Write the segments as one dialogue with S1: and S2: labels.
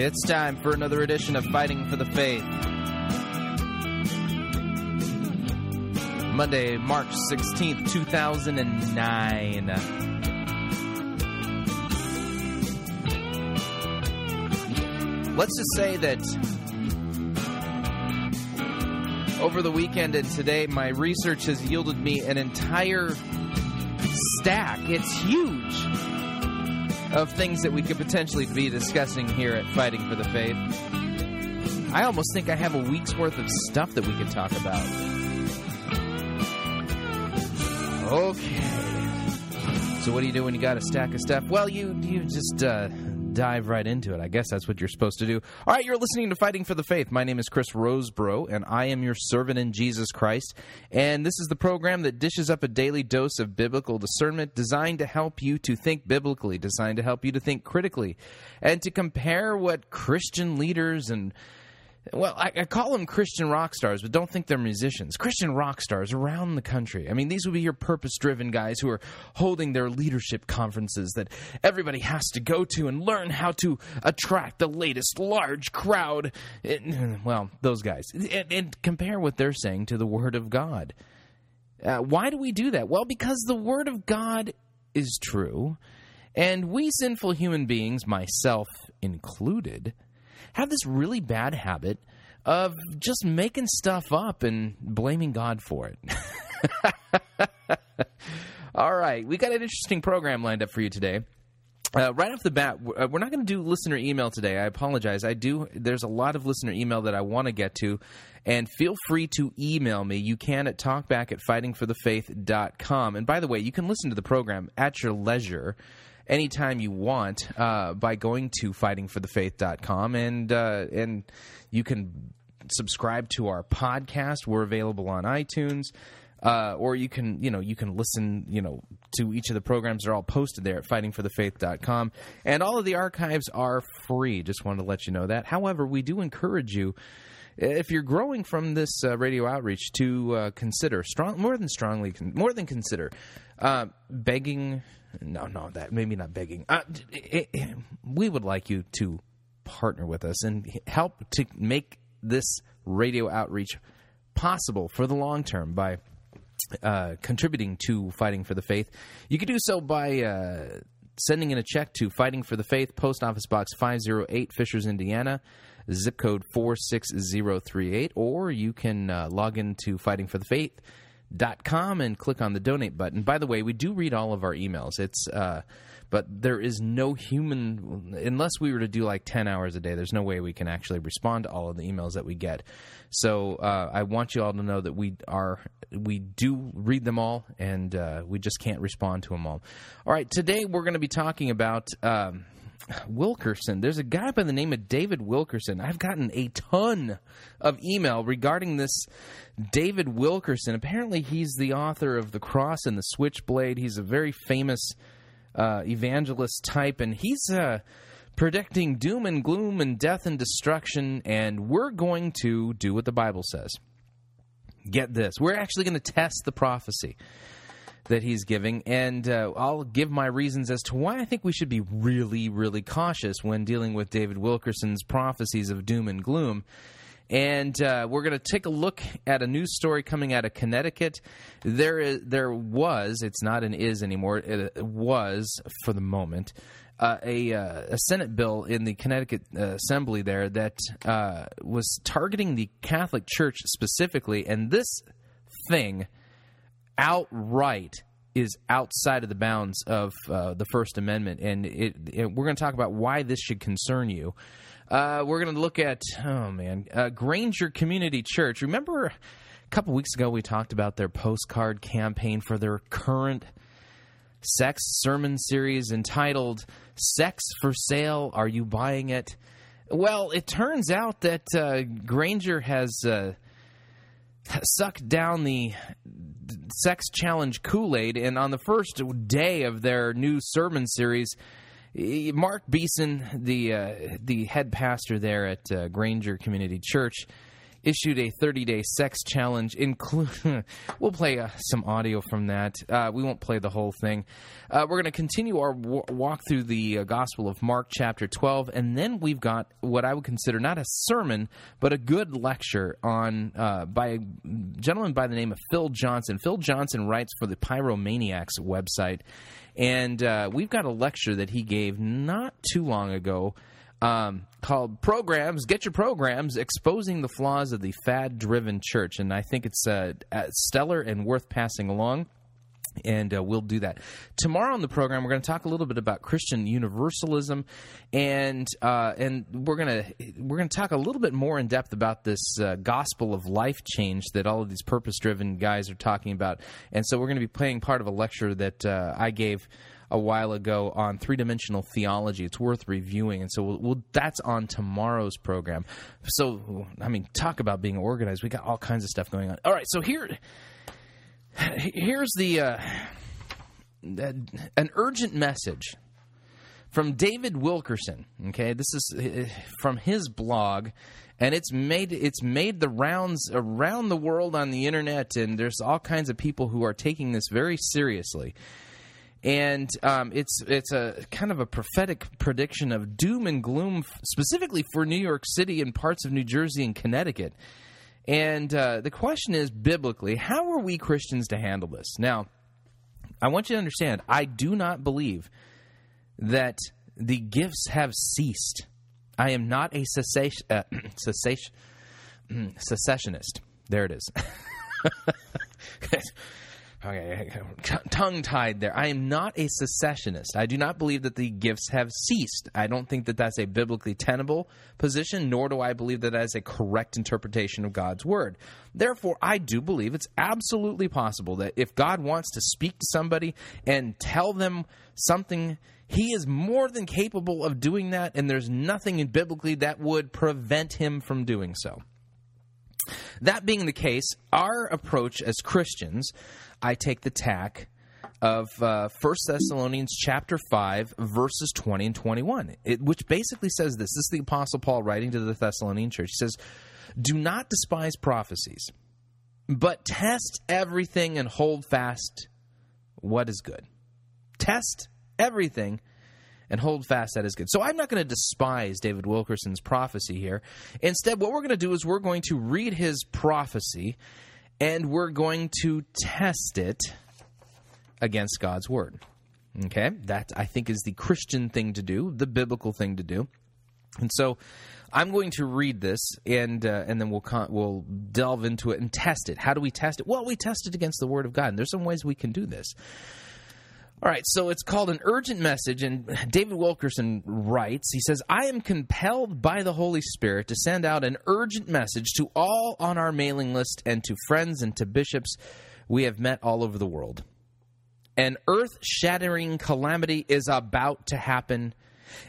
S1: It's time for another edition of Fighting for the Faith. Monday, March 16th, 2009. Let's just say that over the weekend and today, my research has yielded me an entire stack. It's huge of things that we could potentially be discussing here at Fighting for the Faith. I almost think I have a week's worth of stuff that we could talk about. Okay. So what do you do when you got a stack of stuff? Well, you you just uh, dive right into it. I guess that's what you're supposed to do. All right, you're listening to Fighting for the Faith. My name is Chris Rosebrough, and I am your servant in Jesus Christ. And this is the program that dishes up a daily dose of biblical discernment designed to help you to think biblically, designed to help you to think critically, and to compare what Christian leaders and well, I, I, call them Christian rock stars, but don't think they're musicians. Christian rock stars around the country. I mean, these would be your purpose driven guys who are holding their leadership conferences that everybody has to go to and learn how to attract the latest large crowd. It, well, those guys. And, and, compare what they're saying to the Word of God. Uh, why do we do that? Well, because the Word of God is true, and we sinful human beings, myself included, have this really bad habit of just making stuff up and blaming God for it. All right, we got an interesting program lined up for you today. Uh, right off the bat, uh, we're not going to do listener email today. I apologize. I do. There's a lot of listener email that I want to get to, and feel free to email me. You can at talkback at fightingforthefaith.com. And by the way, you can listen to the program at your leisure anytime you want uh, by going to fightingforthefaith.com and uh, and you can subscribe to our podcast. We're available on iTunes. Uh, or you can, you know, you can listen, you know, to each of the programs. They're all posted there at fightingforthefaith.com. And all of the archives are free. Just wanted to let you know that. However, we do encourage you if you're growing from this uh, radio outreach to uh, consider strong more than strongly more than consider uh, begging no, no, that maybe not begging. Uh, it, it, we would like you to partner with us and help to make this radio outreach possible for the long term by uh, contributing to Fighting for the Faith. You can do so by uh, sending in a check to Fighting for the Faith, Post Office Box 508, Fishers, Indiana, zip code 46038, or you can uh, log into Fighting for the Faith dot com and click on the donate button. By the way, we do read all of our emails. It's uh, but there is no human unless we were to do like 10 hours a day there's no way we can actually respond to all of the emails that we get so uh, i want you all to know that we are we do read them all and uh, we just can't respond to them all all right today we're going to be talking about um, Wilkerson. There's a guy by the name of David Wilkerson. I've gotten a ton of email regarding this David Wilkerson. Apparently, he's the author of The Cross and the Switchblade. He's a very famous uh, evangelist type, and he's uh, predicting doom and gloom and death and destruction. And we're going to do what the Bible says. Get this. We're actually going to test the prophecy that he's giving, and uh, I'll give my reasons as to why I think we should be really, really cautious when dealing with David Wilkerson's prophecies of doom and gloom. And uh, we're going to take a look at a news story coming out of Connecticut. There, is, there was, it's not an is anymore, it was for the moment, uh, a, uh, a, Senate bill in the Connecticut uh, Assembly there that uh, was targeting the Catholic Church specifically. And this thing outright is outside of the bounds of uh, the First Amendment, and it, it, we're going to talk about why this should concern you. Uh, we're going to look at oh man, uh, Granger Community Church. Remember a couple weeks ago we talked about their postcard campaign for their current sex sermon series entitled "Sex for Sale." Are you buying it? Well, it turns out that uh, Granger has uh, sucked down the sex challenge Kool Aid, and on the first day of their new sermon series, Mark Beeson, the uh, the head pastor there at uh, Granger Community Church, issued a 30 day sex challenge. Include, we'll play uh, some audio from that. Uh, we won't play the whole thing. Uh, we're going to continue our w- walk through the uh, Gospel of Mark, chapter 12, and then we've got what I would consider not a sermon, but a good lecture on uh, by a gentleman by the name of Phil Johnson. Phil Johnson writes for the Pyromaniacs website, and uh, we've got a lecture that he gave not too long ago um, called Programs, Get Your Programs, Exposing the Flaws of the Fad Driven Church. And I think it's uh, stellar and worth passing along. And uh, we'll do that tomorrow on the program. We're going to talk a little bit about Christian universalism, and uh, and we're gonna we're gonna talk a little bit more in depth about this uh, gospel of life change that all of these purpose driven guys are talking about. And so we're going to be playing part of a lecture that uh, I gave a while ago on three dimensional theology. It's worth reviewing, and so we'll, we'll, that's on tomorrow's program. So, I mean, talk about being organized. We got all kinds of stuff going on. All right, so here, here's the uh, an urgent message from David Wilkerson. Okay, this is uh, from his blog, and it's made it's made the rounds around the world on the internet, and there's all kinds of people who are taking this very seriously and um, it's it's a kind of a prophetic prediction of doom and gloom, specifically for New York City and parts of New Jersey and Connecticut. And uh, the question is, biblically, how are we Christians to handle this? Now, I want you to understand, I do not believe that the gifts have ceased. I am not a cessation, uh, cessation, cessationist. There it is. okay, tongue tied there. I am not a cessationist. I do not believe that the gifts have ceased. I don't think that that's a biblically tenable position, nor do I believe that that is a correct interpretation of God's word. Therefore, I do believe it's absolutely possible that if God wants to speak to somebody and tell them something, he is more than capable of doing that, and there's nothing in biblically that would prevent him from doing so. That being the case, our approach as Christians I take the tack of uh, 1 Thessalonians chapter 5 verses 20 and 21 it, which basically says this this is the apostle Paul writing to the Thessalonian church. He says do not despise prophecies but test everything and hold fast what is good. Test everything and hold fast that is good. So I'm not going to despise David Wilkerson's prophecy here. Instead, what we're going to do is we're going to read his prophecy and we're going to test it against God's word. Okay, that I think is the Christian thing to do, the biblical thing to do. And so I'm going to read this, and uh, and then we'll con- we'll delve into it and test it. How do we test it? Well, we test it against the Word of God, and there's some ways we can do this. All right, so it's called an urgent message, and David Wilkerson writes, he says, I am compelled by the Holy Spirit to send out an urgent message to all on our mailing list and to friends and to bishops we have met all over the world. An earth shattering calamity is about to happen.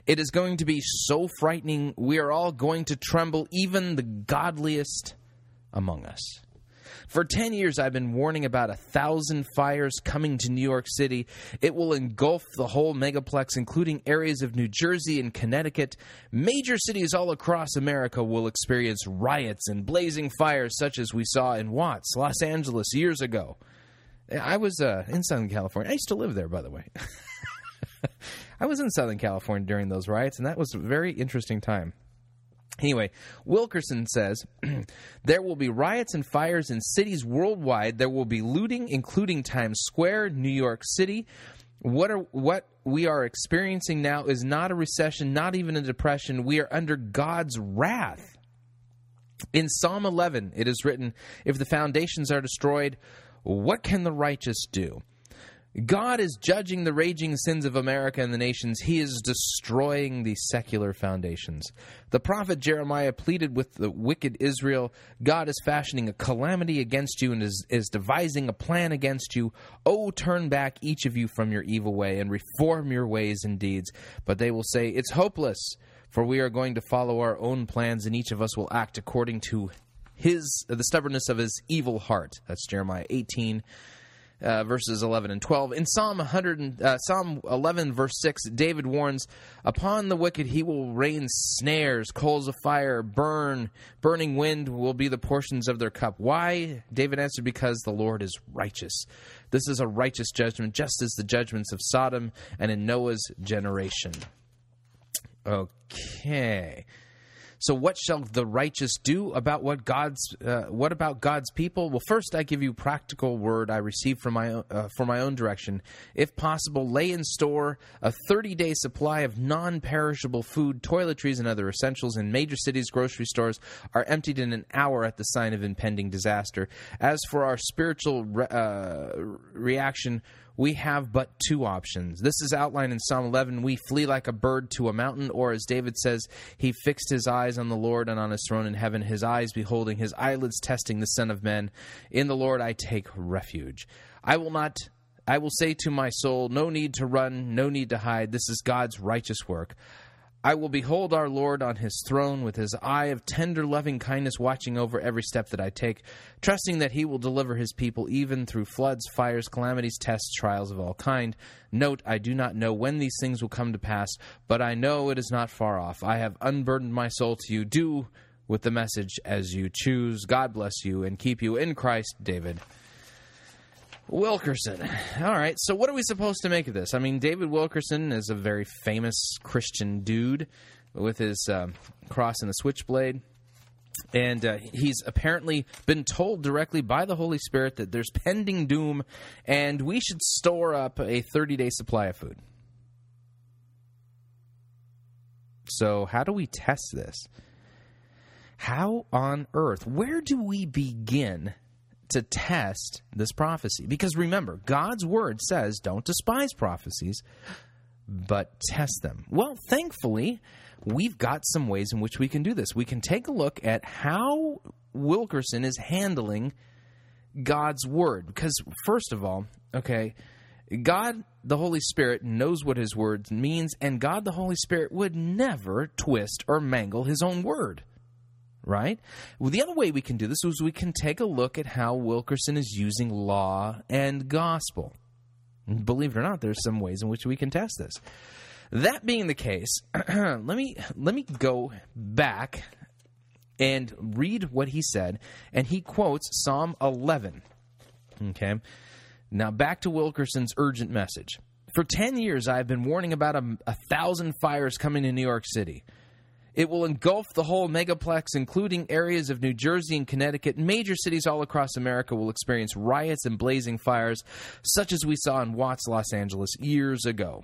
S1: It is going to be so frightening, we are all going to tremble, even the godliest among us. For 10 years, I've been warning about a thousand fires coming to New York City. It will engulf the whole megaplex, including areas of New Jersey and Connecticut. Major cities all across America will experience riots and blazing fires, such as we saw in Watts, Los Angeles, years ago. I was uh, in Southern California. I used to live there, by the way. I was in Southern California during those riots, and that was a very interesting time. Anyway, Wilkerson says there will be riots and fires in cities worldwide. There will be looting, including Times Square, New York City. What are what we are experiencing now is not a recession, not even a depression. We are under God's wrath. In Psalm 11, it is written, "If the foundations are destroyed, what can the righteous do?" God is judging the raging sins of America and the nations. He is destroying the secular foundations. The prophet Jeremiah pleaded with the wicked Israel God is fashioning a calamity against you and is, is devising a plan against you. Oh, turn back, each of you, from your evil way and reform your ways and deeds. But they will say, It's hopeless, for we are going to follow our own plans, and each of us will act according to his the stubbornness of his evil heart. That's Jeremiah 18 uh, verses 11 and 12. In Psalm 100, uh, Psalm 11, verse 6, David warns, "Upon the wicked he will rain snares, coals of fire, burn, burning wind will be the portions of their cup." Why? David answered, "Because the Lord is righteous. This is a righteous judgment, just as the judgments of Sodom and in Noah's generation." Okay. So, what shall the righteous do about what God's? Uh, what about God's people? Well, first, I give you practical word I received from my uh, for my own direction. If possible, lay in store a 30 day supply of non perishable food, toiletries, and other essentials in major cities. Grocery stores are emptied in an hour at the sign of impending disaster. As for our spiritual re- uh, reaction we have but two options. This is outlined in Psalm 11. We flee like a bird to a mountain, or as David says, he fixed his eyes on the Lord and on his throne in heaven, his eyes beholding, his eyelids testing the Son of Man. In the Lord I take refuge. I will not. I will say to my soul, No need to run, no need to hide. This is God's righteous work. I will behold our Lord on his throne with his eye of tender loving kindness watching over every step that I take, trusting that he will deliver his people even through floods, fires, calamities, tests, trials of all kind. Note, I do not know when these things will come to pass, but I know it is not far off. I have unburdened my soul to you. Do with the message as you choose. God bless you and keep you in Christ, David. Wilkerson. All right, so what are we supposed to make of this? I mean, David Wilkerson is a very famous Christian dude with his um, cross and the switchblade. And uh, he's apparently been told directly by the Holy Spirit that there's pending doom and we should store up a 30 day supply of food. So, how do we test this? How on earth, where do we begin to test this prophecy. Because remember, God's word says don't despise prophecies, but test them. Well, thankfully, we've got some ways in which we can do this. We can take a look at how Wilkerson is handling God's word. Because, first of all, okay, God the Holy Spirit knows what his word means, and God the Holy Spirit would never twist or mangle his own word right? Well, the other way we can do this is we can take a look at how Wilkerson is using law and gospel. Believe it or not, there's some ways in which we can test this. That being the case, let me let me go back and read what he said, and he quotes Psalm 11. Okay, now back to Wilkerson's urgent message. For ten years, I have been warning about a, a thousand fires coming to New York City. It will engulf the whole megaplex, including areas of New Jersey and Connecticut. Major cities all across America will experience riots and blazing fires, such as we saw in Watts, Los Angeles, years ago.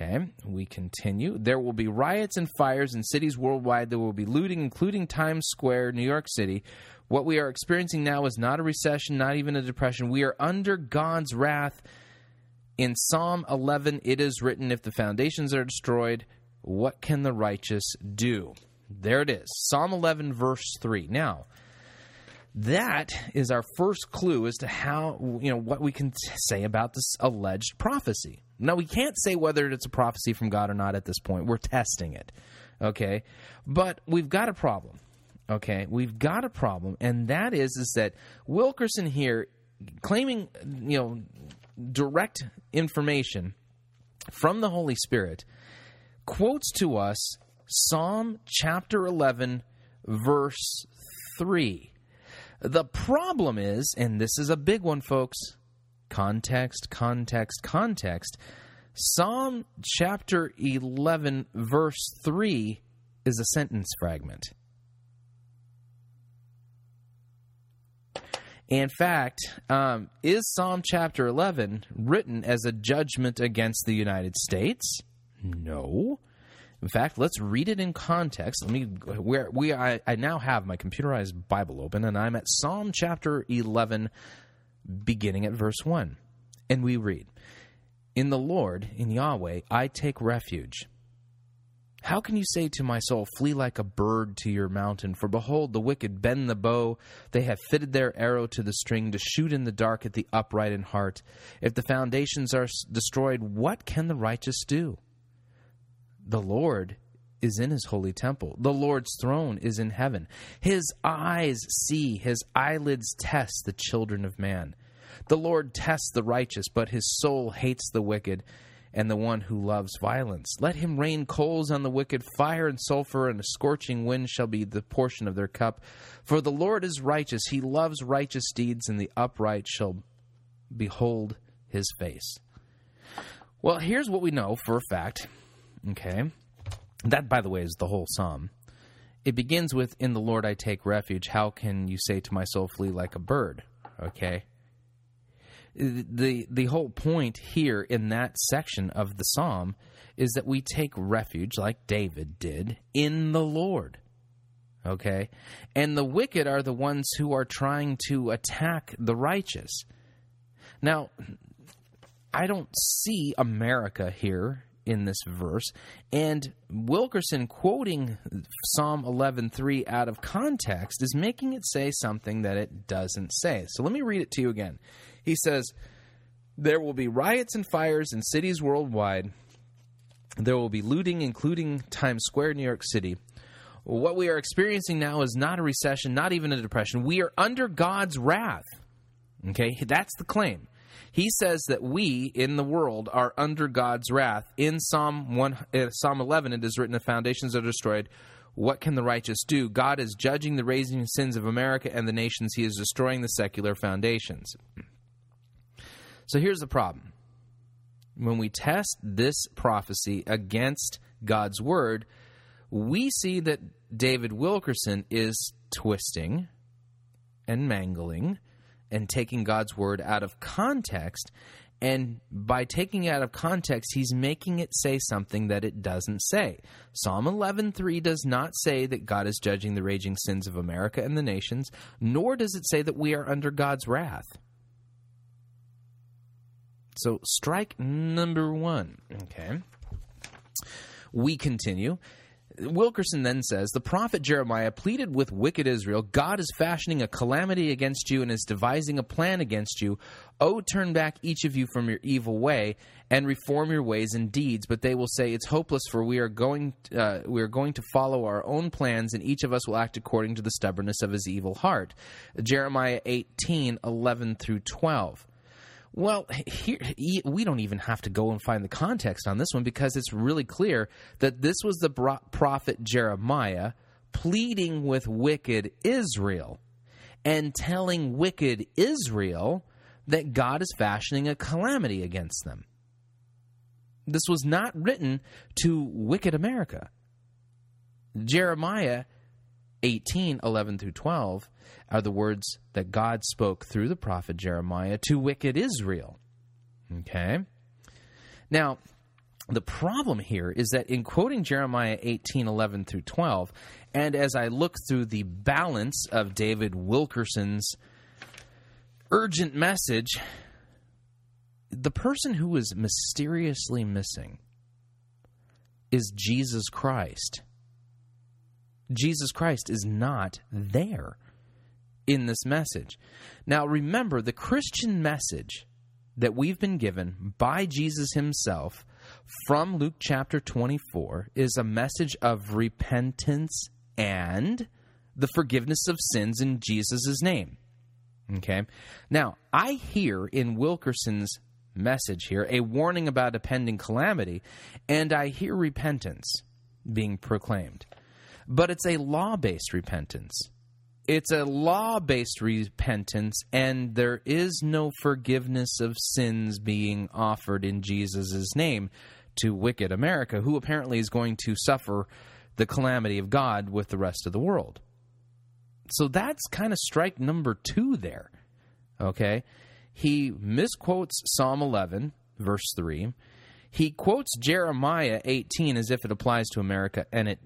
S1: Okay, we continue. There will be riots and fires in cities worldwide. There will be looting, including Times Square, New York City. What we are experiencing now is not a recession, not even a depression. We are under God's wrath. In Psalm 11, it is written, If the foundations are destroyed, what can the righteous do? There it is. Psalm 11, verse 3. Now, that is our first clue as to how, you know, what we can say about this alleged prophecy. Now, we can't say whether it's a prophecy from God or not at this point. We're testing it. Okay? But we've got a problem. Okay? We've got a problem, and that is is that Wilkerson here claiming, you know, direct information from the Holy Spirit quotes to us Psalm chapter 11, verse 3. The problem is, and this is a big one, folks context, context, context. Psalm chapter 11, verse 3 is a sentence fragment. In fact, um, is Psalm chapter 11 written as a judgment against the United States? No. In fact, let's read it in context. Let me where we I, I now have my computerized Bible open and I'm at Psalm chapter 11 beginning at verse 1. And we read, "In the Lord, in Yahweh, I take refuge." How can you say to my soul, Flee like a bird to your mountain? For behold, the wicked bend the bow. They have fitted their arrow to the string to shoot in the dark at the upright in heart. If the foundations are destroyed, what can the righteous do? The Lord is in his holy temple. The Lord's throne is in heaven. His eyes see, his eyelids test the children of man. The Lord tests the righteous, but his soul hates the wicked and the one who loves violence. Let him rain coals on the wicked, fire and sulfur, and a scorching wind shall be the portion of their cup. For the Lord is righteous, he loves righteous deeds, and the upright shall behold his face. Well, here's what we know for a fact. Okay. That, by the way, is the whole psalm. It begins with, In the Lord I take refuge. How can you say to my soul, Flee like a bird? Okay the the whole point here in that section of the psalm is that we take refuge like David did in the Lord. Okay? And the wicked are the ones who are trying to attack the righteous. Now, I don't see America here in this verse and Wilkerson quoting Psalm 11:3 out of context is making it say something that it doesn't say. So let me read it to you again. He says, There will be riots and fires in cities worldwide. There will be looting, including Times Square, New York City. What we are experiencing now is not a recession, not even a depression. We are under God's wrath. Okay, that's the claim. He says that we in the world are under God's wrath. In Psalm 1, uh, Psalm 11, it is written, "The foundations are destroyed. What can the righteous do? God is judging the raising sins of America and the nations. He is destroying the secular foundations." So here's the problem. When we test this prophecy against God's word, we see that David Wilkerson is twisting and mangling and taking God's word out of context. And by taking it out of context, he's making it say something that it doesn't say. Psalm 11:3 does not say that God is judging the raging sins of America and the nations, nor does it say that we are under God's wrath. So, strike number one. Okay. We continue. Wilkerson then says The prophet Jeremiah pleaded with wicked Israel God is fashioning a calamity against you and is devising a plan against you. Oh, turn back each of you from your evil way and reform your ways and deeds. But they will say, It's hopeless, for we are going, uh, we are going to follow our own plans, and each of us will act according to the stubbornness of his evil heart. Jeremiah 18 11 through 12. Well, here, we don't even have to go and find the context on this one because it's really clear that this was the prophet Jeremiah pleading with wicked Israel and telling wicked Israel that God is fashioning a calamity against them. This was not written to wicked America. Jeremiah 18, 11 through 12 are the words that God spoke through the prophet Jeremiah to wicked Israel. Okay? Now, the problem here is that in quoting Jeremiah 18, 11 through 12, and as I look through the balance of David Wilkerson's urgent message, the person who is mysteriously missing is Jesus Christ. Jesus Christ is not there in this message. Now, remember, the Christian message that we've been given by Jesus himself from Luke chapter 24 is a message of repentance and the forgiveness of sins in Jesus' name. Okay? Now, I hear in Wilkerson's message here a warning about a pending calamity, and I hear repentance being proclaimed. But it's a law based repentance it's a law based repentance, and there is no forgiveness of sins being offered in Jesus' name to wicked America, who apparently is going to suffer the calamity of God with the rest of the world. So that's kind of strike number two there. Okay? He misquotes Psalm 11, verse 3. He quotes Jeremiah 18 as if it applies to America, and it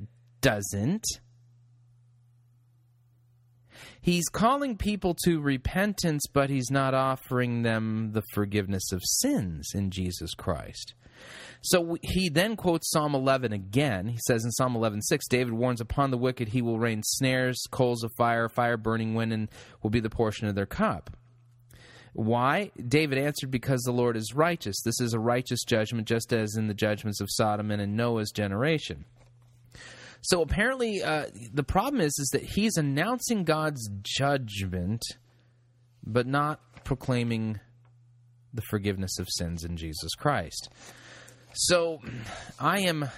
S1: doesn't. He's calling people to repentance, but he's not offering them the forgiveness of sins in Jesus Christ. So he then quotes Psalm 11 again. He says in Psalm 11:6, David warns upon the wicked he will rain snares, coals of fire, fire burning wind, and will be the portion of their cup. Why? David answered, Because the Lord is righteous. This is a righteous judgment, just as in the judgments of Sodom and in Noah's generation. So apparently, uh, the problem is is that he's announcing God's judgment, but not proclaiming the forgiveness of sins in Jesus Christ. So I am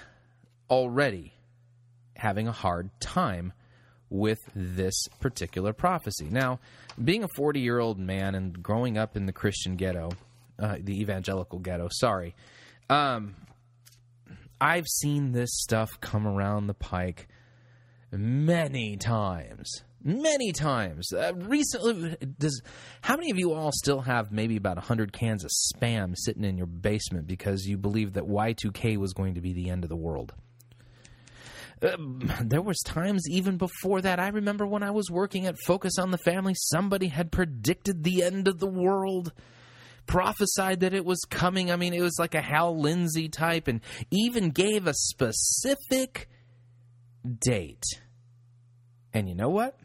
S1: already having a hard time with this particular prophecy. Now, being a 40 year old man and growing up in the Christian ghetto, uh, the evangelical ghetto, sorry, um, I've seen this stuff come around the pike many times. Many times. Uh, recently, does how many of you all still have maybe about 100 cans of spam sitting in your basement because you believe that Y2K was going to be the end of the world? Uh, there was times even before that. I remember when I was working at Focus on the Family, somebody had predicted the end of the world, prophesied that it was coming. I mean, it was like a Hal Lindsey type, and even gave a specific date. And you know what?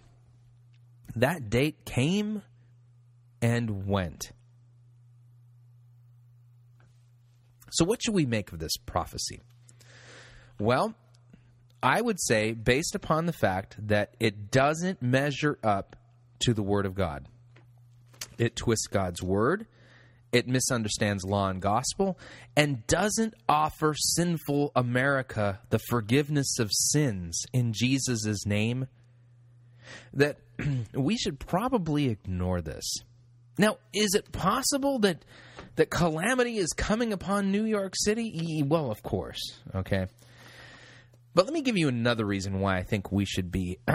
S1: That date came and went. So, what should we make of this prophecy? Well, I would say, based upon the fact that it doesn't measure up to the Word of God, it twists God's Word, it misunderstands law and gospel, and doesn't offer sinful America the forgiveness of sins in Jesus' name, that we should probably ignore this. Now, is it possible that that calamity is coming upon New York City? Well, of course, okay. But let me give you another reason why I think we should be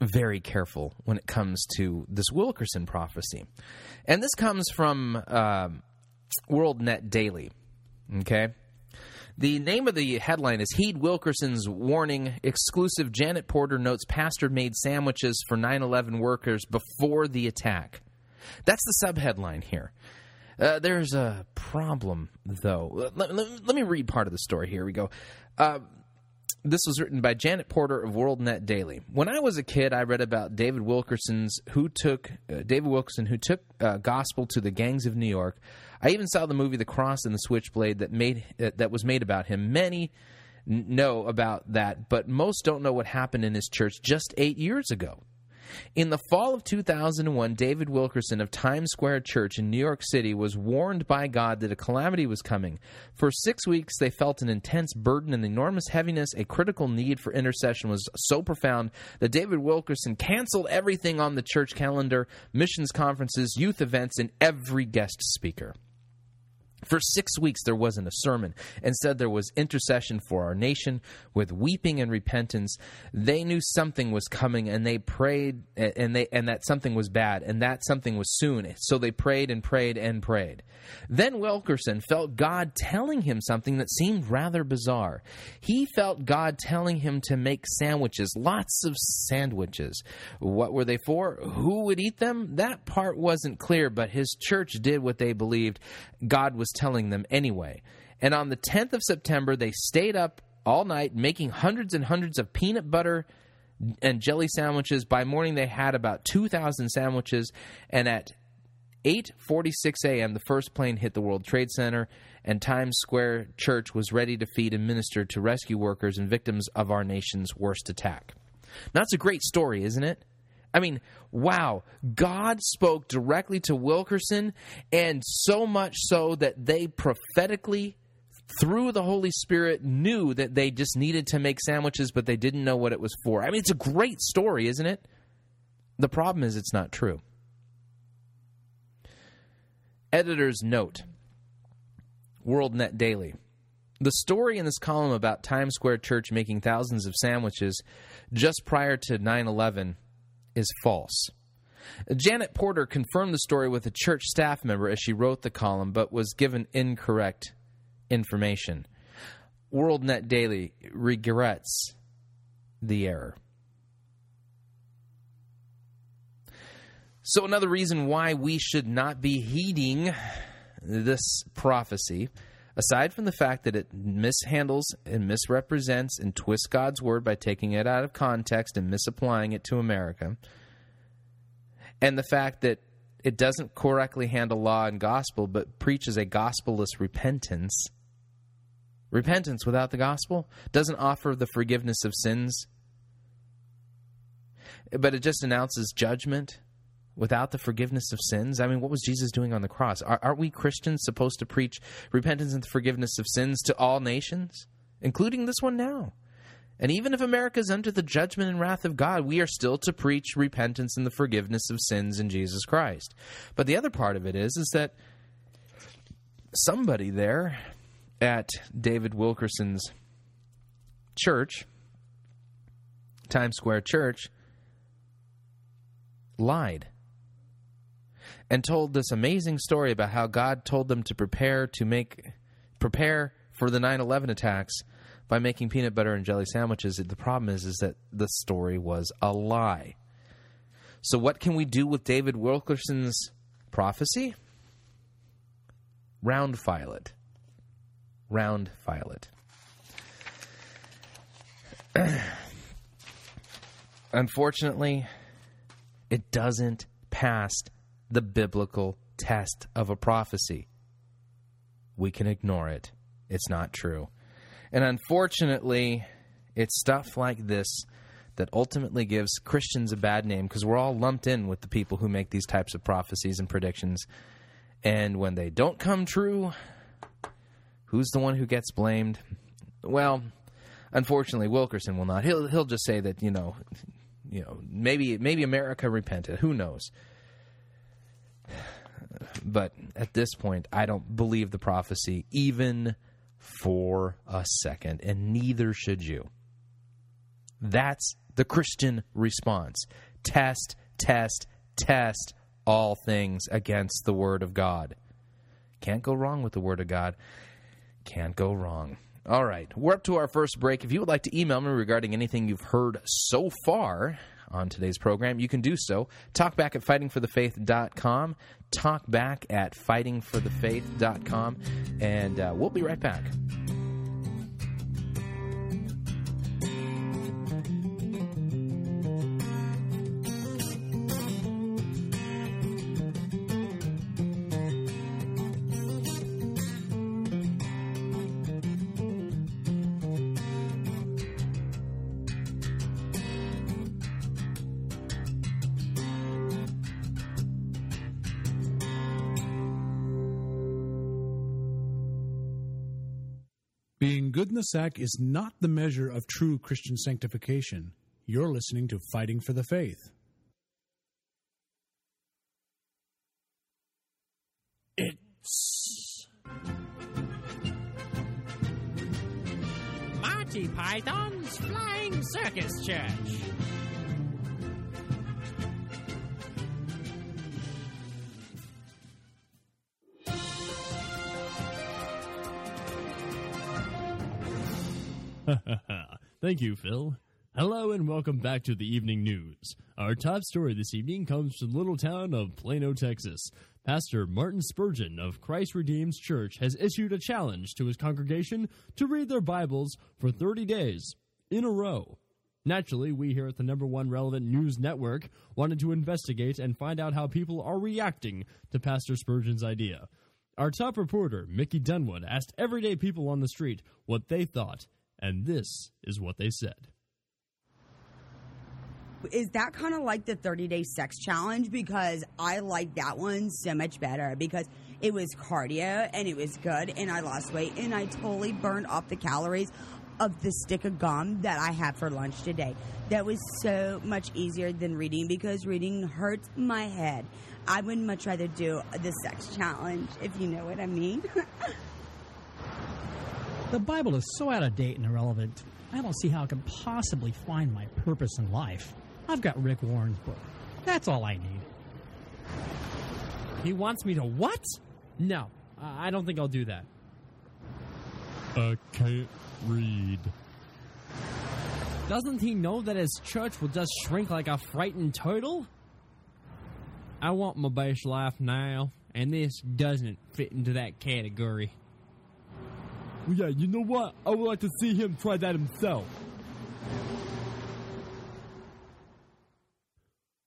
S1: very careful when it comes to this Wilkerson prophecy. And this comes from uh, WorldNet Daily. Okay? The name of the headline is Heed Wilkerson's Warning Exclusive Janet Porter Notes Pastor Made Sandwiches for 9 11 Workers Before the Attack. That's the subheadline here. Uh, there's a problem, though. Let, let, let, me read part of the story. Here we go. Uh, this was written by Janet Porter of WorldNet Daily. When I was a kid, I read about David Wilkerson's who took uh, David Wilkerson who took uh, gospel to the gangs of New York. I even saw the movie The Cross and the Switchblade that made uh, that was made about him. Many know about that, but most don't know what happened in his church just eight years ago. In the fall of 2001, David Wilkerson of Times Square Church in New York City was warned by God that a calamity was coming. For six weeks, they felt an intense burden and enormous heaviness. A critical need for intercession was so profound that David Wilkerson canceled everything on the church calendar missions conferences, youth events, and every guest speaker. For six weeks, there wasn't a sermon. Instead, there was intercession for our nation with weeping and repentance. They knew something was coming, and they prayed, and they and that something was bad, and that something was soon. So they prayed and prayed and prayed. Then Wilkerson felt God telling him something that seemed rather bizarre. He felt God telling him to make sandwiches, lots of sandwiches. What were they for? Who would eat them? That part wasn't clear, but his church did what they believed God was telling them anyway. And on the 10th of September, they stayed up all night making hundreds and hundreds of peanut butter and jelly sandwiches. By morning, they had about 2,000 sandwiches. And at 8:46 a.m., the first plane hit the World Trade Center, and Times Square Church was ready to feed and minister to rescue workers and victims of our nation's worst attack. Now, that's a great story, isn't it? I mean, wow. God spoke directly to Wilkerson, and so much so that they prophetically, through the Holy Spirit, knew that they just needed to make sandwiches, but they didn't know what it was for. I mean, it's a great story, isn't it? The problem is it's not true. Editor's note WorldNet Daily. The story in this column about Times Square Church making thousands of sandwiches just prior to 9 11 is false. Janet Porter confirmed the story with a church staff member as she wrote the column, but was given incorrect information. WorldNet Daily regrets the error. So, another reason why we should not be heeding this prophecy, aside from the fact that it mishandles and misrepresents and twists God's word by taking it out of context and misapplying it to America, and the fact that it doesn't correctly handle law and gospel, but preaches a gospelless repentance. Repentance without the gospel doesn't offer the forgiveness of sins, but it just announces judgment without the forgiveness of sins? I mean, what was Jesus doing on the cross? Are, aren't we Christians supposed to preach repentance and the forgiveness of sins to all nations, including this one now? And even if America is under the judgment and wrath of God, we are still to preach repentance and the forgiveness of sins in Jesus Christ. But the other part of it is, is that somebody there at David Wilkerson's church, Times Square Church, lied and told this amazing story about how God told them to prepare to make prepare for the 9/11 attacks by making peanut butter and jelly sandwiches. The problem is is that the story was a lie. So what can we do with David Wilkerson's prophecy? Round file it. Round file it. Unfortunately, it doesn't pass the biblical test of a prophecy. We can ignore it. It's not true. And unfortunately, it's stuff like this that ultimately gives Christians a bad name because we're all lumped in with the people who make these types of prophecies and predictions. And when they don't come true, who's the one who gets blamed? Well, unfortunately, Wilkerson will not. He'll he'll just say that you know, you know, maybe maybe America repented. Who knows? But at this point, I don't believe the prophecy even for a second, and neither should you. That's the Christian response. Test, test, test all things against the Word of God. Can't go wrong with the Word of God. Can't go wrong. All right, we're up to our first break. If you would like to email me regarding anything you've heard so far on today's program, you can do so. Talkback at fightingforthefaith.com. Talkback at fightingforthefaith.com. And uh, we'll be right back.
S2: The sack is not the measure of true Christian sanctification. You're listening to Fighting for the Faith.
S3: It's Monty Python's Flying Circus Church.
S4: Thank you, Phil. Hello and welcome back to the evening news. Our top story this evening comes from the little town of Plano, Texas. Pastor Martin Spurgeon of Christ Redeems Church has issued a challenge to his congregation to read their Bibles for 30 days in a row. Naturally, we here at the number one relevant news network wanted to investigate and find out how people are reacting to Pastor Spurgeon's idea. Our top reporter, Mickey Dunwood, asked everyday people on the street what they thought, and this is what they said.
S5: is that kind of like the 30 day sex challenge because I like that one so much better because it was cardio and it was good and I lost weight and I totally burned off the calories of the stick of gum that I had for lunch today. That was so much easier than reading because reading hurts my head. I would much rather do the sex challenge if you know what I mean.
S6: The Bible is so out of date and irrelevant. I don't see how I can possibly find my purpose in life. I've got Rick Warren's book. That's all I need.
S4: He wants me to what? No, I don't think I'll do that. I can't read. Doesn't he know that his church will just shrink like a frightened turtle? I want my best life now, and this doesn't fit into that category. Well, yeah, you know what? I would like to see him try that himself.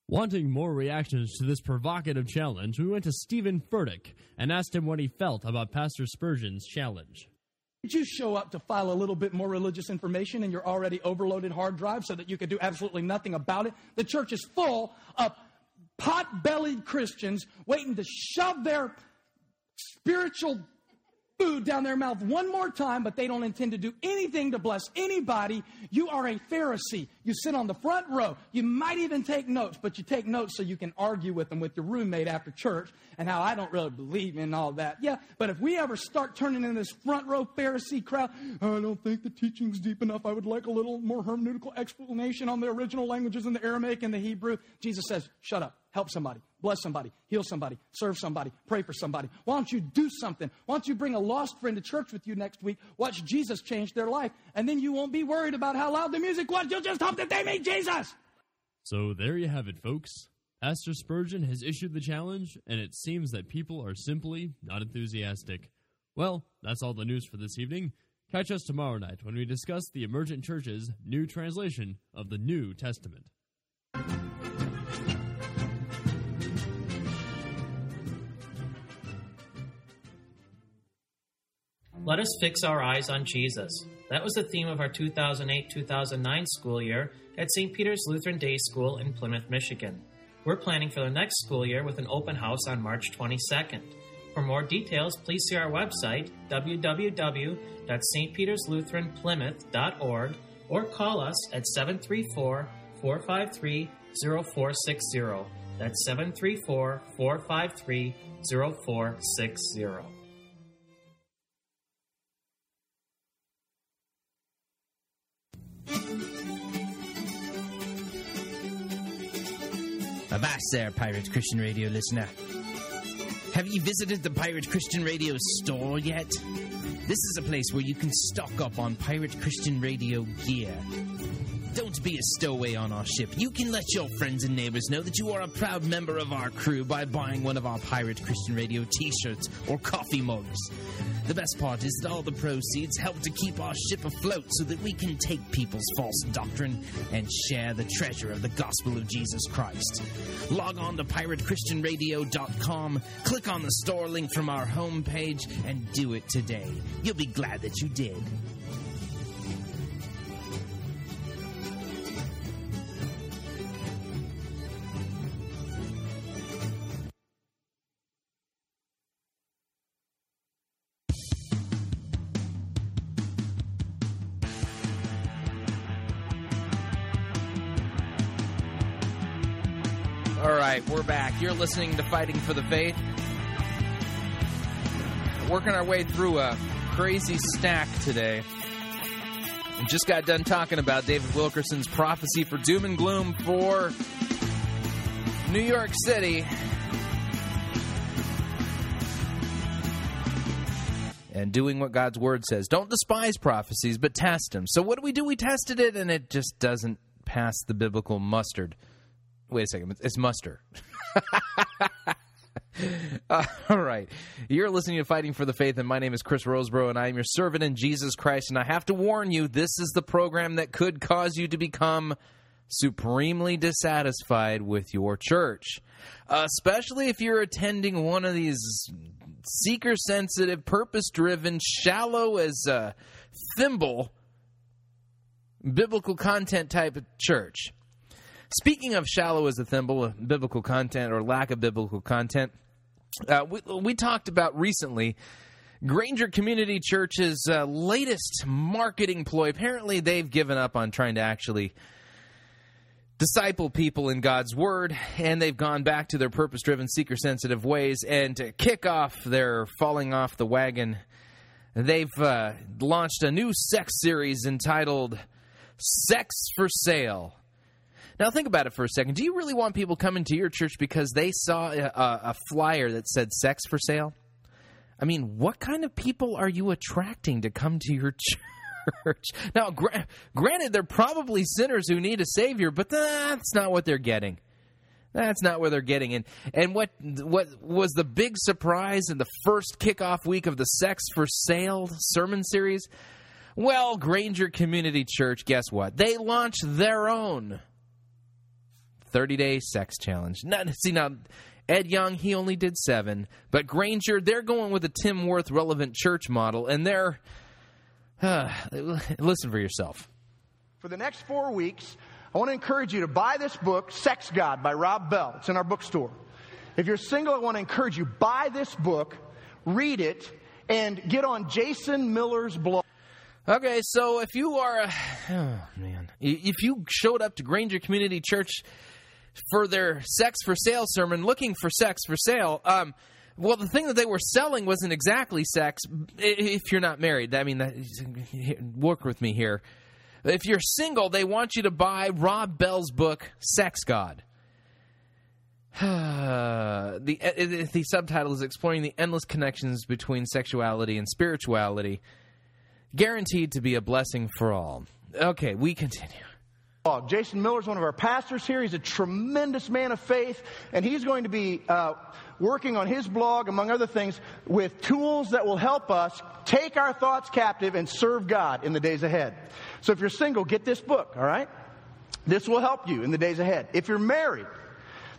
S4: Wanting more reactions to this provocative challenge, we went to Steven Furtick and asked him what he felt about Pastor Spurgeon's challenge.
S7: Did you show up to file a little bit more religious information in your already overloaded hard drive so that you could do absolutely nothing about it? The church is full of pot bellied Christians waiting to shove their spiritual food down their mouth one more time, but they don't intend to do anything to bless anybody. You are a Pharisee. You sit on the front row. You might even take notes, but you take notes so you can argue with them with your roommate after church and how I don't really believe in all that. Yeah, but if we ever start turning in this front row Pharisee crowd, I don't think the teaching's deep enough. I would like a little more hermeneutical explanation on the original languages in the Aramaic and the Hebrew. Jesus says, shut up help somebody, bless somebody, heal somebody, serve somebody, pray for somebody. Why don't you do something? Why don't you bring a lost friend to church with you next week? Watch Jesus change their life, and then you won't be worried about how loud the music was. You'll just hope that they meet Jesus.
S4: So there you have it, folks. Pastor Spurgeon has issued the challenge, and it seems that people are simply not enthusiastic. Well, that's all the news for this evening. Catch us tomorrow night when we discuss the Emergent Church's new translation of the New Testament.
S8: Let us fix our eyes on Jesus. That was the theme of our 2008 2009 school year at St. Peter's Lutheran Day School in Plymouth, Michigan. We're planning for the next school year with an open house on March 22nd. For more details, please see our website, www.stpeterslutheranplymouth.org, or call us at 734 453 0460. That's 734 453 0460.
S1: Avast there, Pirate Christian Radio listener. Have you visited the Pirate Christian Radio store yet? This is a place where you can stock up on Pirate Christian Radio gear. Don't be a stowaway on our ship. You can let your friends and neighbors know that you are a proud member of our crew by buying one of our Pirate Christian Radio t shirts or coffee mugs. The best part is that all the proceeds help to keep our ship afloat so that we can take people's false doctrine and share the treasure of the gospel of Jesus Christ. Log on to piratechristianradio.com, click on the store link from our homepage, and do it today. You'll be glad that you did. We're back. You're listening to Fighting for the Faith. Working our way through a crazy stack today. We just got done talking about David Wilkerson's prophecy for doom and gloom for New York City. And doing what God's word says. Don't despise prophecies, but test them. So, what do we do? We tested it, and it just doesn't pass the biblical mustard. Wait a second. It's muster. Uh, all right. You're listening to Fighting for the Faith, and my name is Chris Rosebrough, and I am your servant in Jesus Christ. And I have to warn you, this is the program that could cause you to become supremely dissatisfied with your church, especially if you're attending one of these seeker sensitive, purpose driven, shallow as a thimble biblical content type of church. Speaking of shallow as a thimble, of biblical content or lack of biblical content, uh, we, we talked about recently Granger Community Church's uh, latest marketing ploy. Apparently, they've given up on trying to actually disciple people in God's Word, and they've gone back to their purpose driven, seeker sensitive ways. And to kick off their falling off the wagon, they've uh, launched a new sex series entitled Sex for Sale. Now, think about it for a second. Do you really want people coming to your church because they saw a, a, flyer that said sex for sale? I mean, what kind of people are you attracting to come to your church? Now, gra- granted, they're probably sinners who need a savior, but that's not what they're getting. That's not where they're getting. And and what what was the big surprise in the first kickoff week of the Sex for Sale sermon series? Well, Granger Community Church, guess what? They launched their own 30 day sex challenge. Not, see, now, Ed Young, he only did seven, but Granger, they're going with a Tim Wirth relevant church model, and they're. Uh, listen for yourself.
S9: For the next four weeks, I want to encourage you to buy this book, Sex God by Rob Bell. It's in our bookstore. If you're single, I want to encourage you, buy this book, read it, and get on Jason Miller's blog.
S1: Okay, so if you are, a, oh man, if you showed up to Granger Community Church for their sex for sale sermon, looking for sex for sale, um, well, the thing that they were selling wasn't exactly sex. If you're not married, I mean, that, work with me here. If you're single, they want you to buy Rob Bell's book, Sex God. the the subtitle is exploring the endless connections between sexuality and spirituality, guaranteed to be a blessing for all. Okay, we continue.
S9: Jason Miller is one of our pastors here. He's a tremendous man of faith, and he's going to be uh, working on his blog, among other things, with tools that will help us take our thoughts captive and serve God in the days ahead. So if you're single, get this book, all right? This will help you in the days ahead. If you're married,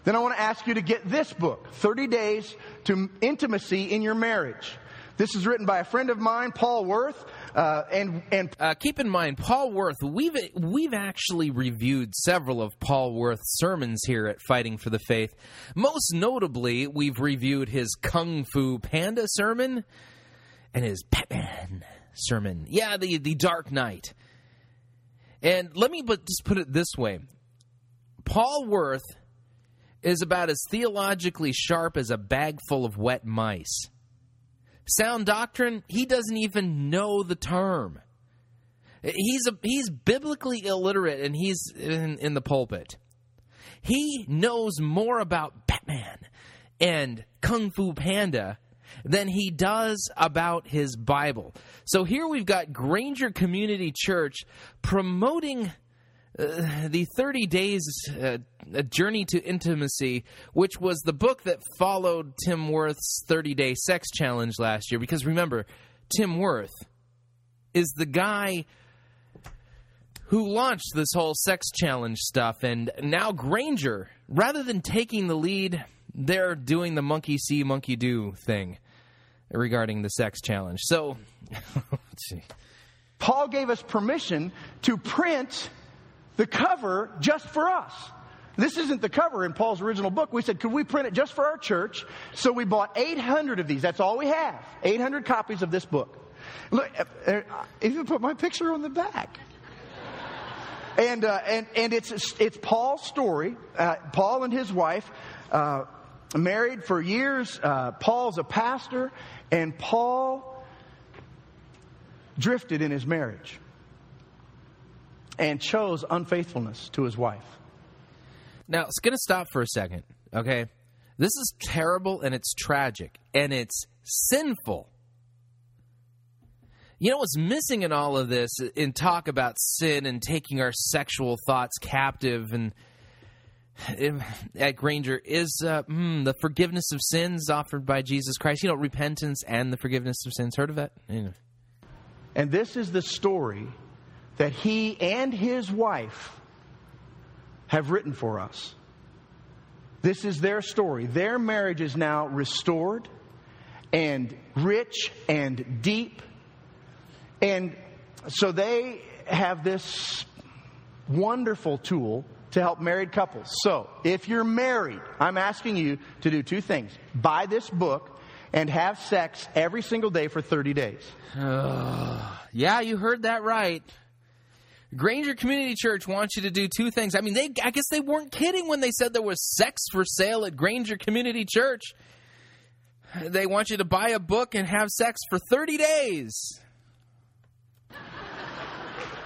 S9: then I want to ask you to get this book, 30 Days to Intimacy in Your Marriage. This is written by a friend of mine, Paul Wirth. Uh, and and
S1: uh, keep in mind, Paul Wirth. We've we've actually reviewed several of Paul Wirth's sermons here at Fighting for the Faith. Most notably, we've reviewed his Kung Fu Panda sermon and his Batman sermon. Yeah, the the Dark Knight. And let me but just put it this way: Paul Wirth is about as theologically sharp as a bag full of wet mice. Sound doctrine, he doesn't even know the term. He's a, he's biblically illiterate and he's in, in the pulpit. He knows more about Batman and Kung Fu Panda than he does about his Bible. So here we've got Granger Community Church promoting uh, the 30 days uh, a journey to intimacy which was the book that followed tim Wirth's 30 day sex challenge last year. Because remember tim Wirth is the guy who launched this whole sex challenge stuff. And now granger rather than taking the lead they're doing the monkey see monkey do thing regarding the sex challenge. So let's see.
S9: paul gave us permission to print the cover just for us. This isn't the cover in Paul's original book. We said, could we print it just for our church? So we bought 800 of these. That's all we have. 800 copies of this book. Look, uh, uh, even put my picture on the back. And, uh, and, and it's, it's Paul's story. Uh, Paul and his wife, uh, married for years. Uh, Paul's a pastor, and Paul drifted in his marriage and chose unfaithfulness to his wife.
S1: Now, it's going to stop for a second, okay? This is terrible and it's tragic and it's sinful. You know what's missing in all of this in talk about sin and taking our sexual thoughts captive and at Granger is uh, mm, the forgiveness of sins offered by Jesus Christ. You know, repentance and the forgiveness of sins. Heard of that? Yeah.
S9: And this is the story that he and his wife have written for us. This is their story. Their marriage is now restored and rich and deep. And so they have this wonderful tool to help married couples. So, if you're married, I'm asking you to do two things buy this book and have sex every single day for 30 days.
S1: Uh, yeah, you heard that right. Granger Community Church wants you to do two things. I mean, they I guess they weren't kidding when they said there was sex for sale at Granger Community Church. They want you to buy a book and have sex for 30 days.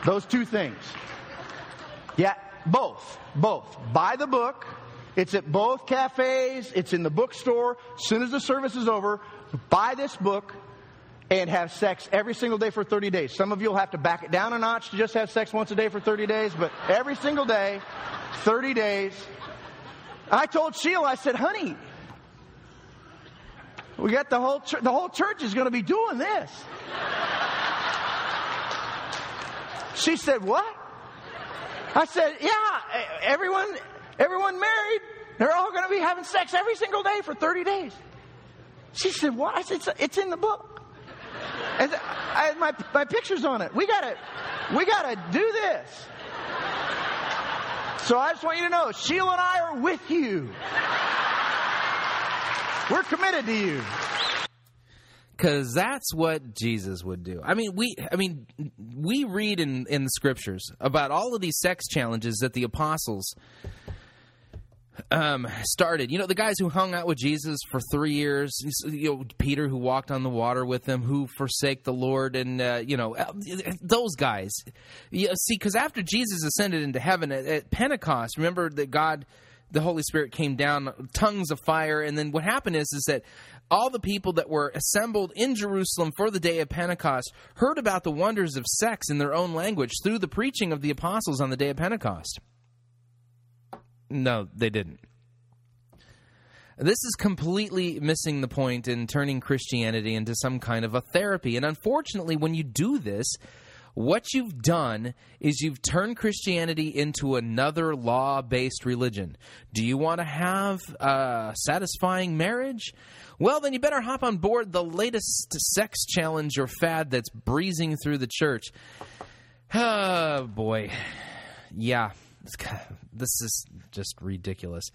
S9: Those two things. Yeah, both. Both. Buy the book. It's at both cafes. It's in the bookstore. As soon as the service is over, buy this book and have sex every single day for 30 days. Some of you will have to back it down a notch to just have sex once a day for 30 days, but every single day, 30 days. I told Sheila, I said, honey, we got the whole, the whole church is going to be doing this. She said, what? I said, yeah, everyone, everyone married, they're all going to be having sex every single day for 30 days. She said, what? I said, it's in the book. And I, my, my picture's on it. We gotta, we gotta do this. So I just want you to know, Sheila and I are with you. We're committed to you.
S1: because that's what Jesus would do. I mean, we, I mean, we read in in the scriptures about all of these sex challenges that the apostles um, started. You know, the guys who hung out with Jesus for three years. You know, Peter who walked on the water with him, who forsake the Lord, and uh, you know, those guys. You see, because after Jesus ascended into heaven at, at Pentecost, remember that God the Holy Spirit came down, tongues of fire, and then what happened is is that all the people that were assembled in Jerusalem for the day of Pentecost heard about the wonders of sex in their own language through the preaching of the apostles on the day of Pentecost. No, they didn't. This is completely missing the point in turning Christianity into some kind of a therapy. And unfortunately, when you do this, what you've done is you've turned Christianity into another law based religion. Do you want to have a satisfying marriage? Well, then you better hop on board the latest sex challenge or fad that's breezing through the church. Oh, boy. Yeah, this is just ridiculous.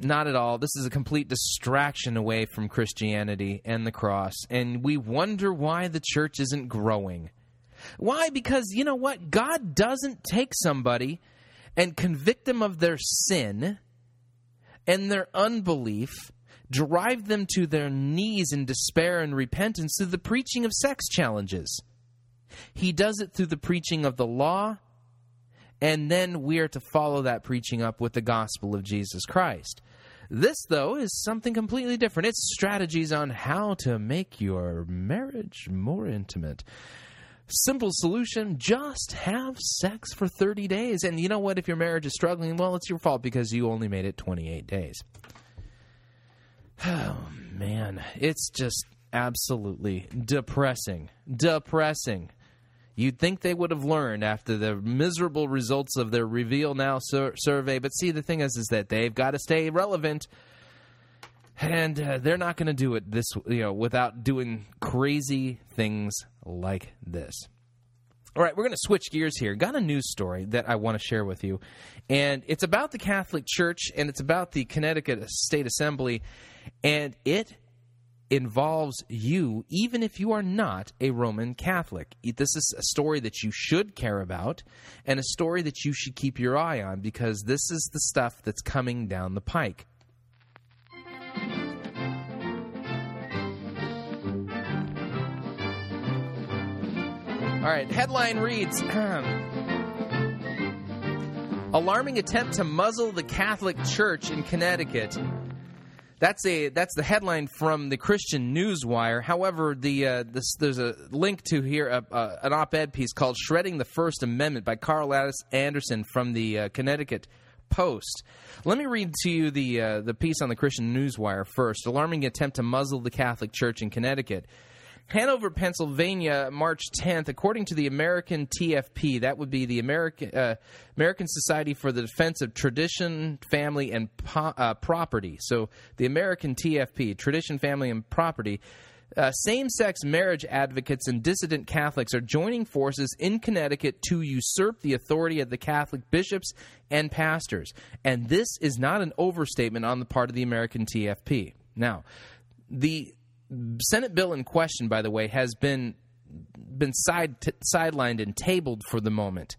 S1: Not at all. This is a complete distraction away from Christianity and the cross, and we wonder why the church isn't growing. Why? Because you know what? God doesn't take somebody and convict them of their sin and their unbelief, drive them to their knees in despair and repentance through the preaching of sex challenges. He does it through the preaching of the law, and then we are to follow that preaching up with the gospel of Jesus Christ. This, though, is something completely different. It's strategies on how to make your marriage more intimate. Simple solution just have sex for 30 days. And you know what? If your marriage is struggling, well, it's your fault because you only made it 28 days. Oh, man. It's just absolutely depressing. Depressing. You'd think they would have learned after the miserable results of their Reveal Now sur- survey. But see, the thing is, is that they've got to stay relevant and uh, they're not going to do it this you know without doing crazy things like this all right we're going to switch gears here got a news story that i want to share with you and it's about the catholic church and it's about the connecticut state assembly and it involves you even if you are not a roman catholic this is a story that you should care about and a story that you should keep your eye on because this is the stuff that's coming down the pike All right, headline reads Alarming attempt to muzzle the Catholic Church in Connecticut. That's a that's the headline from the Christian Newswire. However, the uh, this, there's a link to here uh, uh, an op-ed piece called "Shredding the First Amendment" by Carl Anderson from the uh, Connecticut Post. Let me read to you the uh, the piece on the Christian Newswire first. Alarming attempt to muzzle the Catholic Church in Connecticut. Hanover, Pennsylvania, March 10th, according to the American TFP, that would be the American uh, American Society for the Defense of Tradition, Family, and po- uh, Property. So the American TFP, Tradition, Family, and Property. Uh, Same sex marriage advocates and dissident Catholics are joining forces in Connecticut to usurp the authority of the Catholic bishops and pastors. And this is not an overstatement on the part of the American TFP. Now, the Senate bill in question, by the way, has been been side t- sidelined and tabled for the moment.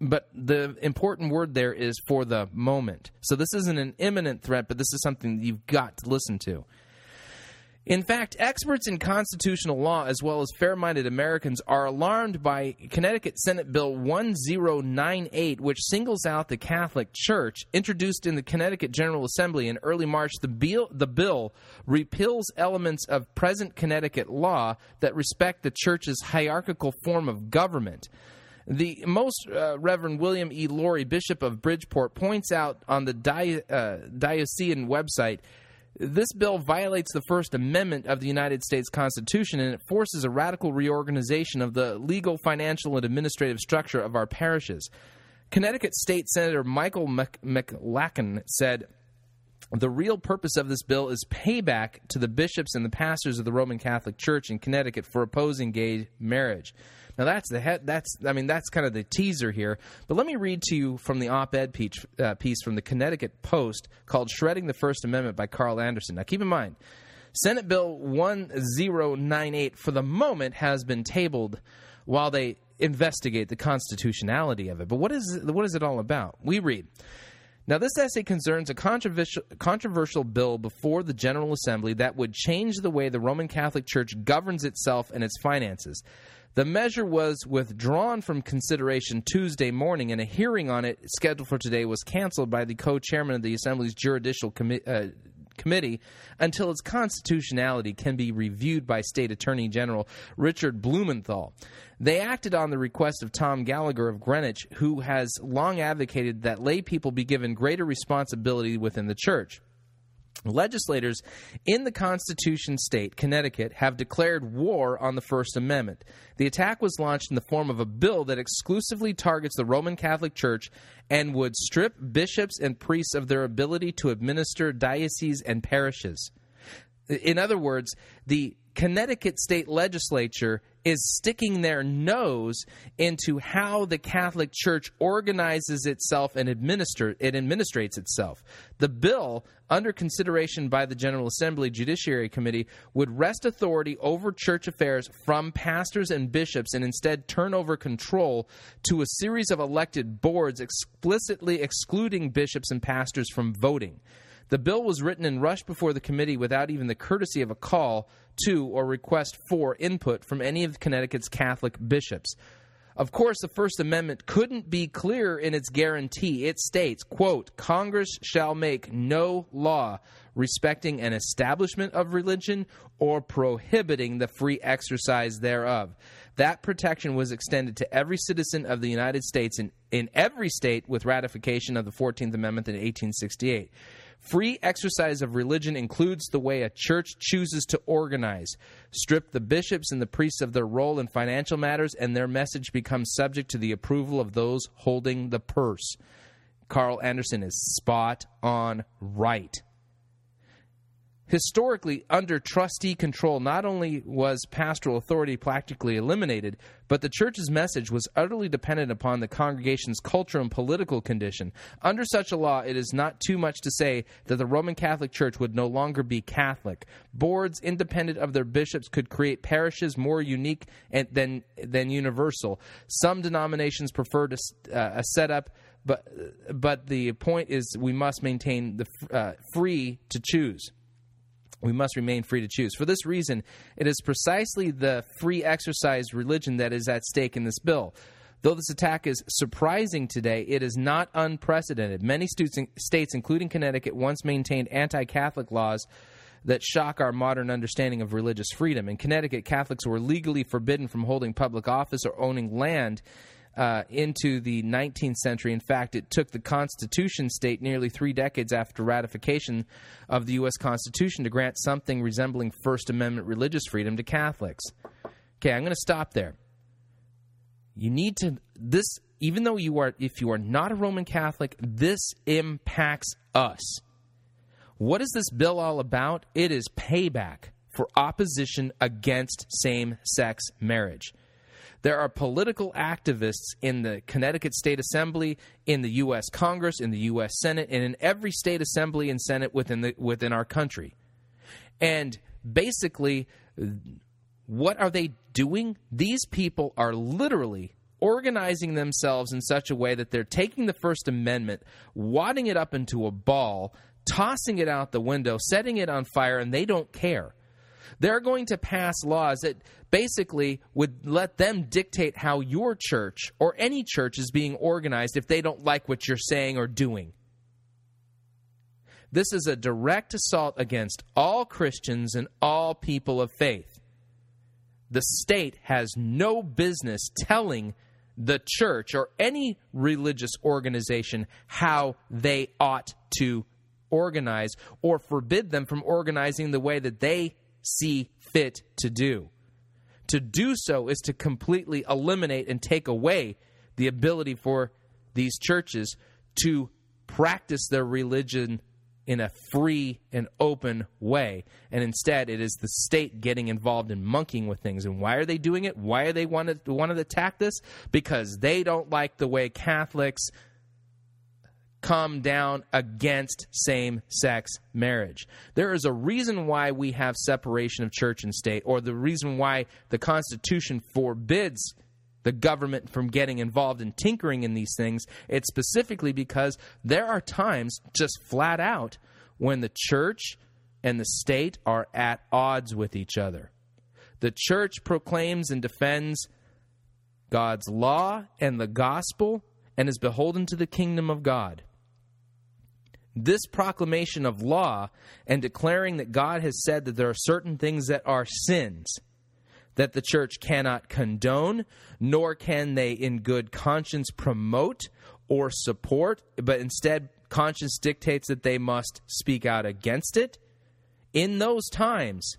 S1: But the important word there is for the moment. So this isn't an imminent threat, but this is something you've got to listen to. In fact, experts in constitutional law, as well as fair minded Americans, are alarmed by Connecticut Senate Bill 1098, which singles out the Catholic Church. Introduced in the Connecticut General Assembly in early March, the bill, the bill repeals elements of present Connecticut law that respect the Church's hierarchical form of government. The most uh, Reverend William E. Lori, Bishop of Bridgeport, points out on the uh, diocesan website this bill violates the First Amendment of the United States Constitution and it forces a radical reorganization of the legal, financial, and administrative structure of our parishes. Connecticut State Senator Michael McLachlan said, the real purpose of this bill is payback to the bishops and the pastors of the Roman Catholic Church in Connecticut for opposing gay marriage. Now that's the head. That's I mean that's kind of the teaser here. But let me read to you from the op-ed piece, uh, piece from the Connecticut Post called "Shredding the First Amendment" by Carl Anderson. Now keep in mind, Senate Bill 1098 for the moment has been tabled while they investigate the constitutionality of it. But what is what is it all about? We read. Now, this essay concerns a controversial, controversial bill before the General Assembly that would change the way the Roman Catholic Church governs itself and its finances. The measure was withdrawn from consideration Tuesday morning, and a hearing on it scheduled for today was canceled by the co chairman of the Assembly's Judicial Committee. Uh, committee until its constitutionality can be reviewed by State Attorney General Richard Blumenthal. They acted on the request of Tom Gallagher of Greenwich, who has long advocated that lay people be given greater responsibility within the church. Legislators in the Constitution state, Connecticut, have declared war on the First Amendment. The attack was launched in the form of a bill that exclusively targets the Roman Catholic Church and would strip bishops and priests of their ability to administer dioceses and parishes. In other words, the Connecticut state legislature is sticking their nose into how the Catholic Church organizes itself and administer it administrates itself. The bill under consideration by the General Assembly Judiciary Committee would wrest authority over church affairs from pastors and bishops and instead turn over control to a series of elected boards explicitly excluding bishops and pastors from voting. The bill was written and rushed before the committee without even the courtesy of a call to or request for input from any of Connecticut's Catholic bishops. Of course, the First Amendment couldn't be clearer in its guarantee. It states, quote, Congress shall make no law respecting an establishment of religion or prohibiting the free exercise thereof. That protection was extended to every citizen of the United States in, in every state with ratification of the 14th Amendment in 1868. Free exercise of religion includes the way a church chooses to organize. Strip the bishops and the priests of their role in financial matters, and their message becomes subject to the approval of those holding the purse. Carl Anderson is spot on right. Historically, under trustee control, not only was pastoral authority practically eliminated, but the church's message was utterly dependent upon the congregation's culture and political condition. Under such a law, it is not too much to say that the Roman Catholic Church would no longer be Catholic. Boards, independent of their bishops, could create parishes more unique than, than universal. Some denominations prefer to, uh, a setup but but the point is we must maintain the uh, free to choose we must remain free to choose. For this reason, it is precisely the free exercise religion that is at stake in this bill. Though this attack is surprising today, it is not unprecedented. Many states, including Connecticut, once maintained anti Catholic laws that shock our modern understanding of religious freedom. In Connecticut, Catholics were legally forbidden from holding public office or owning land uh, into the 19th century. In fact, it took the Constitution state nearly three decades after ratification of the U.S. Constitution to grant something resembling First Amendment religious freedom to Catholics. Okay, I'm going to stop there. You need to this even though you are if you are not a Roman Catholic, this impacts us. What is this bill all about? It is payback for opposition against same-sex marriage. There are political activists in the Connecticut State Assembly, in the U.S. Congress, in the U.S. Senate, and in every state assembly and senate within the within our country. And basically, what are they doing? These people are literally organizing themselves in such a way that they're taking the First Amendment, wadding it up into a ball, tossing it out the window, setting it on fire, and they don't care. They're going to pass laws that basically would let them dictate how your church or any church is being organized if they don't like what you're saying or doing. This is a direct assault against all Christians and all people of faith. The state has no business telling the church or any religious organization how they ought to organize or forbid them from organizing the way that they see fit to do. To do so is to completely eliminate and take away the ability for these churches to practice their religion in a free and open way. And instead, it is the state getting involved in monkeying with things. And why are they doing it? Why are they wanted want to attack this? Because they don't like the way Catholics come down against same sex marriage. There is a reason why we have separation of church and state, or the reason why the Constitution forbids the government from getting involved in tinkering in these things. It's specifically because there are times, just flat out, when the church and the state are at odds with each other. The church proclaims and defends God's law and the gospel and is beholden to the kingdom of God. This proclamation of law and declaring that God has said that there are certain things that are sins that the church cannot condone, nor can they in good conscience promote or support, but instead conscience dictates that they must speak out against it. In those times,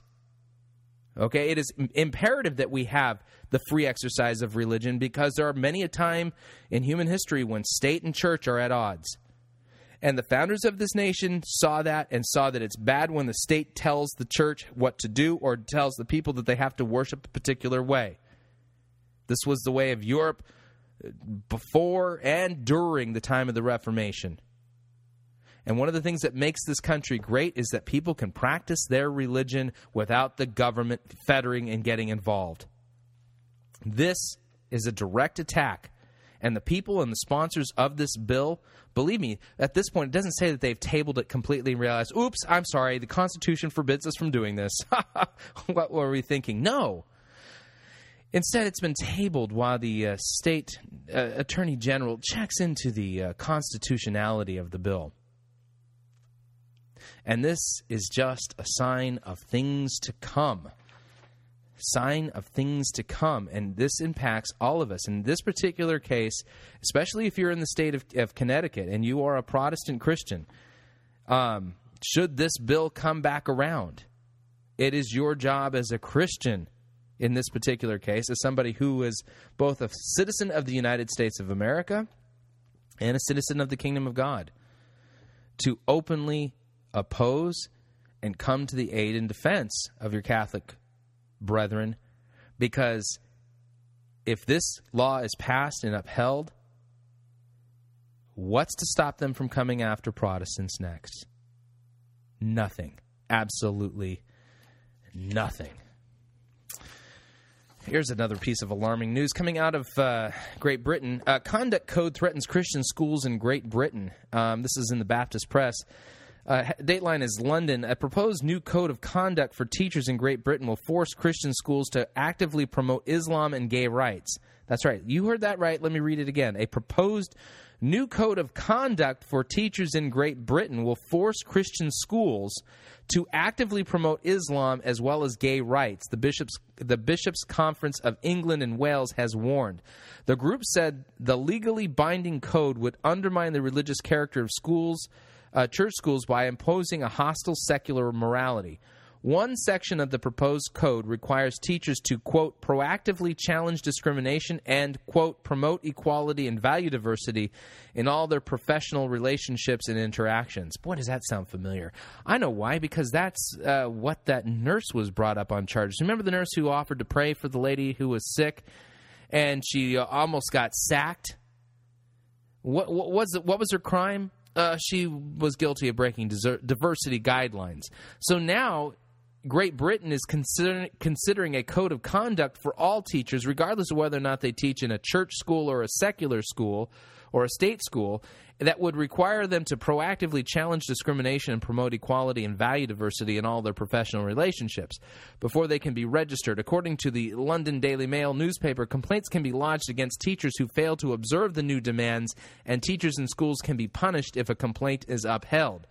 S1: okay, it is imperative that we have the free exercise of religion because there are many a time in human history when state and church are at odds. And the founders of this nation saw that and saw that it's bad when the state tells the church what to do or tells the people that they have to worship a particular way. This was the way of Europe uh, before and during the time of the Reformation. And one of the things that makes this country great is that people can practice their religion without the government fettering and getting involved. This is a direct attack. And the people and the sponsors of this bill believe me, at this point, it doesn't say that they've tabled it completely and realized, oops, I'm sorry, the Constitution forbids us from doing this. what were we thinking? No. Instead, it's been tabled while the uh, state uh, attorney general checks into the uh, constitutionality of the bill. And this is just a sign of things to come sign of things to come. And this impacts all of us. In this particular case, especially if you're in the state of, of Connecticut and you are a Protestant Christian, um, should this bill come back around, it is your job as a Christian in this particular case, as somebody who is both a citizen of the United States of America and a citizen of the kingdom of God, to openly oppose and come to the aid and defense of your Catholic brethren, because if this law is passed and upheld, what's to stop them from coming after Protestants next? Nothing. Absolutely nothing. Here's another piece of alarming news coming out of uh, Great Britain. Uh, conduct code threatens Christian schools in Great Britain. Um, this is in the Baptist Press. Uh, Dateline is London. A proposed new code of conduct for teachers in Great Britain will force Christian schools to actively promote Islam and gay rights. That's right. You heard that right. Let me read it again. A proposed new code of conduct for teachers in Great Britain will force Christian schools to actively promote Islam as well as gay rights. The bishops the Bishops Conference of England and Wales has warned. The group said the legally binding code would undermine the religious character of schools uh, church schools by imposing a hostile secular morality. One section of the proposed code requires teachers to, quote, proactively challenge discrimination and, quote, promote equality and value diversity in all their professional relationships and interactions. Boy, does that sound familiar. I know why, because that's uh, what that nurse was brought up on charges. Remember the nurse who offered to pray for the lady who was sick and she uh, almost got sacked? What, what, was, what was her crime? Uh, she was guilty of breaking diversity guidelines. So now Great Britain is consider- considering a code of conduct for all teachers, regardless of whether or not they teach in a church school or a secular school or a state school that would require them to proactively challenge discrimination and promote equality and value diversity in all their professional relationships before they can be registered. According to the London Daily Mail newspaper, complaints can be lodged against teachers who fail to observe the new demands, and teachers in schools can be punished if a complaint is upheld.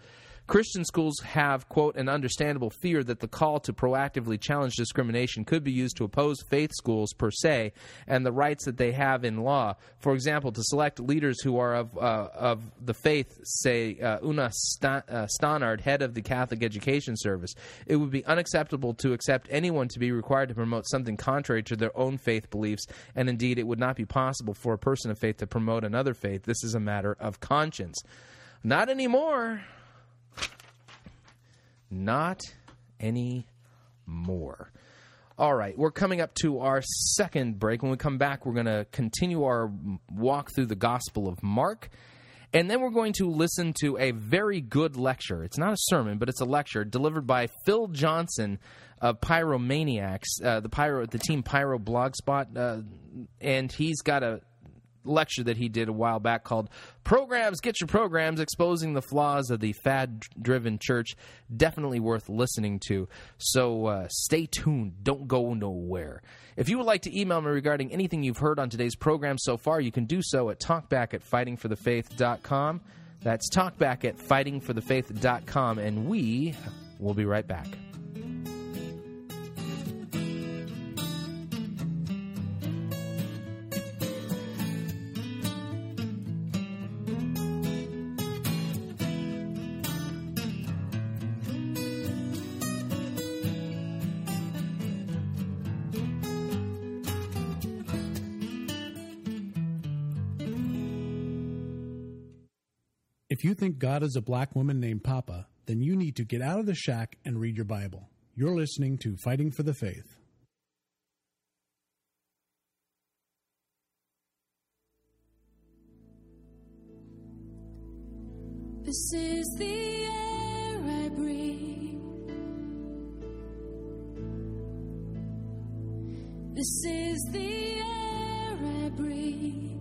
S1: Christian schools have, quote, an understandable fear that the call to proactively challenge discrimination could be used to oppose faith schools per se and the rights that they have in law. For example, to select leaders who are of, uh, of the faith, say uh, Oona St- uh, Stannard, head of the Catholic Education Service. It would be unacceptable to accept anyone to be required to promote something contrary to their own faith beliefs, and indeed, it would not be possible for a person of faith to promote another faith. This is a matter of conscience. Not anymore. Not any more. All right, we're coming up to our second break. When we come back, we're going to continue our walk through the Gospel of Mark. And then we're going to listen to a very good lecture. It's not a sermon, but it's a lecture delivered by Phil Johnson of Pyromaniacs, uh, the Pyro, the team Pyro Blogspot, uh, and he's got a lecture that he did a while back called Programs Get Your Programs Exposing the Flaws of the Fad Driven Church. Definitely worth listening to. So uh, stay tuned. Don't go nowhere. If you would like to email me regarding anything you've heard on today's program so far, you can do so at talkback at fightingforthefaith.com. That's talkback at fightingforthefaith.com, and we will be right back.
S2: If you think God is a black woman named Papa, then you need to get out of the shack and read your Bible. You're listening to Fighting for the Faith.
S10: This is the air I breathe. This is the air I breathe.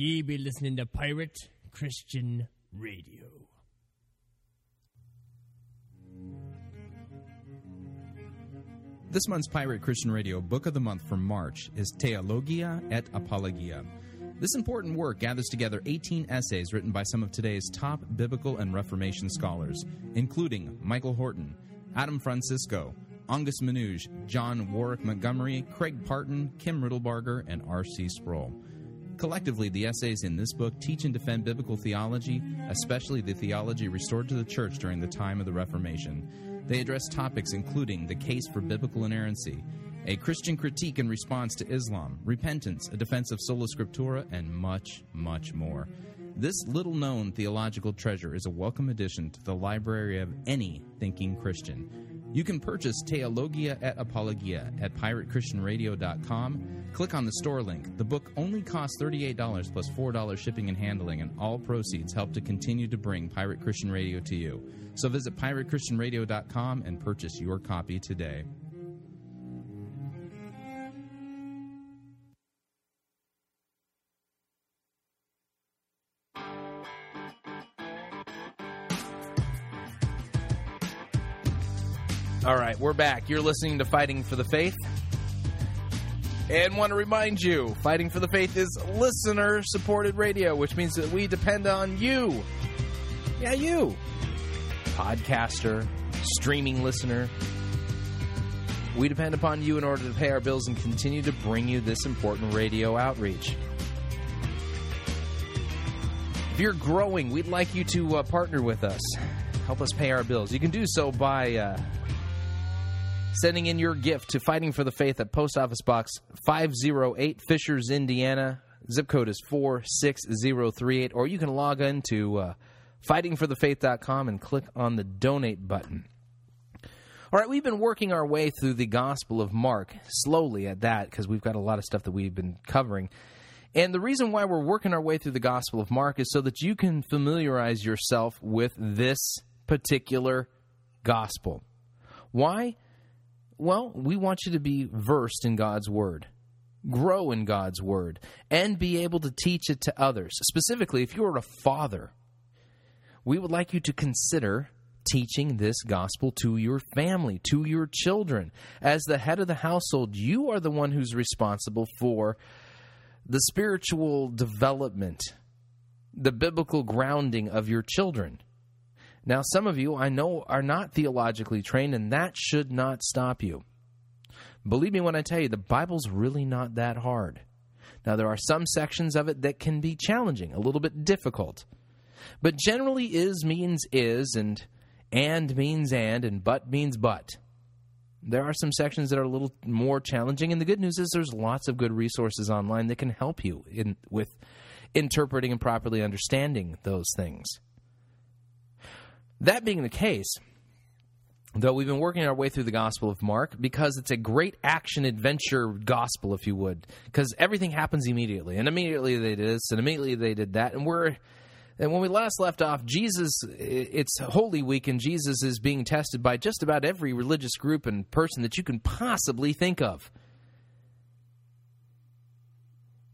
S3: Ye be listening to Pirate Christian Radio.
S11: This month's Pirate Christian Radio Book of the Month for March is Theologia et Apologia. This important work gathers together 18 essays written by some of today's top biblical and Reformation scholars, including Michael Horton, Adam Francisco, Angus Menuge, John Warwick Montgomery, Craig Parton, Kim Riddlebarger, and R.C. Sproul. Collectively, the essays in this book teach and defend biblical theology, especially the theology restored to the church during the time of the Reformation. They address topics including the case for biblical inerrancy, a Christian critique in response to Islam, repentance, a defense of sola scriptura, and much, much more. This little known theological treasure is a welcome addition to the library of any thinking Christian. You can purchase Theologia et Apologia at piratechristianradio.com. Click on the store link. The book only costs $38 plus $4 shipping and handling, and all proceeds help to continue to bring Pirate Christian Radio to you. So visit piratechristianradio.com and purchase your copy today.
S1: All right, we're back. You're listening to Fighting for the Faith. And want to remind you, Fighting for the Faith is listener supported radio, which means that we depend on you. Yeah, you. Podcaster, streaming listener. We depend upon you in order to pay our bills and continue to bring you this important radio outreach. If you're growing, we'd like you to uh, partner with us. Help us pay our bills. You can do so by uh, sending in your gift to Fighting for the Faith at Post Office Box 508 Fishers, Indiana. Zip code is 46038. Or you can log into uh, fightingforthefaith.com and click on the donate button. All right, we've been working our way through the Gospel of Mark, slowly at that, because we've got a lot of stuff that we've been covering. And the reason why we're working our way through the Gospel of Mark is so that you can familiarize yourself with this particular gospel. Why? Well, we want you to be versed in God's Word, grow in God's Word, and be able to teach it to others. Specifically, if you're a father, we would like you to consider teaching this gospel to your family, to your children. As the head of the household, you are the one who's responsible for the spiritual development the biblical grounding of your children. Now, some of you I know are not theologically trained, and that should not stop you. Believe me when I tell you, the Bible's really not that hard. Now, there are some sections of it that can be challenging, a little bit difficult. But generally, is means is, and and means and, and but means but. There are some sections that are a little more challenging, and the good news is there's lots of good resources online that can help you in with interpreting and properly understanding those things. That being the case, though we've been working our way through the Gospel of Mark because it's a great action adventure gospel, if you would, because everything happens immediately, and immediately they did this, and immediately they did that, and we're and when we last left off, Jesus, it's Holy Week, and Jesus is being tested by just about every religious group and person that you can possibly think of.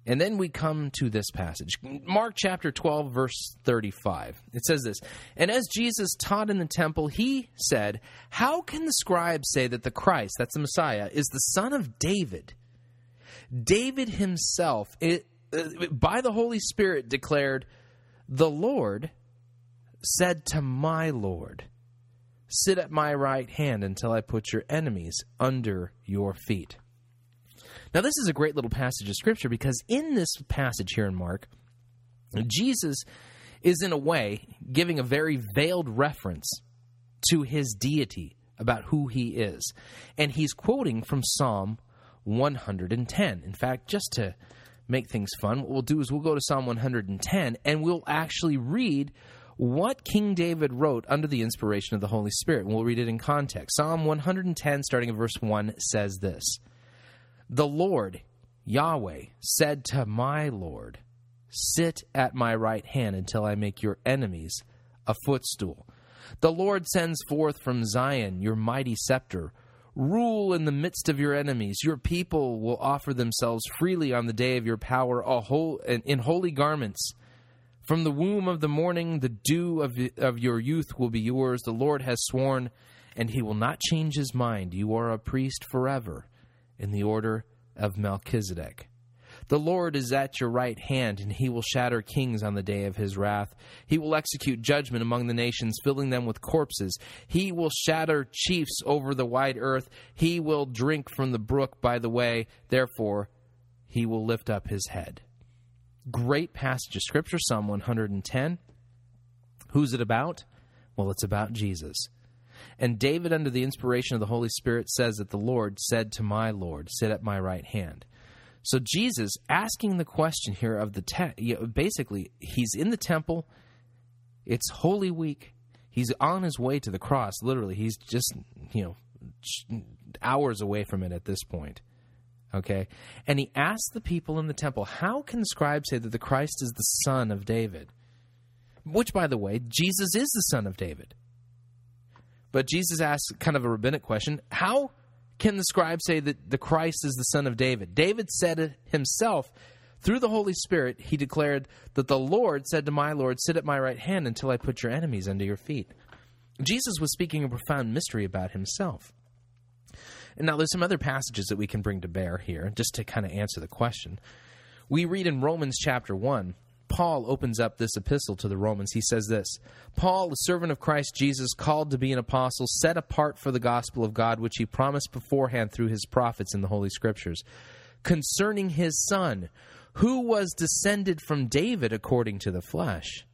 S1: And then we come to this passage Mark chapter 12, verse 35. It says this And as Jesus taught in the temple, he said, How can the scribes say that the Christ, that's the Messiah, is the son of David? David himself, it, uh, by the Holy Spirit, declared, The Lord said to my Lord, Sit at my right hand until I put your enemies under your feet. Now, this is a great little passage of Scripture because in this passage here in Mark, Jesus is, in a way, giving a very veiled reference to his deity about who he is. And he's quoting from Psalm 110. In fact, just to make things fun, what we'll do is we'll go to Psalm 110 and we'll actually read what King David wrote under the inspiration of the Holy Spirit. And we'll read it in context. Psalm 110, starting at verse 1, says this. The Lord, Yahweh, said to my Lord, Sit at my right hand until I make your enemies a footstool. The Lord sends forth from Zion your mighty scepter. Rule in the midst of your enemies. Your people will offer themselves freely on the day of your power whole, in holy garments. From the womb of the morning, the dew of, of your youth will be yours. The Lord has sworn, and he will not change his mind. You are a priest forever in the order of Melchizedek. The Lord is at your right hand, and he will shatter kings on the day of his wrath. He will execute judgment among the nations, filling them with corpses. He will shatter chiefs over the wide earth. He will drink from the brook by the way. Therefore, he will lift up his head. Great passage of Scripture, Psalm 110. Who's it about? Well, it's about Jesus. And David, under the inspiration of the Holy Spirit, says that the Lord said to my Lord, Sit at my right hand. So Jesus asking the question here of the te- basically, he's in the temple. It's Holy Week. He's on his way to the cross. Literally, he's just you know hours away from it at this point. Okay, and he asked the people in the temple, "How can the scribes say that the Christ is the son of David?" Which, by the way, Jesus is the son of David. But Jesus asks kind of a rabbinic question How can the scribe say that the Christ is the son of David? David said it himself. Through the Holy Spirit, he declared that the Lord said to my Lord, Sit at my right hand until I put your enemies under your feet. Jesus was speaking a profound mystery about himself. And now there's some other passages that we can bring to bear here just to kind of answer the question. We read in Romans chapter 1 Paul opens up this epistle to the Romans. He says this Paul, the servant of Christ Jesus, called to be an apostle, set apart for the gospel of God, which he promised beforehand through his prophets in the Holy Scriptures, concerning his son, who was descended from David according to the flesh,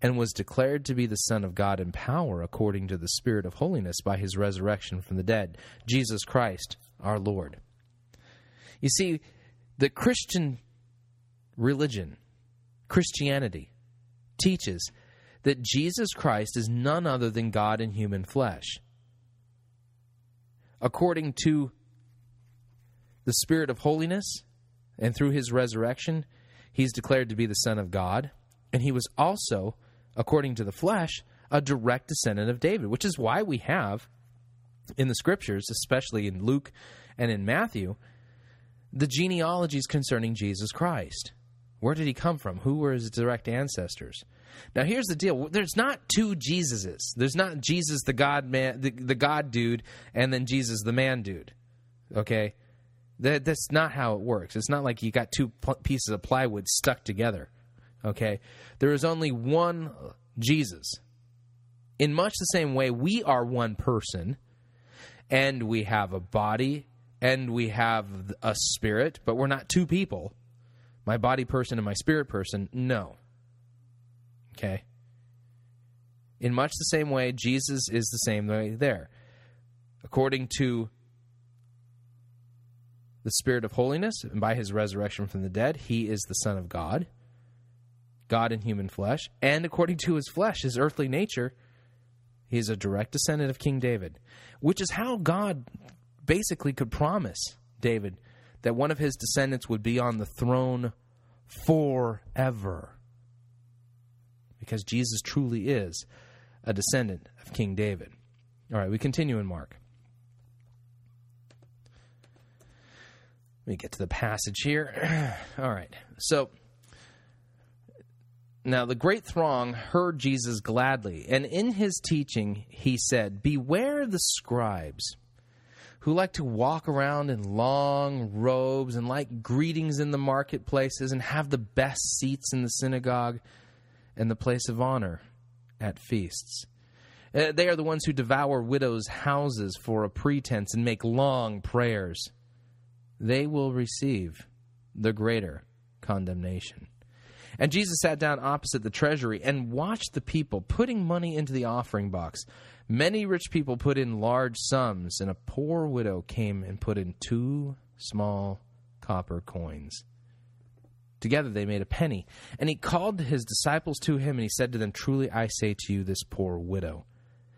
S1: and was declared to be the Son of God in power according to the Spirit of holiness by his resurrection from the dead, Jesus Christ our Lord. You see, the Christian religion Christianity teaches that Jesus Christ is none other than God in human flesh. According to the Spirit of holiness and through his resurrection, he's declared to be the Son of God. And he was also, according to the flesh, a direct descendant of David, which is why we have in the scriptures, especially in Luke and in Matthew, the genealogies concerning Jesus Christ. Where did he come from? Who were his direct ancestors? Now here's the deal. There's not two Jesuses. There's not Jesus the God man the, the God dude and then Jesus the man dude. Okay? That, that's not how it works. It's not like you got two pl- pieces of plywood stuck together. Okay? There is only one Jesus. In much the same way, we are one person, and we have a body, and we have a spirit, but we're not two people. My body person and my spirit person, no. Okay? In much the same way, Jesus is the same way there. According to the Spirit of holiness, and by his resurrection from the dead, he is the Son of God, God in human flesh. And according to his flesh, his earthly nature, he is a direct descendant of King David, which is how God basically could promise David that one of his descendants would be on the throne forever. Because Jesus truly is a descendant of King David. All right, we continue in Mark. Let me get to the passage here. All right. So now the great throng heard Jesus gladly, and in his teaching he said, Beware the scribes who like to walk around in long robes and like greetings in the marketplaces and have the best seats in the synagogue and the place of honor at feasts. Uh, they are the ones who devour widows' houses for a pretense and make long prayers. They will receive the greater condemnation. And Jesus sat down opposite the treasury and watched the people putting money into the offering box. Many rich people put in large sums, and a poor widow came and put in two small copper coins. Together they made a penny. And he called his disciples to him, and he said to them, Truly I say to you, this poor widow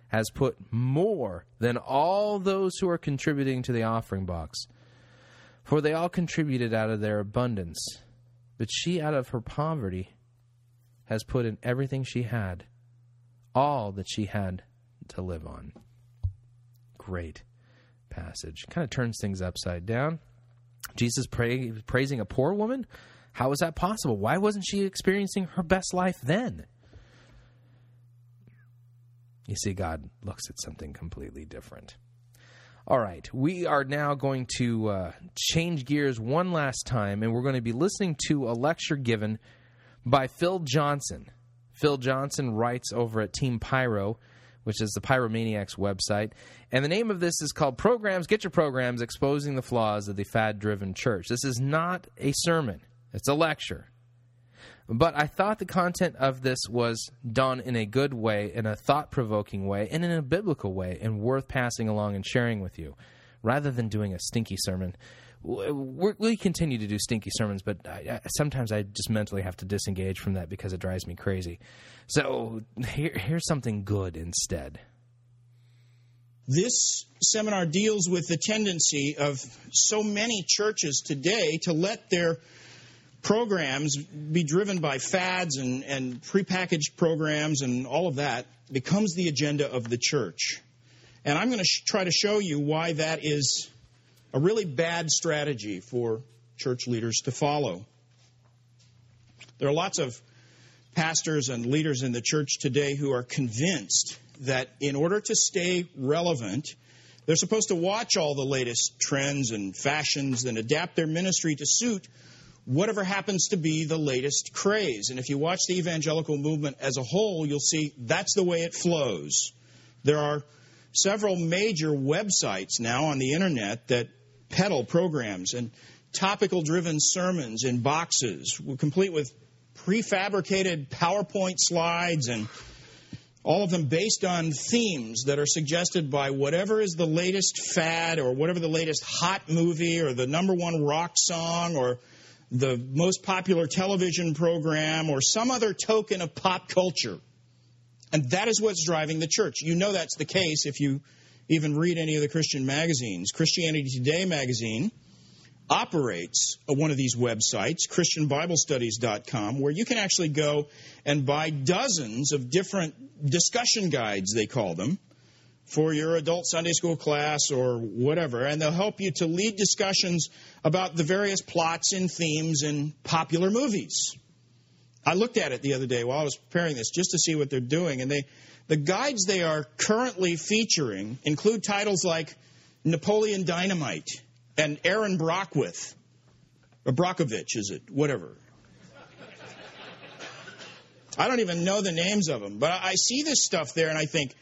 S1: has put more than all those who are contributing to the offering box. For they all contributed out of their abundance. But she, out of her poverty, has put in everything she had, all that she had to live on. Great passage. Kind of turns things upside down. Jesus pray, praising a poor woman? How is that possible? Why wasn't she experiencing her best life then? You see, God looks at something completely different. All right, we are now going to uh, change gears one last time, and we're going to be listening to a lecture given by Phil Johnson. Phil Johnson writes over at Team Pyro, which is the Pyromaniacs website. And the name of this is called Programs, Get Your Programs Exposing the Flaws of the Fad Driven Church. This is not a sermon, it's a lecture. But I thought the content of this was done in a good way, in a thought provoking way, and in a biblical way, and worth passing along and sharing with you, rather than doing a stinky sermon. We're, we continue to do stinky sermons, but I, I, sometimes I just mentally have to disengage from that because it drives me crazy. So here, here's something good instead.
S12: This seminar deals with the tendency of so many churches today to let their programs be driven by fads and, and prepackaged programs and all of that becomes the agenda of the church. And I'm going to sh- try to show you why that is a really bad strategy for church leaders to follow. There are lots of pastors and leaders in the church today who are convinced that in order to stay relevant, they're supposed to watch all the latest trends and fashions and adapt their ministry to suit whatever happens to be the latest craze. And if you watch the evangelical movement as a whole, you'll see that's the way it flows. There are several major websites now on the internet that peddle programs and topical driven sermons in boxes, complete with prefabricated PowerPoint slides and all of them based on themes that are suggested by whatever is the latest fad or whatever the latest hot movie or the number one rock song or the most popular television program or some other token of pop culture. And that is what's driving the church. You know that's the case if you even read any of the Christian magazines. Christianity Today magazine operates one of these websites, ChristianBibleStudies.com, where you can actually go and buy dozens of different discussion guides, they call them, for your adult Sunday school class or whatever, and they'll help you to lead discussions about the various plots and themes in popular movies. I looked at it the other day while I was preparing this just to see what they're doing, and they the guides they are currently featuring include titles like Napoleon Dynamite and Erin Brockwith, or Brockovich, is it? Whatever. I don't even know the names of them, but I see this stuff there and I think,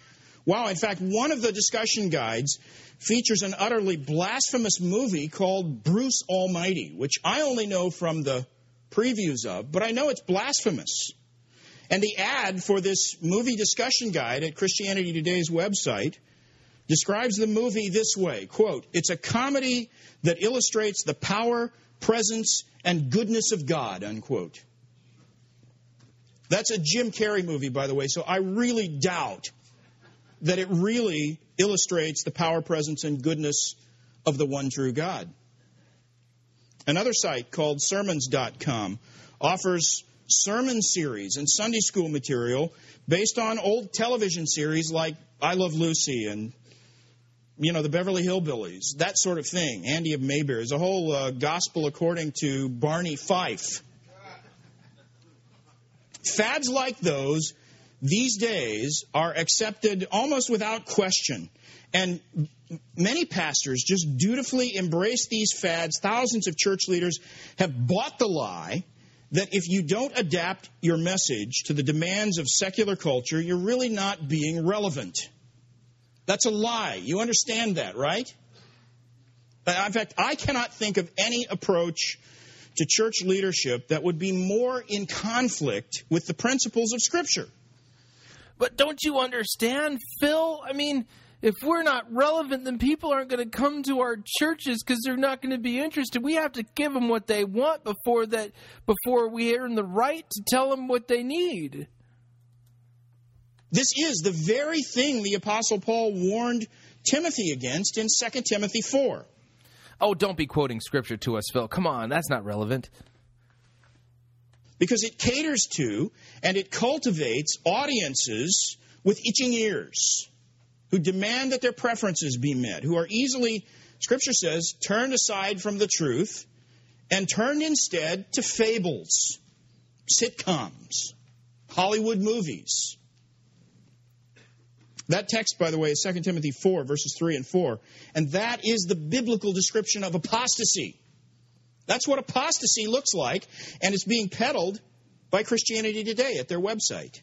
S12: wow, in fact, one of the discussion guides features an utterly blasphemous movie called Bruce Almighty, which I only know from the previews of, but I know it's blasphemous. And the ad for this movie discussion guide at Christianity Today's website describes the movie this way quote, It's a comedy that illustrates the power, presence, and goodness of God, unquote. That's a Jim Carrey movie, by the way, so I really doubt that it really illustrates the power, presence, and goodness of the one true God. Another site called sermons.com offers sermon series and Sunday school material based on old television series like I Love Lucy and you know the Beverly Hillbillies, that sort of thing. Andy of Mayberry. There's a whole uh, gospel according to Barney Fife. Fads like those these days are accepted almost without question. And many pastors just dutifully embrace these fads. Thousands of church leaders have bought the lie that if you don't adapt your message to the demands of secular culture, you're really not being relevant. That's a lie. You understand that, right? In fact, I cannot think of any approach to church leadership that would be more in conflict with the principles of Scripture.
S1: But don't you understand, Phil? I mean, if we're not relevant, then people aren't going to come to our churches because they're not going to be interested. We have to give them what they want before that before we earn the right to tell them what they need.
S12: This is the very thing the apostle Paul warned Timothy against in 2 Timothy 4.
S1: Oh, don't be quoting scripture to us, Phil. Come on, that's not relevant.
S12: Because it caters to and it cultivates audiences with itching ears who demand that their preferences be met, who are easily, Scripture says, turned aside from the truth and turned instead to fables, sitcoms, Hollywood movies. That text, by the way, is 2 Timothy 4, verses 3 and 4. And that is the biblical description of apostasy. That's what apostasy looks like, and it's being peddled by Christianity Today at their website.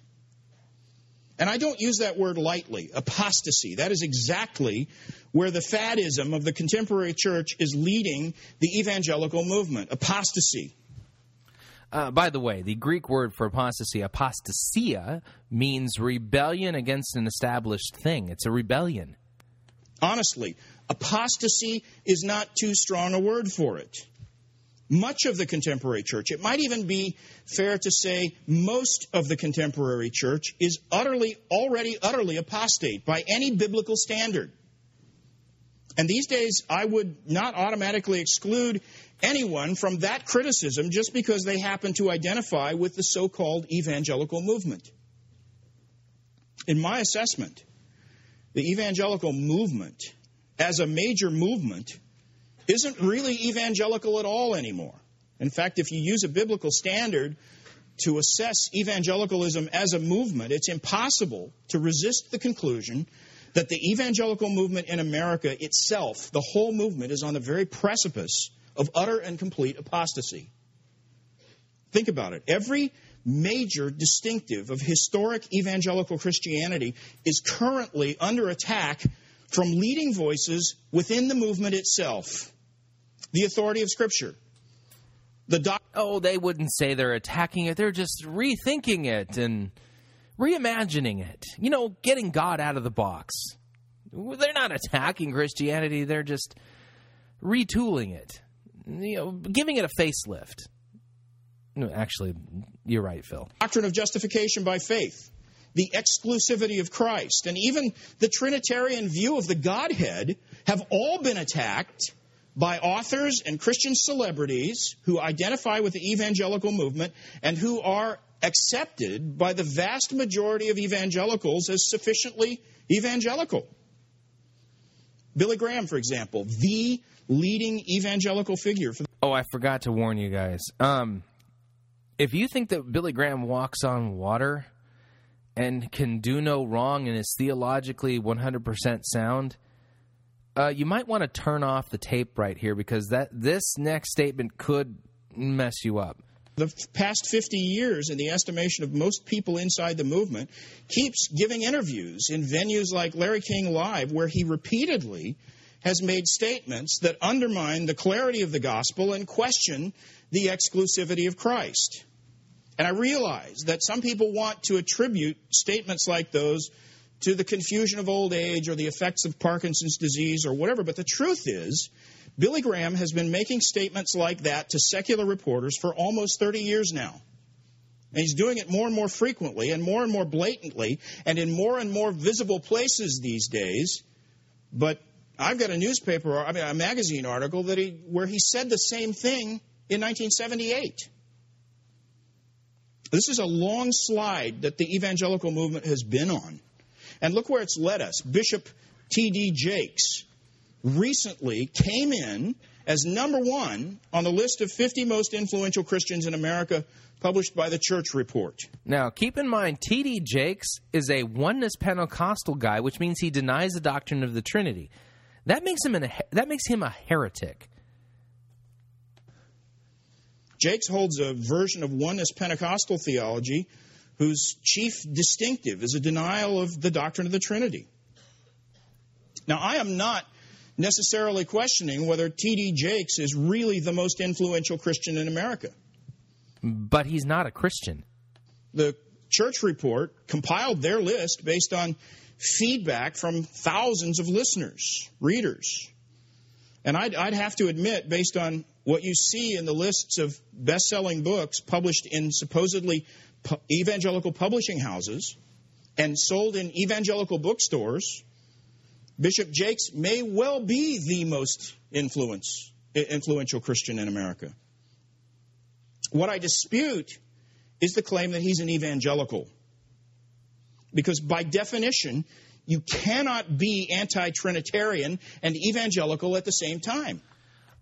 S12: And I don't use that word lightly, apostasy. That is exactly where the faddism of the contemporary church is leading the evangelical movement apostasy.
S1: Uh, by the way, the Greek word for apostasy, apostasia, means rebellion against an established thing. It's a rebellion.
S12: Honestly, apostasy is not too strong a word for it much of the contemporary church, it might even be fair to say most of the contemporary church, is utterly, already utterly apostate by any biblical standard. And these days, I would not automatically exclude anyone from that criticism just because they happen to identify with the so called evangelical movement. In my assessment, the evangelical movement, as a major movement, isn't really evangelical at all anymore. In fact, if you use a biblical standard to assess evangelicalism as a movement, it's impossible to resist the conclusion that the evangelical movement in America itself, the whole movement, is on the very precipice of utter and complete apostasy. Think about it. Every major distinctive of historic evangelical Christianity is currently under attack from leading voices within the movement itself the authority of Scripture. The doc-
S1: oh, they wouldn't say they're attacking it. They're just rethinking it and reimagining it. You know, getting God out of the box. They're not attacking Christianity. They're just retooling it. You know, giving it a facelift. No, actually, you're right, Phil.
S12: Doctrine of justification by faith, the exclusivity of Christ, and even the Trinitarian view of the Godhead have all been attacked by authors and Christian celebrities who identify with the evangelical movement and who are accepted by the vast majority of evangelicals as sufficiently evangelical. Billy Graham, for example, the leading evangelical figure. For
S1: oh, I forgot to warn you guys. Um, if you think that Billy Graham walks on water and can do no wrong and is theologically 100% sound, uh, you might want to turn off the tape right here because that this next statement could mess you up.
S12: the f- past 50 years, in the estimation of most people inside the movement, keeps giving interviews in venues like Larry King Live, where he repeatedly has made statements that undermine the clarity of the gospel and question the exclusivity of Christ. And I realize that some people want to attribute statements like those to the confusion of old age or the effects of Parkinson's disease or whatever, but the truth is, Billy Graham has been making statements like that to secular reporters for almost 30 years now. And he's doing it more and more frequently and more and more blatantly and in more and more visible places these days. But I've got a newspaper, I mean, a magazine article that he, where he said the same thing in 1978. This is a long slide that the evangelical movement has been on. And look where it's led us. Bishop T.D. Jakes recently came in as number one on the list of 50 most influential Christians in America published by the Church Report.
S1: Now, keep in mind, T.D. Jakes is a oneness Pentecostal guy, which means he denies the doctrine of the Trinity. That makes him an, that makes him a heretic.
S12: Jakes holds a version of oneness Pentecostal theology whose chief distinctive is a denial of the doctrine of the Trinity. Now, I am not necessarily questioning whether T.D. Jakes is really the most influential Christian in America.
S1: But he's not a Christian.
S12: The church report compiled their list based on feedback from thousands of listeners, readers. And I'd, I'd have to admit, based on what you see in the lists of best selling books published in supposedly evangelical publishing houses and sold in evangelical bookstores, Bishop Jakes may well be the most influential Christian in America. What I dispute is the claim that he's an evangelical. Because by definition, you cannot be anti Trinitarian and evangelical at the same time.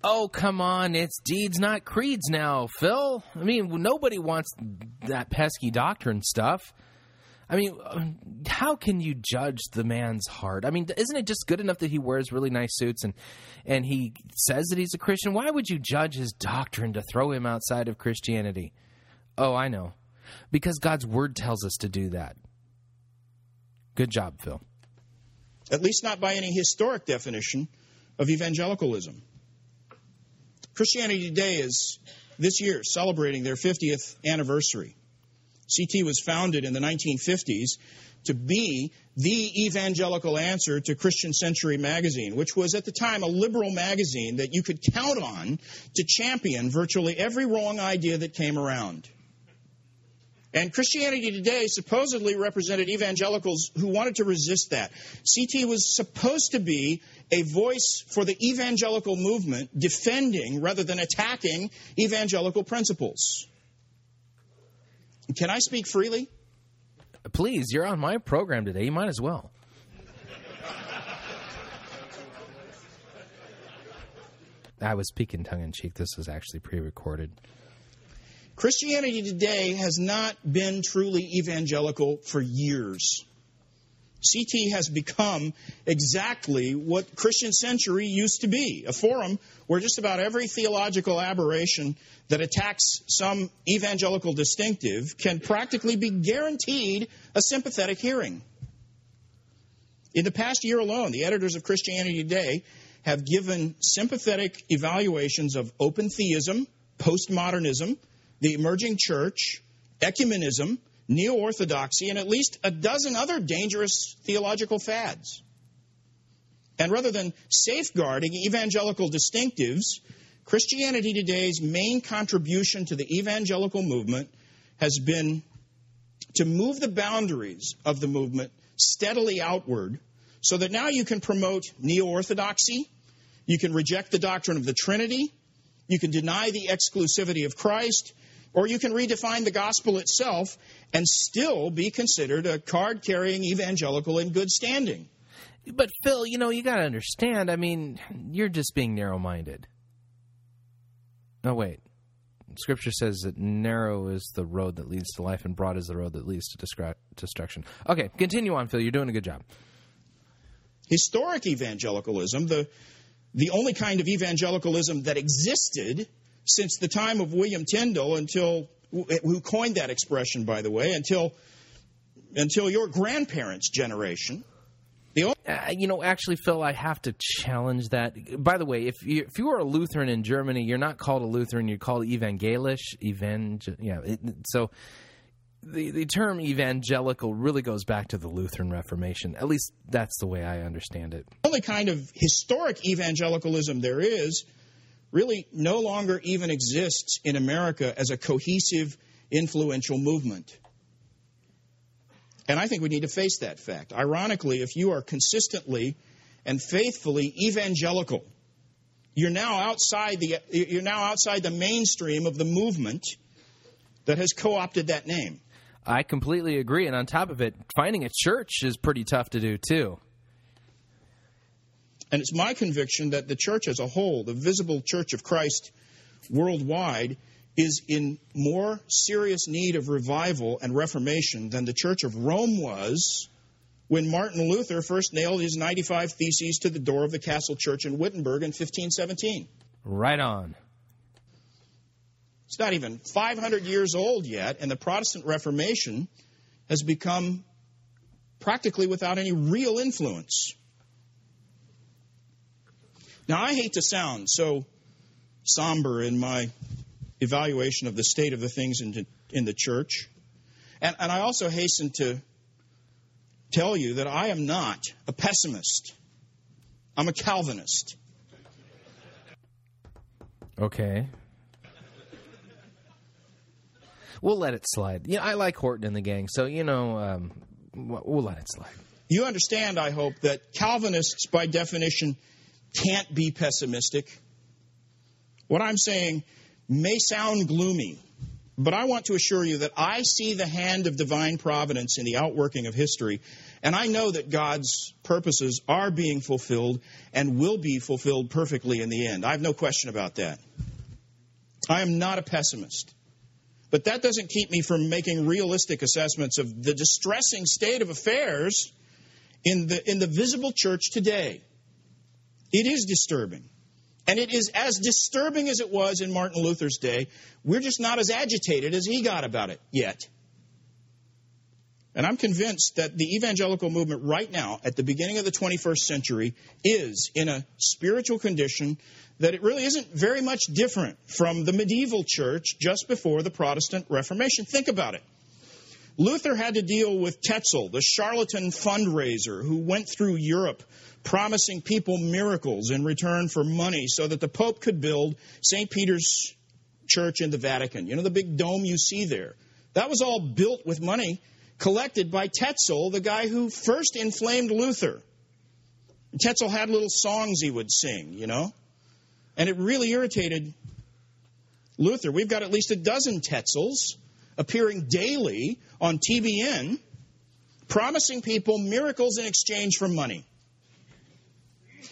S1: Oh, come on. It's deeds, not creeds now, Phil. I mean, nobody wants that pesky doctrine stuff. I mean, how can you judge the man's heart? I mean, isn't it just good enough that he wears really nice suits and and he says that he's a Christian? Why would you judge his doctrine to throw him outside of Christianity? Oh, I know. Because God's word tells us to do that. Good job, Phil.
S12: At least not by any historic definition of evangelicalism. Christianity Today is this year celebrating their 50th anniversary. CT was founded in the 1950s to be the evangelical answer to Christian Century magazine, which was at the time a liberal magazine that you could count on to champion virtually every wrong idea that came around. And Christianity Today supposedly represented evangelicals who wanted to resist that. CT was supposed to be a voice for the evangelical movement, defending rather than attacking evangelical principles. Can I speak freely?
S1: Please, you're on my program today. You might as well. I was speaking tongue in cheek. This was actually pre recorded.
S12: Christianity today has not been truly evangelical for years. CT has become exactly what Christian Century used to be a forum where just about every theological aberration that attacks some evangelical distinctive can practically be guaranteed a sympathetic hearing. In the past year alone, the editors of Christianity Today have given sympathetic evaluations of open theism, postmodernism, the emerging church, ecumenism, neo orthodoxy, and at least a dozen other dangerous theological fads. And rather than safeguarding evangelical distinctives, Christianity Today's main contribution to the evangelical movement has been to move the boundaries of the movement steadily outward so that now you can promote neo orthodoxy, you can reject the doctrine of the Trinity, you can deny the exclusivity of Christ, or you can redefine the gospel itself and still be considered a card carrying evangelical in good standing.
S1: But, Phil, you know, you got to understand. I mean, you're just being narrow minded. Oh, wait. Scripture says that narrow is the road that leads to life and broad is the road that leads to destruction. Okay, continue on, Phil. You're doing a good job.
S12: Historic evangelicalism, the, the only kind of evangelicalism that existed since the time of William Tyndale until who coined that expression, by the way, until until your grandparents' generation.
S1: Uh, you know, actually, Phil, I have to challenge that. By the way, if you if you are a Lutheran in Germany, you're not called a Lutheran; you're called evangelisch. Evangel, yeah. It, so the the term evangelical really goes back to the Lutheran Reformation. At least that's the way I understand it.
S12: The only kind of historic evangelicalism there is really no longer even exists in America as a cohesive, influential movement. And I think we need to face that fact. Ironically, if you are consistently and faithfully evangelical, you're now outside the you're now outside the mainstream of the movement that has co-opted that name.
S1: I completely agree and on top of it, finding a church is pretty tough to do too.
S12: And it's my conviction that the church as a whole, the visible church of Christ worldwide, is in more serious need of revival and reformation than the Church of Rome was when Martin Luther first nailed his 95 Theses to the door of the castle church in Wittenberg in 1517.
S1: Right on.
S12: It's not even 500 years old yet, and the Protestant Reformation has become practically without any real influence. Now, I hate to sound so somber in my evaluation of the state of the things in, in the church. And, and I also hasten to tell you that I am not a pessimist, I'm a Calvinist.
S1: Okay. We'll let it slide. Yeah, I like Horton and the gang, so you know, um, we'll let it slide.
S12: You understand, I hope, that Calvinists, by definition, can't be pessimistic. What I'm saying may sound gloomy, but I want to assure you that I see the hand of divine providence in the outworking of history, and I know that God's purposes are being fulfilled and will be fulfilled perfectly in the end. I have no question about that. I am not a pessimist. But that doesn't keep me from making realistic assessments of the distressing state of affairs in the, in the visible church today. It is disturbing. And it is as disturbing as it was in Martin Luther's day. We're just not as agitated as he got about it yet. And I'm convinced that the evangelical movement right now, at the beginning of the 21st century, is in a spiritual condition that it really isn't very much different from the medieval church just before the Protestant Reformation. Think about it. Luther had to deal with Tetzel, the charlatan fundraiser who went through Europe promising people miracles in return for money so that the Pope could build St. Peter's Church in the Vatican. You know, the big dome you see there. That was all built with money collected by Tetzel, the guy who first inflamed Luther. Tetzel had little songs he would sing, you know, and it really irritated Luther. We've got at least a dozen Tetzels appearing daily on TBN promising people miracles in exchange for money.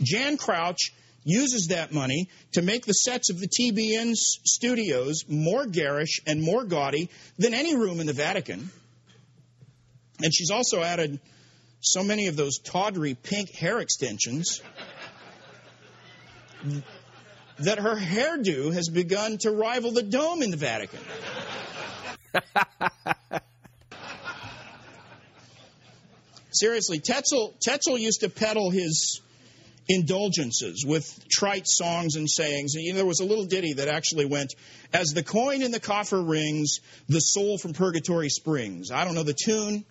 S12: Jan Crouch uses that money to make the sets of the TBN studios more garish and more gaudy than any room in the Vatican. And she's also added so many of those tawdry pink hair extensions that her hairdo has begun to rival the dome in the Vatican. Seriously, Tetzel, Tetzel used to peddle his indulgences with trite songs and sayings. And you know, there was a little ditty that actually went, As the coin in the coffer rings, the soul from purgatory springs. I don't know the tune,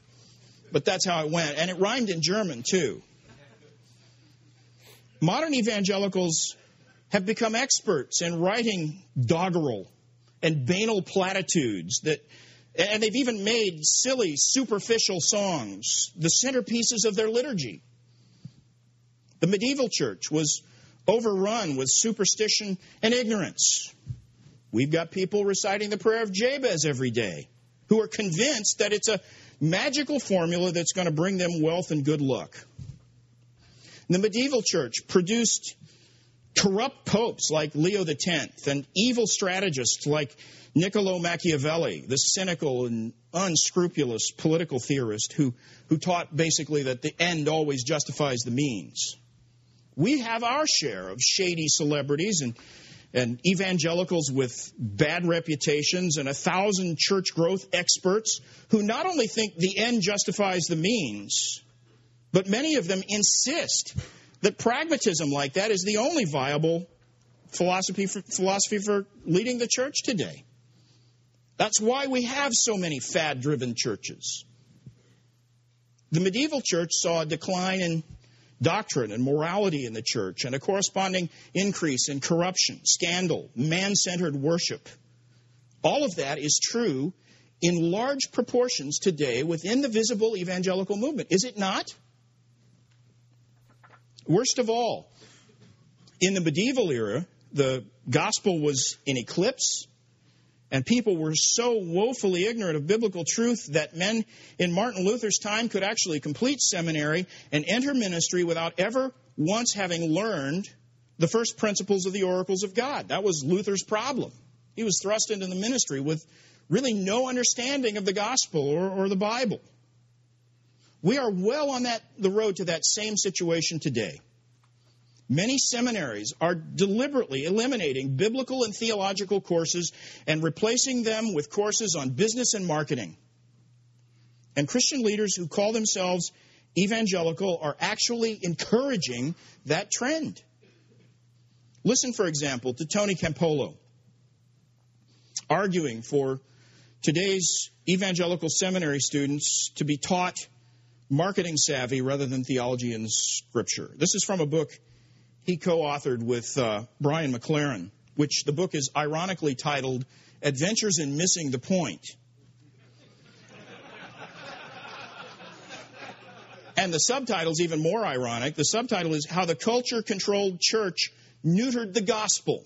S12: but that's how it went. And it rhymed in German, too. Modern evangelicals have become experts in writing doggerel and banal platitudes that and they've even made silly superficial songs the centerpieces of their liturgy the medieval church was overrun with superstition and ignorance. We've got people reciting the prayer of Jabez every day who are convinced that it's a magical formula that's going to bring them wealth and good luck. The medieval church produced corrupt popes like Leo X and evil strategists like Niccolo Machiavelli, the cynical and unscrupulous political theorist who, who taught basically that the end always justifies the means. We have our share of shady celebrities and and evangelicals with bad reputations and a thousand church growth experts who not only think the end justifies the means, but many of them insist that pragmatism like that is the only viable philosophy for, philosophy for leading the church today. That's why we have so many fad driven churches. The medieval church saw a decline in doctrine and morality in the church and a corresponding increase in corruption, scandal, man centered worship. All of that is true in large proportions today within the visible evangelical movement, is it not? Worst of all, in the medieval era, the gospel was in eclipse, and people were so woefully ignorant of biblical truth that men in Martin Luther's time could actually complete seminary and enter ministry without ever once having learned the first principles of the oracles of God. That was Luther's problem. He was thrust into the ministry with really no understanding of the gospel or, or the Bible. We are well on that, the road to that same situation today. Many seminaries are deliberately eliminating biblical and theological courses and replacing them with courses on business and marketing. And Christian leaders who call themselves evangelical are actually encouraging that trend. Listen, for example, to Tony Campolo arguing for today's evangelical seminary students to be taught marketing savvy rather than theology and scripture. This is from a book he co authored with uh, Brian McLaren, which the book is ironically titled Adventures in Missing the Point. And the subtitle is even more ironic. The subtitle is How the Culture Controlled Church Neutered the Gospel,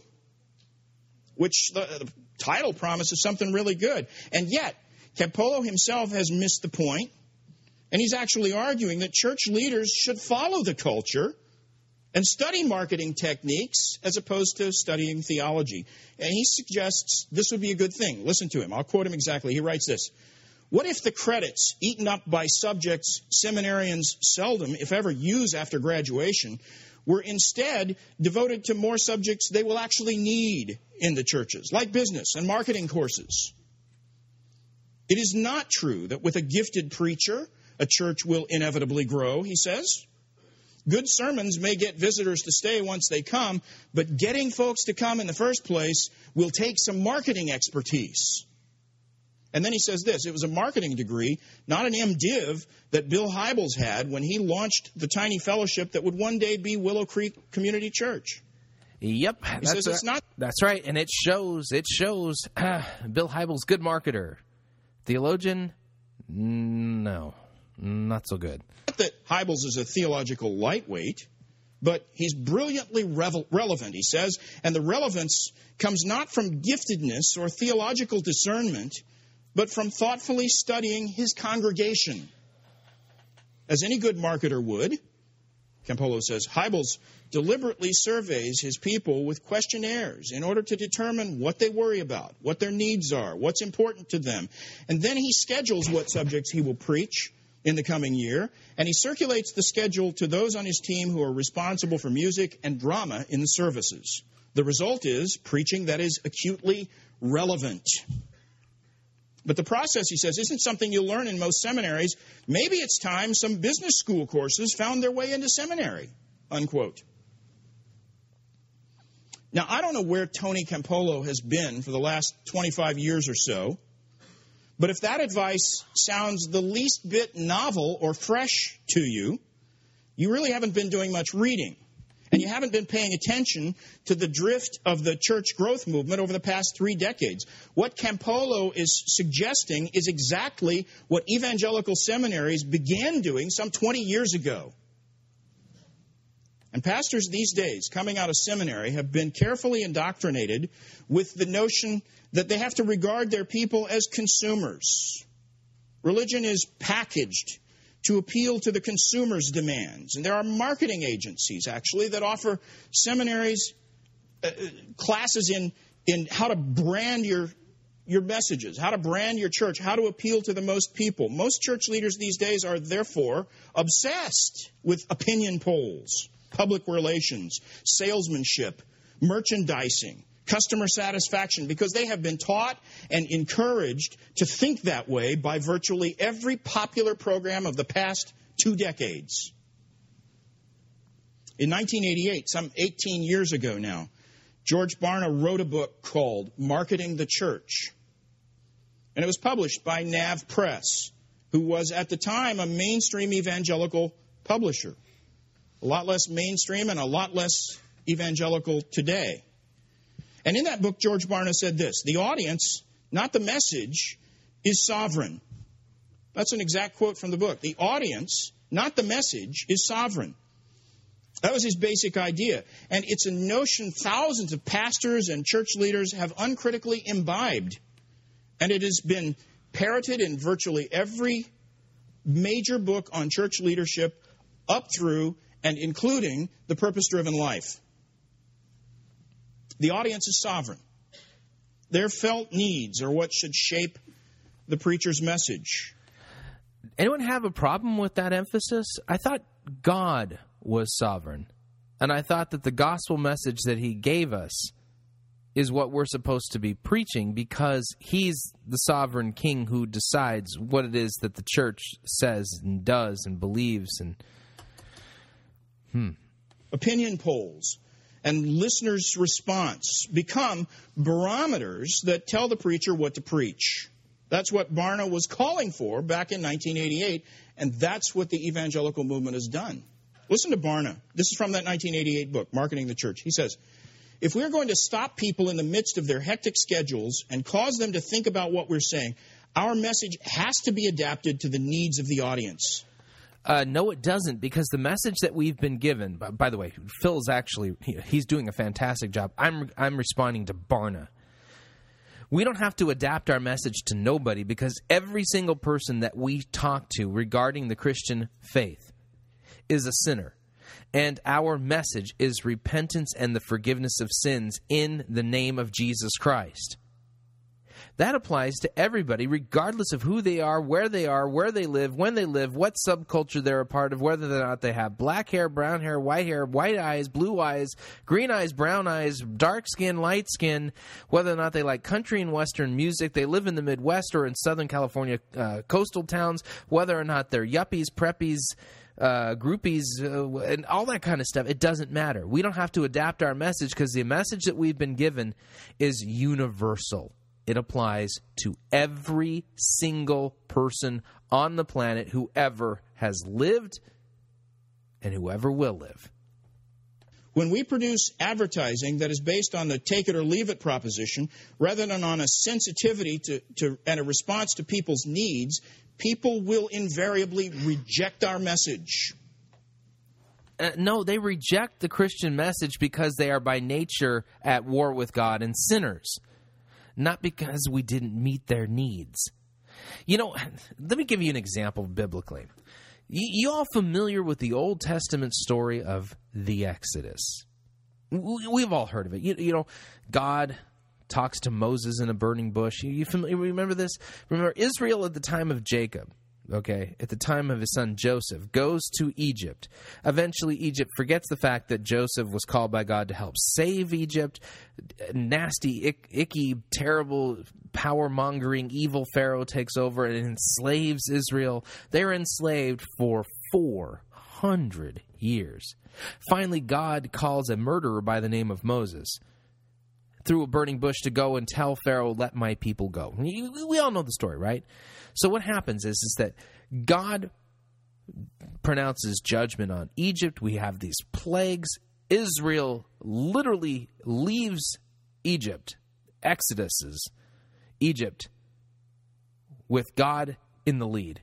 S12: which the, the title promises something really good. And yet, Campolo himself has missed the point, and he's actually arguing that church leaders should follow the culture and study marketing techniques as opposed to studying theology. And he suggests this would be a good thing. Listen to him. I'll quote him exactly. He writes this What if the credits eaten up by subjects seminarians seldom, if ever, use after graduation were instead devoted to more subjects they will actually need in the churches, like business and marketing courses? It is not true that with a gifted preacher, a church will inevitably grow, he says. Good sermons may get visitors to stay once they come, but getting folks to come in the first place will take some marketing expertise. And then he says this it was a marketing degree, not an MDiv, that Bill Hybels had when he launched the tiny fellowship that would one day be Willow Creek Community Church.
S1: Yep,
S12: He
S1: that's
S12: says it's
S1: a-
S12: not
S1: That's right, and it shows. It shows. Bill Hybels, good marketer, theologian. No, not so good.
S12: Not that Hybels is a theological lightweight, but he's brilliantly revel- relevant, he says, and the relevance comes not from giftedness or theological discernment, but from thoughtfully studying his congregation. As any good marketer would, Campolo says, Hybels deliberately surveys his people with questionnaires in order to determine what they worry about, what their needs are, what's important to them. And then he schedules what subjects he will preach in the coming year, and he circulates the schedule to those on his team who are responsible for music and drama in the services. The result is preaching that is acutely relevant. But the process, he says, isn't something you learn in most seminaries. Maybe it's time some business school courses found their way into seminary. Unquote. Now, I don't know where Tony Campolo has been for the last 25 years or so, but if that advice sounds the least bit novel or fresh to you, you really haven't been doing much reading. And you haven't been paying attention to the drift of the church growth movement over the past three decades. What Campolo is suggesting is exactly what evangelical seminaries began doing some 20 years ago. And pastors these days, coming out of seminary, have been carefully indoctrinated with the notion that they have to regard their people as consumers. Religion is packaged to appeal to the consumer's demands. And there are marketing agencies, actually, that offer seminaries uh, classes in, in how to brand your, your messages, how to brand your church, how to appeal to the most people. Most church leaders these days are therefore obsessed with opinion polls, public relations, salesmanship, merchandising, customer satisfaction because they have been taught and encouraged to think that way by virtually every popular program of the past two decades. In 1988, some 18 years ago now, George Barna wrote a book called Marketing the Church. And it was published by Nav Press, who was at the time a mainstream evangelical publisher. A lot less mainstream and a lot less evangelical today. And in that book, George Barna said this The audience, not the message, is sovereign. That's an exact quote from the book. The audience, not the message, is sovereign. That was his basic idea. And it's a notion thousands of pastors and church leaders have uncritically imbibed. And it has been parroted in virtually every major book on church leadership up through and including The Purpose Driven Life. The audience is sovereign. Their felt needs are what should shape the preacher's message.
S1: Anyone have a problem with that emphasis? I thought God was sovereign. And I thought that the gospel message that he gave us is what we're supposed to be preaching because he's the sovereign king who decides what it is that the church says and does and believes and hmm
S12: opinion polls and listeners' response become barometers that tell the preacher what to preach. That's what Barna was calling for back in 1988, and that's what the evangelical movement has done. Listen to Barna. This is from that 1988 book, Marketing the Church. He says, if we're going to stop people in the midst of their hectic schedules and cause them to think about what we're saying, our message has to be adapted to the needs of the audience.
S1: Uh, no, it doesn't, because the message that we've been given. By, by the way, Phil is actually he, he's doing a fantastic job. I'm I'm responding to Barna. We don't have to adapt our message to nobody because every single person that we talk to regarding the Christian faith is a sinner. And our message is repentance and the forgiveness of sins in the name of Jesus Christ. That applies to everybody, regardless of who they are, where they are, where they live, when they live, what subculture they're a part of, whether or not they have black hair, brown hair, white hair, white eyes, blue eyes, green eyes, brown eyes, dark skin, light skin, whether or not they like country and western music, they live in the Midwest or in Southern California uh, coastal towns, whether or not they're yuppies, preppies, uh, groupies, uh, and all that kind of stuff. It doesn't matter. We don't have to adapt our message because the message that we've been given is universal. It applies to every single person on the planet who ever has lived and whoever will live.
S12: When we produce advertising that is based on the take it or leave it proposition, rather than on a sensitivity to, to, and a response to people's needs, people will invariably reject our message.
S1: Uh, no, they reject the Christian message because they are by nature at war with God and sinners, not because we didn't meet their needs. You know, let me give you an example biblically. You, all familiar with the Old Testament story of the Exodus? We've all heard of it. You, you know, God talks to Moses in a burning bush. You, you familiar, remember this? Remember Israel at the time of Jacob okay, at the time of his son Joseph, goes to Egypt. Eventually, Egypt forgets the fact that Joseph was called by God to help save Egypt. Nasty, ick, icky, terrible, power mongering, evil Pharaoh takes over and enslaves Israel. They're enslaved for 400 years. Finally, God calls a murderer by the name of Moses through a burning bush to go and tell Pharaoh, let my people go. We all know the story, right? So what happens is, is that God pronounces judgment on Egypt. We have these plagues. Israel literally leaves Egypt, exoduses Egypt, with God in the lead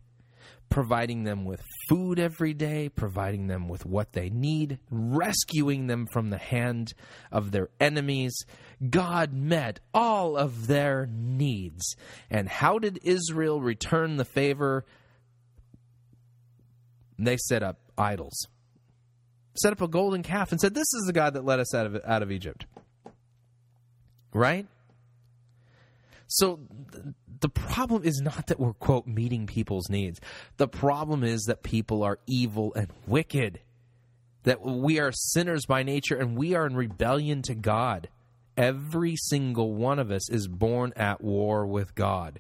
S1: providing them with food every day, providing them with what they need, rescuing them from the hand of their enemies. God met all of their needs. And how did Israel return the favor? They set up idols. Set up a golden calf and said, This is the God that led us out of, out of Egypt. Right? So the problem is not that we're, quote, meeting people's needs. The problem is that people are evil and wicked, that we are sinners by nature and we are in rebellion to God. every single one of us is born at war with God.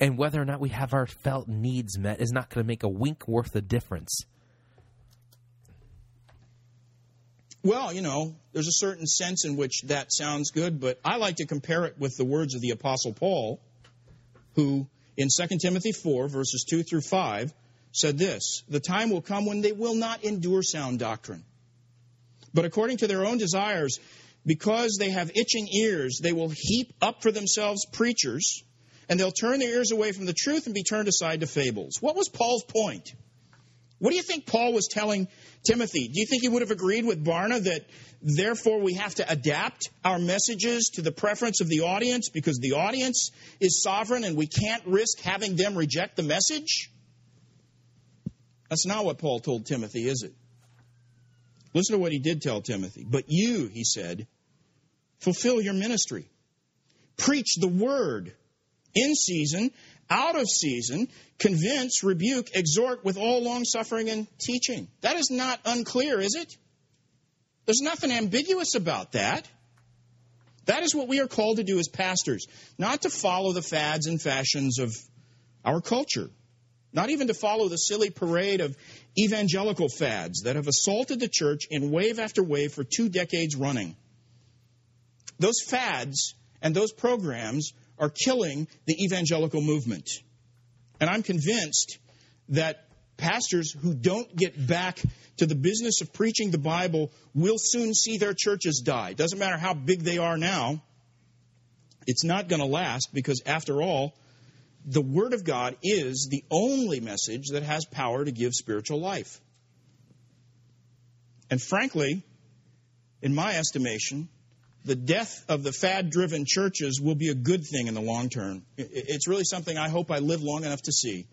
S1: And whether or not we have our felt needs met is not going to make a wink worth of difference.
S12: Well, you know, there's a certain sense in which that sounds good, but I like to compare it with the words of the Apostle Paul, who in 2 Timothy 4, verses 2 through 5, said this The time will come when they will not endure sound doctrine. But according to their own desires, because they have itching ears, they will heap up for themselves preachers, and they'll turn their ears away from the truth and be turned aside to fables. What was Paul's point? What do you think Paul was telling Timothy? Do you think he would have agreed with Barna that therefore we have to adapt our messages to the preference of the audience because the audience is sovereign and we can't risk having them reject the message? That's not what Paul told Timothy, is it? Listen to what he did tell Timothy. But you, he said, fulfill your ministry. Preach the word in season, out of season, convince, rebuke, exhort with all long suffering and teaching. That is not unclear, is it? There's nothing ambiguous about that. That is what we are called to do as pastors, not to follow the fads and fashions of our culture, not even to follow the silly parade of evangelical fads that have assaulted the church in wave after wave for two decades running. Those fads and those programs are killing the evangelical movement. And I'm convinced that pastors who don't get back to the business of preaching the Bible will soon see their churches die. Doesn't matter how big they are now, it's not going to last because, after all, the Word of God is the only message that has power to give spiritual life. And frankly, in my estimation, the death of the fad driven churches will be a good thing in the long term. It's really something I hope I live long enough to see.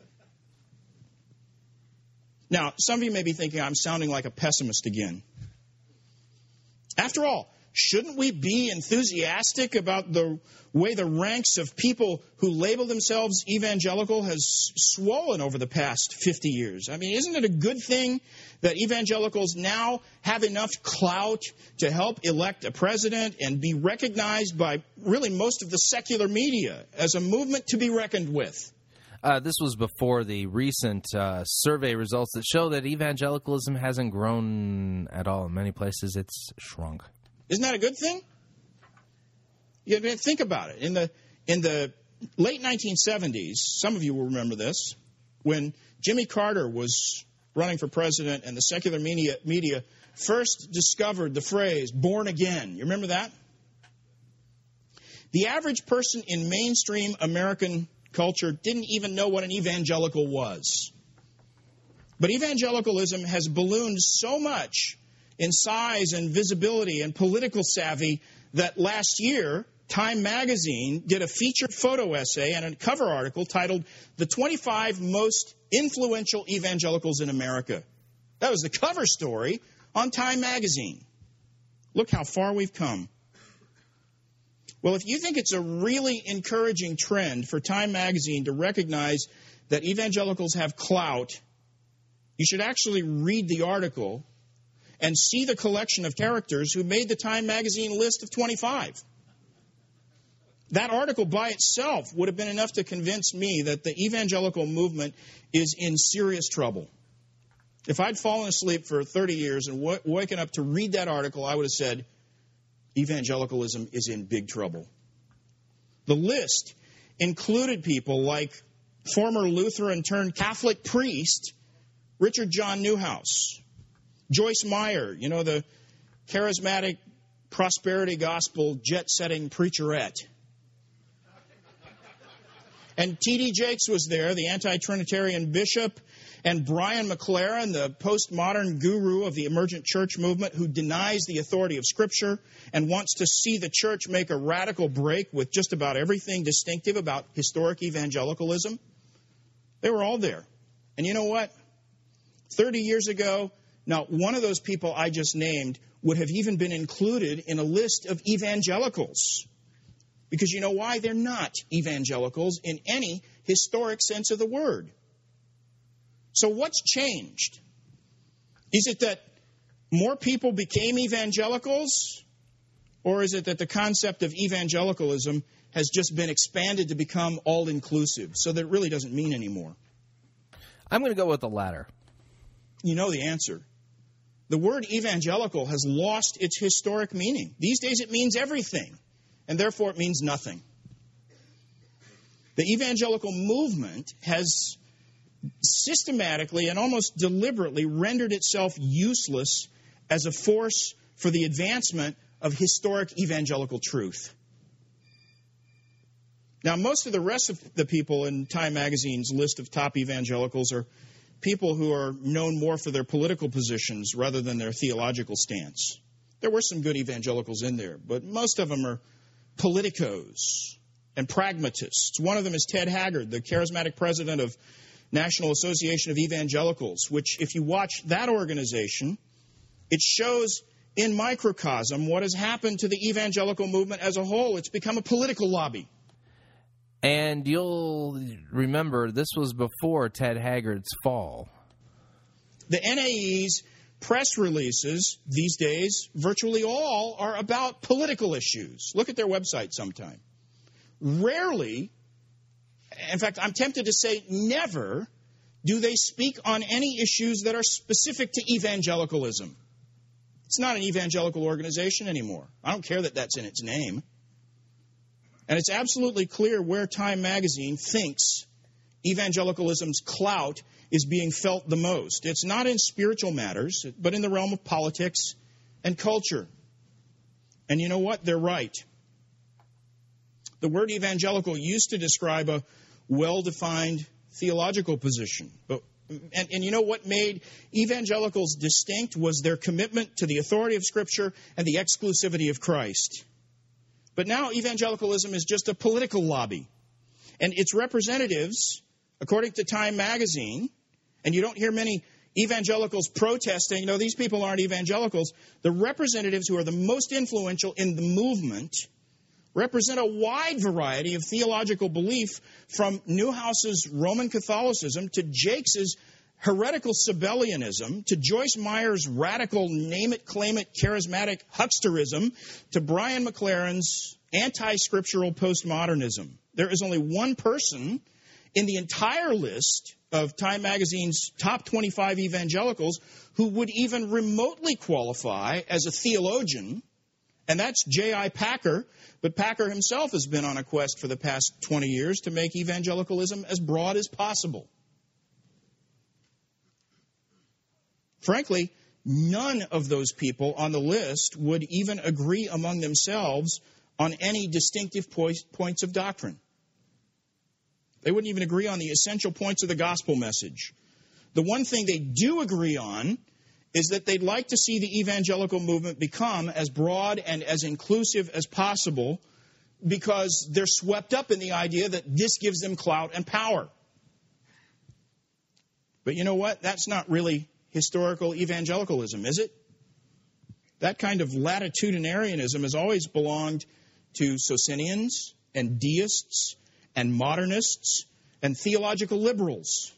S12: Now, some of you may be thinking I'm sounding like a pessimist again. After all, shouldn't we be enthusiastic about the way the ranks of people who label themselves evangelical has swollen over the past 50 years? I mean, isn't it a good thing that evangelicals now have enough clout to help elect a president and be recognized by really most of the secular media as a movement to be reckoned with?
S1: Uh, this was before the recent uh, survey results that show that evangelicalism hasn't grown at all. In many places, it's shrunk.
S12: Isn't that a good thing? You think about it. In the in the late 1970s, some of you will remember this, when Jimmy Carter was running for president and the secular media, media first discovered the phrase born again. You remember that? The average person in mainstream American culture didn't even know what an evangelical was. But evangelicalism has ballooned so much in size and visibility and political savvy that last year, Time magazine did a featured photo essay and a cover article titled The 25 Most Influential Evangelicals in America. That was the cover story on Time magazine. Look how far we've come. Well, if you think it's a really encouraging trend for Time magazine to recognize that evangelicals have clout, you should actually read the article and see the collection of characters who made the Time magazine list of 25. That article by itself would have been enough to convince me that the evangelical movement is in serious trouble. If I'd fallen asleep for 30 years and w- waken up to read that article, I would have said, evangelicalism is in big trouble. The list included people like former Lutheran turned Catholic priest Richard John Neuhaus, Joyce Meyer, you know, the charismatic prosperity gospel jet setting preacherette. And T.D. Jakes was there, the anti Trinitarian bishop, and Brian McLaren, the postmodern guru of the emergent church movement who denies the authority of Scripture and wants to see the church make a radical break with just about everything distinctive about historic evangelicalism. They were all there. And you know what? 30 years ago, not one of those people I just named would have even been included in a list of evangelicals. Because you know why? They're not evangelicals in any historic sense of the word. So, what's changed? Is it that more people became evangelicals? Or is it that the concept of evangelicalism has just been expanded to become all inclusive so that it really doesn't mean anymore?
S1: I'm going to go with the latter.
S12: You know the answer. The word evangelical has lost its historic meaning. These days it means everything, and therefore it means nothing. The evangelical movement has systematically and almost deliberately rendered itself useless as a force for the advancement of historic evangelical truth. Now, most of the rest of the people in Time Magazine's list of top evangelicals are people who are known more for their political positions rather than their theological stance. There were some good evangelicals in there, but most of them are politicos and pragmatists. One of them is Ted Haggard, the charismatic president of National Association of Evangelicals, which, if you watch that organization, it shows in microcosm what has happened to the evangelical movement as a whole. It's become a political lobby.
S1: And you'll remember this was before Ted Haggard's fall.
S12: The NAE's press releases these days, virtually all, are about political issues. Look at their website sometime. Rarely, in fact, I'm tempted to say never, do they speak on any issues that are specific to evangelicalism. It's not an evangelical organization anymore. I don't care that that's in its name. And it's absolutely clear where Time magazine thinks evangelicalism's clout is being felt the most. It's not in spiritual matters, but in the realm of politics and culture. And you know what? They're right. The word evangelical used to describe a well defined theological position. But, and, and you know what made evangelicals distinct was their commitment to the authority of Scripture and the exclusivity of Christ. But now evangelicalism is just a political lobby. And its representatives, according to Time magazine, and you don't hear many evangelicals protesting, know, these people aren't evangelicals. The representatives who are the most influential in the movement represent a wide variety of theological belief from Neuhaus's Roman Catholicism to Jakes's heretical Sabellianism to Joyce Meyer's radical name it, claim it, charismatic hucksterism to Brian McLaren's anti scriptural postmodernism. There is only one person in the entire list of Time Magazine's top 25 evangelicals who would even remotely qualify as a theologian, and that's J.I. Packer. But Packer himself has been on a quest for the past 20 years to make evangelicalism as broad as possible. Frankly, none of those people on the list would even agree among themselves on any distinctive points of doctrine. They wouldn't even agree on the essential points of the gospel message. The one thing they do agree on is that they'd like to see the evangelical movement become as broad and as inclusive as possible because they're swept up in the idea that this gives them clout and power. But you know what? That's not really historical evangelicalism, is it? That kind of latitudinarianism has always belonged to Socinians and deists and modernists and theological liberals.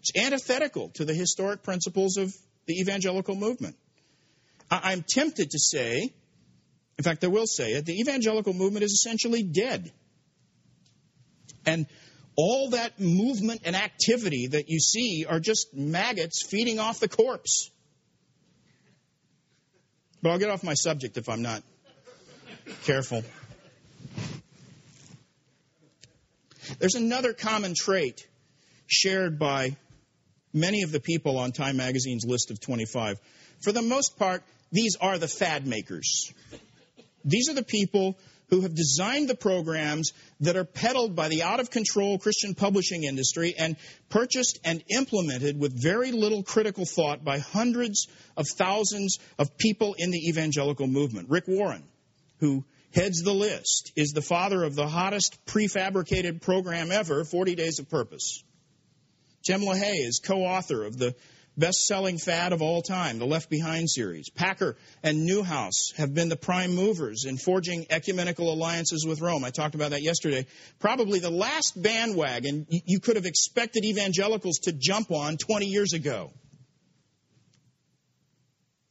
S12: It's antithetical to the historic principles of the evangelical movement. I'm tempted to say, in fact, I will say it, the evangelical movement is essentially dead. And all that movement and activity that you see are just maggots feeding off the corpse. But I'll get off my subject if I'm not careful. There's another common trait shared by many of the people on Time Magazine's list of 25. For the most part, these are the fad makers. These are the people who have designed the programs that are peddled by the out of control Christian publishing industry and purchased and implemented with very little critical thought by hundreds of thousands of people in the evangelical movement. Rick Warren, who heads the list, is the father of the hottest prefabricated program ever, 40 Days of Purpose. Jim LaHaye is co author of the best selling fad of all time, the Left Behind series. Packer and Neuhaus have been the prime movers in forging ecumenical alliances with Rome. I talked about that yesterday. Probably the last bandwagon you could have expected evangelicals to jump on 20 years ago.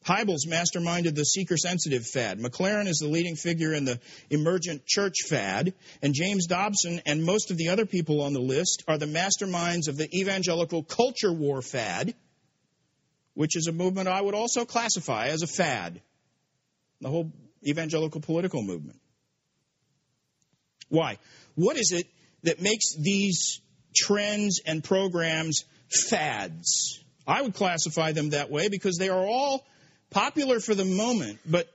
S12: Hybels masterminded the seeker sensitive fad. McLaren is the leading figure in the emergent church fad. And James Dobson and most of the other people on the list are the masterminds of the evangelical culture war fad, which is a movement I would also classify as a fad. The whole evangelical political movement. Why? What is it that makes these trends and programs fads? I would classify them that way because they are all popular for the moment, but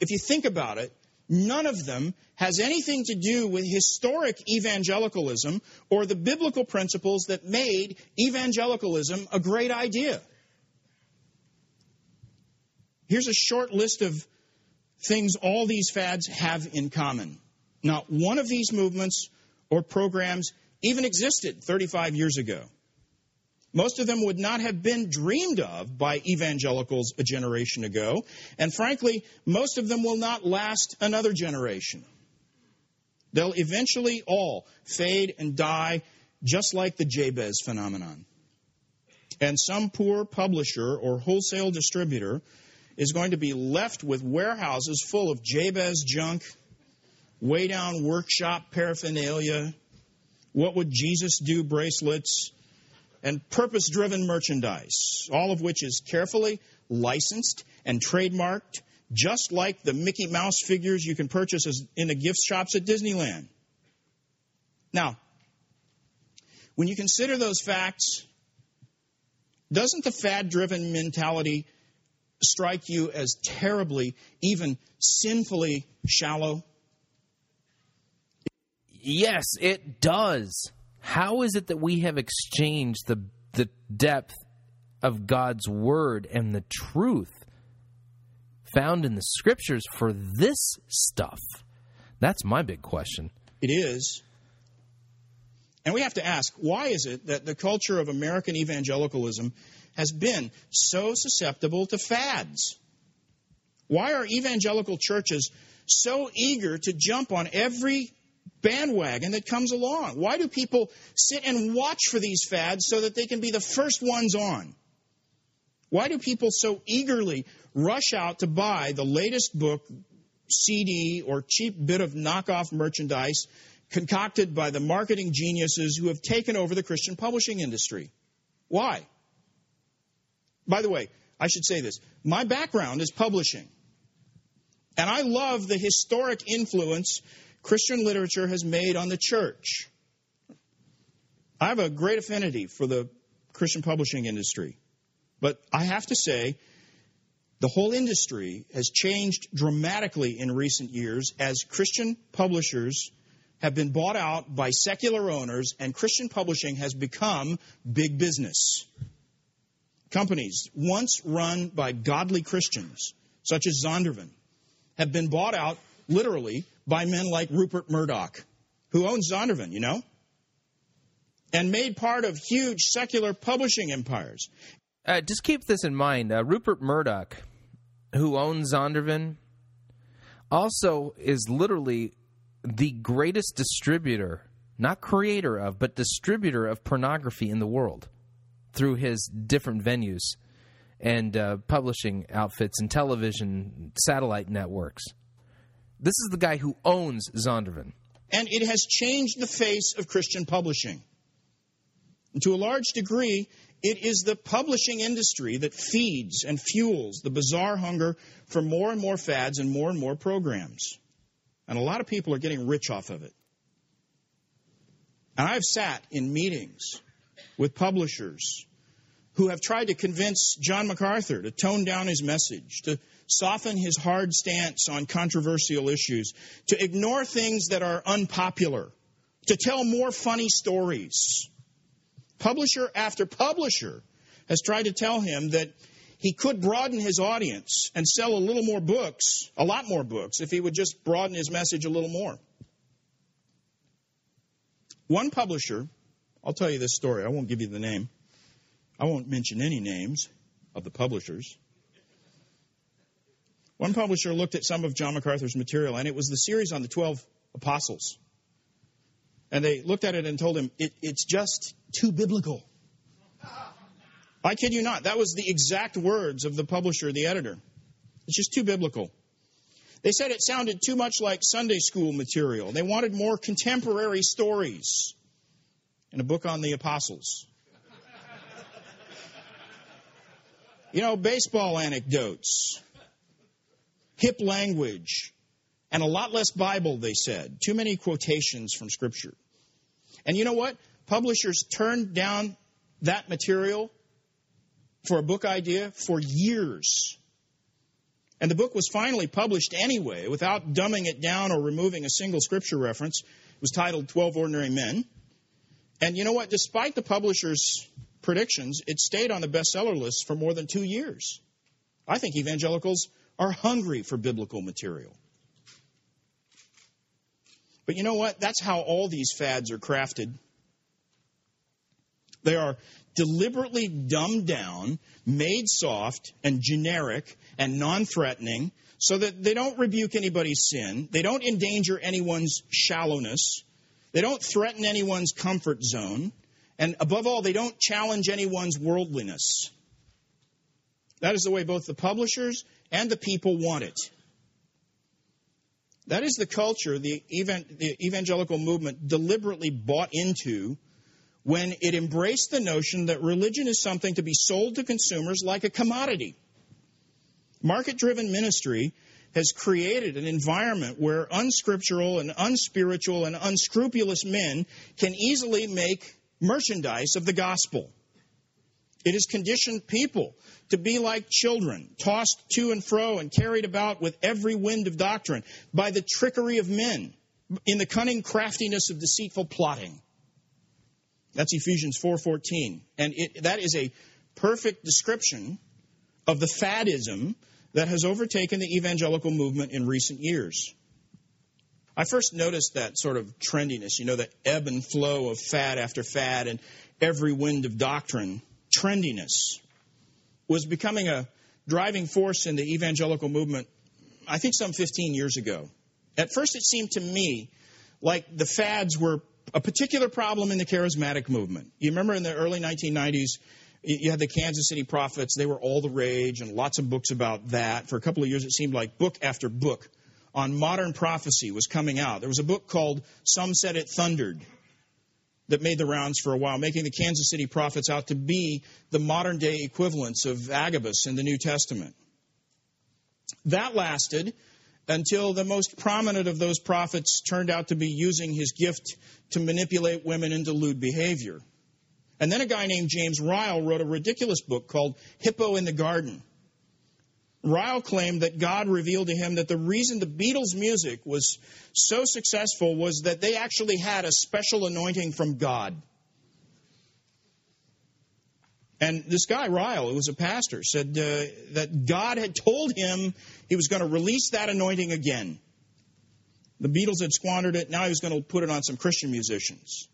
S12: if you think about it, none of them has anything to do with historic evangelicalism or the biblical principles that made evangelicalism a great idea. Here's a short list of things all these fads have in common. Not one of these movements or programs even existed 35 years ago. Most of them would not have been dreamed of by evangelicals a generation ago. And frankly, most of them will not last another generation. They'll eventually all fade and die, just like the Jabez phenomenon. And some poor publisher or wholesale distributor is going to be left with warehouses full of Jabez junk, Weigh Down Workshop paraphernalia, what would Jesus do bracelets, and purpose driven merchandise, all of which is carefully licensed and trademarked, just like the Mickey Mouse figures you can purchase in the gift shops at Disneyland. Now, when you consider those facts, doesn't the fad driven mentality strike you as terribly, even sinfully shallow?
S1: Yes, it does. How is it that we have exchanged the the depth of God's word and the truth found in the scriptures for this stuff? That's my big question.
S12: It is. And we have to ask why is it that the culture of American evangelicalism has been so susceptible to fads? Why are evangelical churches so eager to jump on every bandwagon that comes along? Why do people sit and watch for these fads so that they can be the first ones on? Why do people so eagerly rush out to buy the latest book, CD, or cheap bit of knockoff merchandise concocted by the marketing geniuses who have taken over the Christian publishing industry? Why? By the way, I should say this. My background is publishing. And I love the historic influence Christian literature has made on the church. I have a great affinity for the Christian publishing industry. But I have to say, the whole industry has changed dramatically in recent years as Christian publishers have been bought out by secular owners and Christian publishing has become big business. Companies once run by godly Christians, such as Zondervan, have been bought out literally by men like Rupert Murdoch, who owns Zondervan, you know, and made part of huge secular publishing empires.
S1: Uh, just keep this in mind. Uh, Rupert Murdoch, who owns Zondervan, also is literally the greatest distributor, not creator of, but distributor of pornography in the world through his different venues and uh, publishing outfits and television satellite networks. This is the guy who owns Zondervan.
S12: And it has changed the face of Christian publishing. And to a large degree, it is the publishing industry that feeds and fuels the bizarre hunger for more and more fads and more and more programs. And a lot of people are getting rich off of it. And I've sat in meetings with publishers who have tried to convince John MacArthur to tone down his message, to soften his hard stance on controversial issues, to ignore things that are unpopular, to tell more funny stories. Publisher after publisher has tried to tell him that he could broaden his audience and sell a little more books, a lot more books, if he would just broaden his message a little more. One publisher, I'll tell you this story, I won't give you the name. I won't mention any names of the publishers. One publisher looked at some of John MacArthur's material, and it was the series on the 12 apostles. And they looked at it and told him, it, it's just too biblical. I kid you not. That was the exact words of the publisher, the editor. It's just too biblical. They said it sounded too much like Sunday school material. They wanted more contemporary stories in a book on the apostles. You know, baseball anecdotes, hip language, and a lot less Bible, they said. Too many quotations from Scripture. And you know what? Publishers turned down that material for a book idea for years. And the book was finally published anyway, without dumbing it down or removing a single scripture reference. It was titled 12 Ordinary Men. And you know what? Despite the publisher's predictions, it stayed on the bestseller list for more than two years. I think evangelicals are hungry for biblical material. But you know what? That's how all these fads are crafted. They are deliberately dumbed down, made soft and generic and non threatening so that they don't rebuke anybody's sin, they don't endanger anyone's shallowness, they don't threaten anyone's comfort zone, and above all, they don't challenge anyone's worldliness. That is the way both the publishers and the people want it. That is the culture the, evangelical movement deliberately bought into when it embraced the notion that religion is something to be sold to consumers like a commodity. Market driven ministry has created an environment where unscriptural and unspiritual and unscrupulous men can easily make merchandise of the gospel. It has conditioned people to be like children, tossed to and fro and carried about with every wind of doctrine by the trickery of men, in the cunning craftiness of deceitful plotting. That's Ephesians 4:14. And it, that is a perfect description of the fadism that has overtaken the evangelical movement in recent years. I first noticed that sort of trendiness, you know, the ebb and flow of fad after fad and every wind of doctrine. Trendiness was becoming a driving force in the evangelical movement, I think some 15 years ago. At first, it seemed to me like the fads were a particular problem in the charismatic movement. You remember in the early 1990s, you had the Kansas City Prophets. They were all the rage, and lots of books about that. For a couple of years, it seemed like book after book on modern prophecy was coming out. There was a book called Some Said It Thundered that made the rounds for a while, making the Kansas City Prophets out to be the modern day equivalents of Agabus in the New Testament. That lasted until the most prominent of those prophets turned out to be using his gift to manipulate women into lewd behavior. And then a guy named James Ryle wrote a ridiculous book called Hippo in the Garden. Ryle claimed that God revealed to him that the reason the Beatles' music was so successful was that they actually had a special anointing from God. And this guy, Ryle, who was a pastor, said uh, that God had told him he was going to release that anointing again. The Beatles had squandered it. Now he was going to put it on some Christian musicians.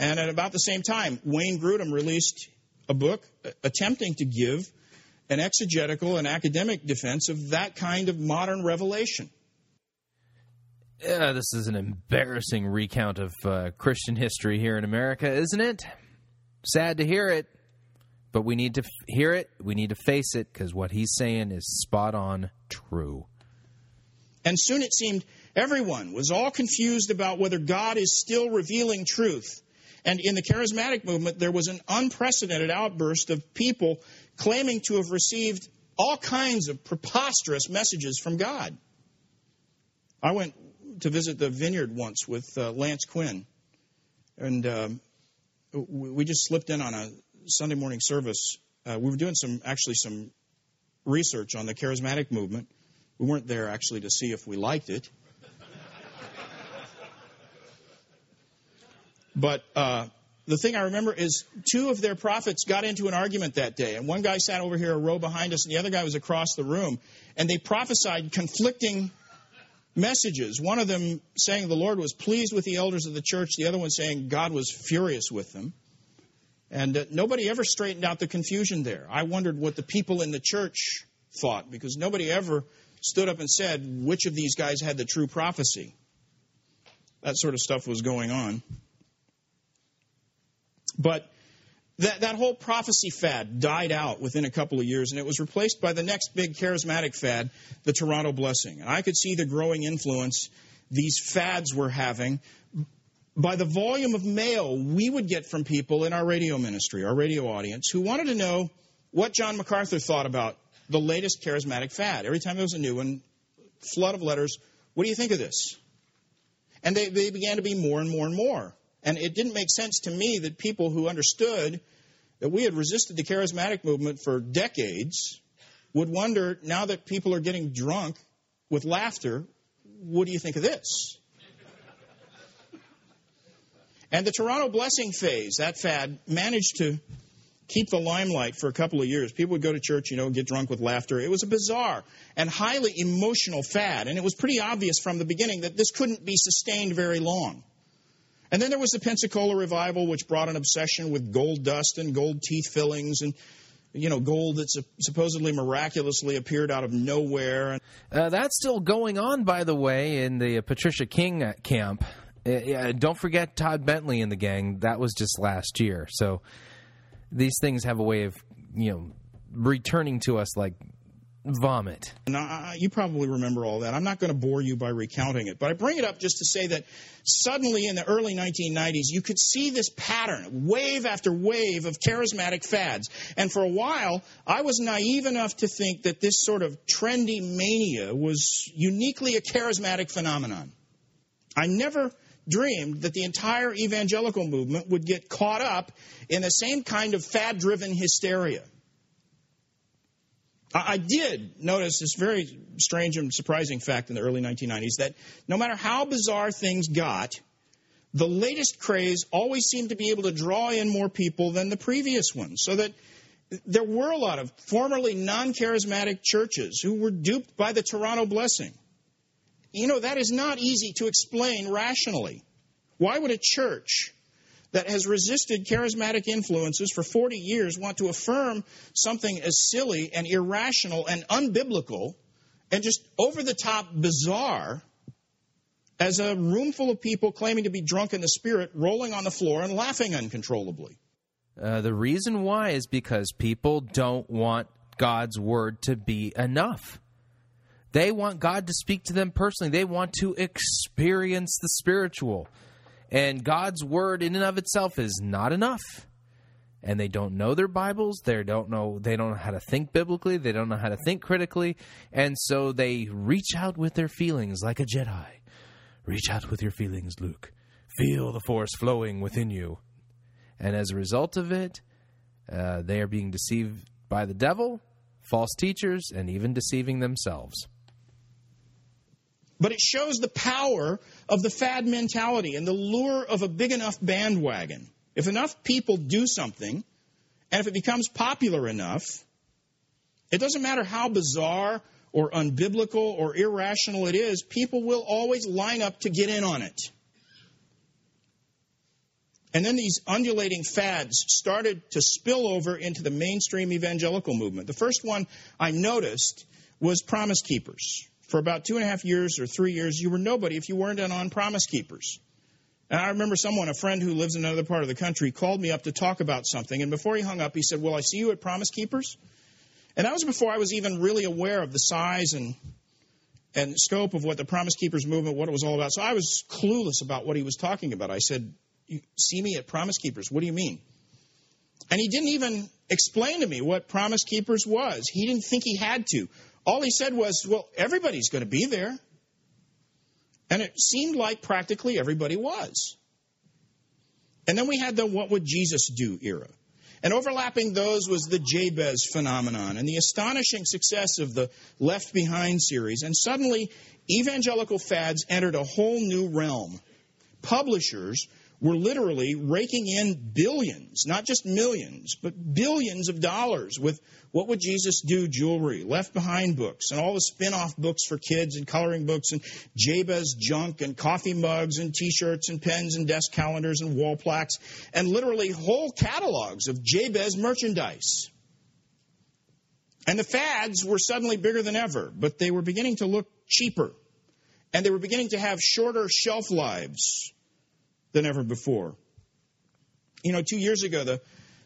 S12: And at about the same time, Wayne Grudem released a book attempting to give an exegetical and academic defense of that kind of modern revelation.
S1: Yeah, this is an embarrassing recount of uh, Christian history here in America, isn't it? Sad to hear it, but we need to f- hear it. We need to face it because what he's saying is spot on true.
S12: And soon it seemed everyone was all confused about whether God is still revealing truth. And in the charismatic movement, there was an unprecedented outburst of people claiming to have received all kinds of preposterous messages from God. I went to visit the vineyard once with uh, Lance Quinn, and um, we just slipped in on a Sunday morning service. Uh, we were doing some actually some research on the charismatic movement. We weren't there actually to see if we liked it. But uh, the thing I remember is two of their prophets got into an argument that day, and one guy sat over here a row behind us, and the other guy was across the room, and they prophesied conflicting messages. One of them saying the Lord was pleased with the elders of the church, the other one saying God was furious with them. And uh, nobody ever straightened out the confusion there. I wondered what the people in the church thought because nobody ever stood up and said which of these guys had the true prophecy. That sort of stuff was going on. But that, that whole prophecy fad died out within a couple of years, and it was replaced by the next big charismatic fad, the Toronto Blessing. And I could see the growing influence these fads were having by the volume of mail we would get from people in our radio ministry, our radio audience, who wanted to know what John MacArthur thought about the latest charismatic fad. Every time there was a new one, flood of letters, what do you think of this? And they, they began to be more and more and more. And it didn't make sense to me that people who understood that we had resisted the charismatic movement for decades would wonder now that people are getting drunk with laughter, what do you think of this? And the Toronto blessing phase, that fad, managed to keep the limelight for a couple of years. People would go to church, you know, get drunk with laughter. It was a bizarre and highly emotional fad, and it was pretty obvious from the beginning that this couldn't be sustained very long. And then there was the Pensacola revival, which brought an obsession with gold dust and gold teeth fillings and you know, gold that supposedly miraculously appeared out of nowhere.
S1: Uh, that's still going on, by the way, in the Patricia King uh, camp. Uh, don't forget Todd Bentley and the gang. That was just last year. So these things have a way of, you know, returning to us like vomit.
S12: Now, you probably remember all that. I'm not going to bore you by recounting it, but I bring it up just to say that suddenly in the early 1990s, you could see this pattern, wave after wave of charismatic fads. And for a while, I was naive enough to think that this sort of trendy mania was uniquely a charismatic phenomenon. I never dreamed that the entire evangelical movement would get caught up in the same kind of fad driven hysteria. I did notice this very strange and surprising fact in the early 1990s that no matter how bizarre things got, the latest craze always seemed to be able to draw in more people than the previous ones. So that there were a lot of formerly non charismatic churches who were duped by the Toronto blessing. You know, that is not easy to explain rationally. Why would a church that has resisted charismatic influences for 40 years want to affirm something as silly and irrational and unbiblical and just over the top bizarre as a room full of people claiming to be drunk in the spirit rolling on the floor and laughing uncontrollably.
S1: Uh, the reason why is because people don't want God's word to be enough. They want God to speak to them personally. They want to experience the spiritual. And God's word in and of itself is not enough. And they don't know their Bibles, they don't know they don't know how to think biblically, they don't know how to think critically, and so they reach out with their feelings like a Jedi. Reach out with your feelings, Luke. Feel the force flowing within you. And as a result of it, uh, they are being deceived by the devil, false teachers, and even deceiving themselves
S12: but it shows the power of the fad mentality and the lure of a big enough bandwagon. If enough people do something, and if it becomes popular enough, it doesn't matter how bizarre or unbiblical or irrational it is, people will always line up to get in on it. And then these undulating fads started to spill over into the mainstream evangelical movement. The first one I noticed was Promise Keepers for about two and a half years or three years, you were nobody if you weren't in on Promise Keepers. And I remember someone, a friend who lives in another part of the country, called me up to talk about something. And before he hung up, he said, Well, I see you at Promise Keepers. And that was before I was even really aware of the size and and scope of what the Promise Keepers movement, what it was all about. So I was clueless about what he was talking about. I said, You see me at Promise Keepers. What do you mean? And he didn't even explain to me what Promise Keepers was. He didn't think he had to. All he said was, well, everybody's going to be there. And it seemed like practically everybody was. And then we had the what would Jesus do era. And overlapping those was the Jabez phenomenon and the astonishing success of the Left Behind series. And suddenly, evangelical fads entered a whole new realm. Publishers were literally raking in billions, not just millions, but billions of dollars with what would Jesus do jewelry, left behind books, and all the spin off books for kids and coloring books and Jabez junk and coffee mugs and t shirts and pens and desk calendars and wall plaques and literally whole catalogs of Jabez merchandise. And the fads were suddenly bigger than ever, but they were beginning to look cheaper. And they were beginning to have shorter shelf lives than ever before. You know, two years ago, the,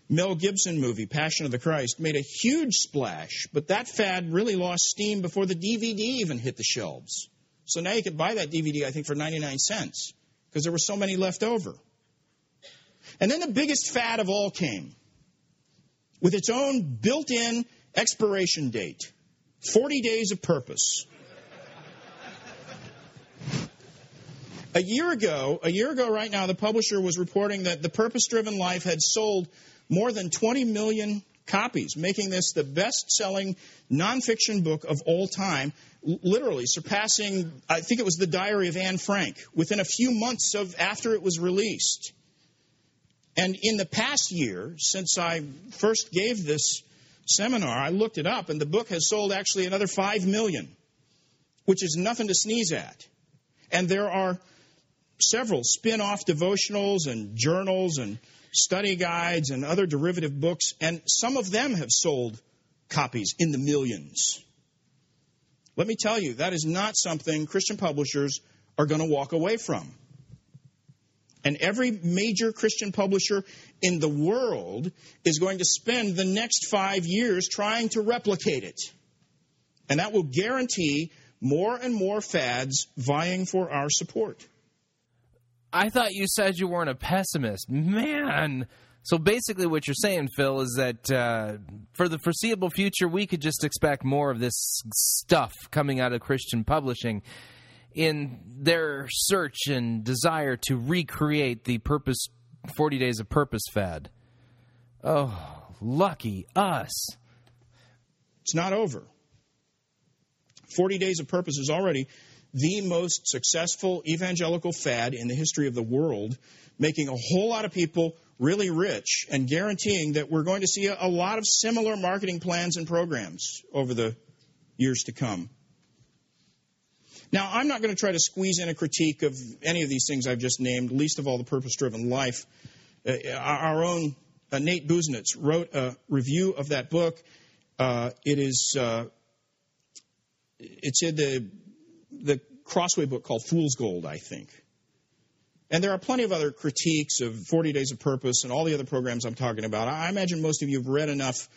S12: Mel Gibson movie, Passion of the Christ, made a huge splash, but that fad really lost steam before the DVD even hit the shelves. So now you could buy that DVD, I think, for 99 cents because there were so many left over. And then the biggest fad of all came with its own built in expiration date 40 days of purpose. A year ago, a year ago right now, the publisher was reporting that The Purpose Driven Life had sold more than 20 million copies, making this the best selling nonfiction book of all time, literally surpassing, I think it was The Diary of Anne Frank, within a few months of after it was released. And in the past year, since I first gave this seminar, I looked it up, and the book has sold actually another 5 million, which is nothing to sneeze at. And there are several spin off devotionals and journals and study guides and other derivative books, and some of them have sold copies in the millions. Let me tell you, that is not something Christian publishers are going to walk away from. And every major Christian publisher in the world is going to spend the next five years trying to replicate it. And that will guarantee more and more fads vying for our support.
S1: I thought you said you weren't a pessimist. Man. So basically, what you're saying, Phil, is that uh, for the foreseeable future, we could just expect more of this stuff coming out of Christian publishing in their search and desire to recreate the purpose 40 days of purpose fad. Oh, lucky us.
S12: It's not over. 40 days of purpose is already the most successful evangelical fad in the history of the world, making a whole lot of people really rich and guaranteeing that we're going to see a, lot of similar marketing plans and programs over the years to come. Now, I'm not going to try to squeeze in a critique of any of these things I've just named, least of all the purpose driven life. Uh, our own uh, Nate Busenitz wrote a review of that book. Uh, it is uh, it's in the the Crossway book called Fool's Gold, I think. And there are plenty of other critiques of 40 Days of Purpose and all the other programs I'm talking about. I imagine most of you have read enough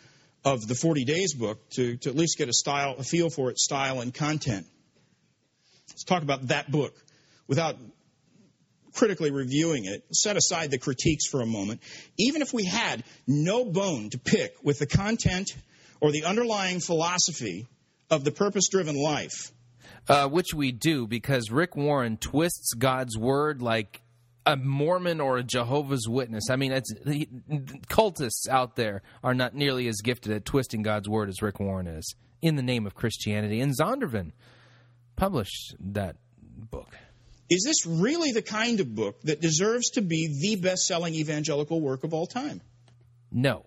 S12: of the 40 Days book to, to at least get a style, a feel for its style and content. Let's talk about that book without critically reviewing it. Set aside the critiques for a moment. Even if we had no bone to pick with the content or the underlying philosophy of the purpose driven life,
S1: uh, which we do because Rick Warren twists God's word like a Mormon or a Jehovah's Witness. I mean, it's he, cultists out there are not nearly as gifted at twisting God's word as Rick Warren is in the name of Christianity. And Zondervan published that book.
S12: Is this really the kind of book that deserves to be the best selling evangelical work of all time?
S1: No.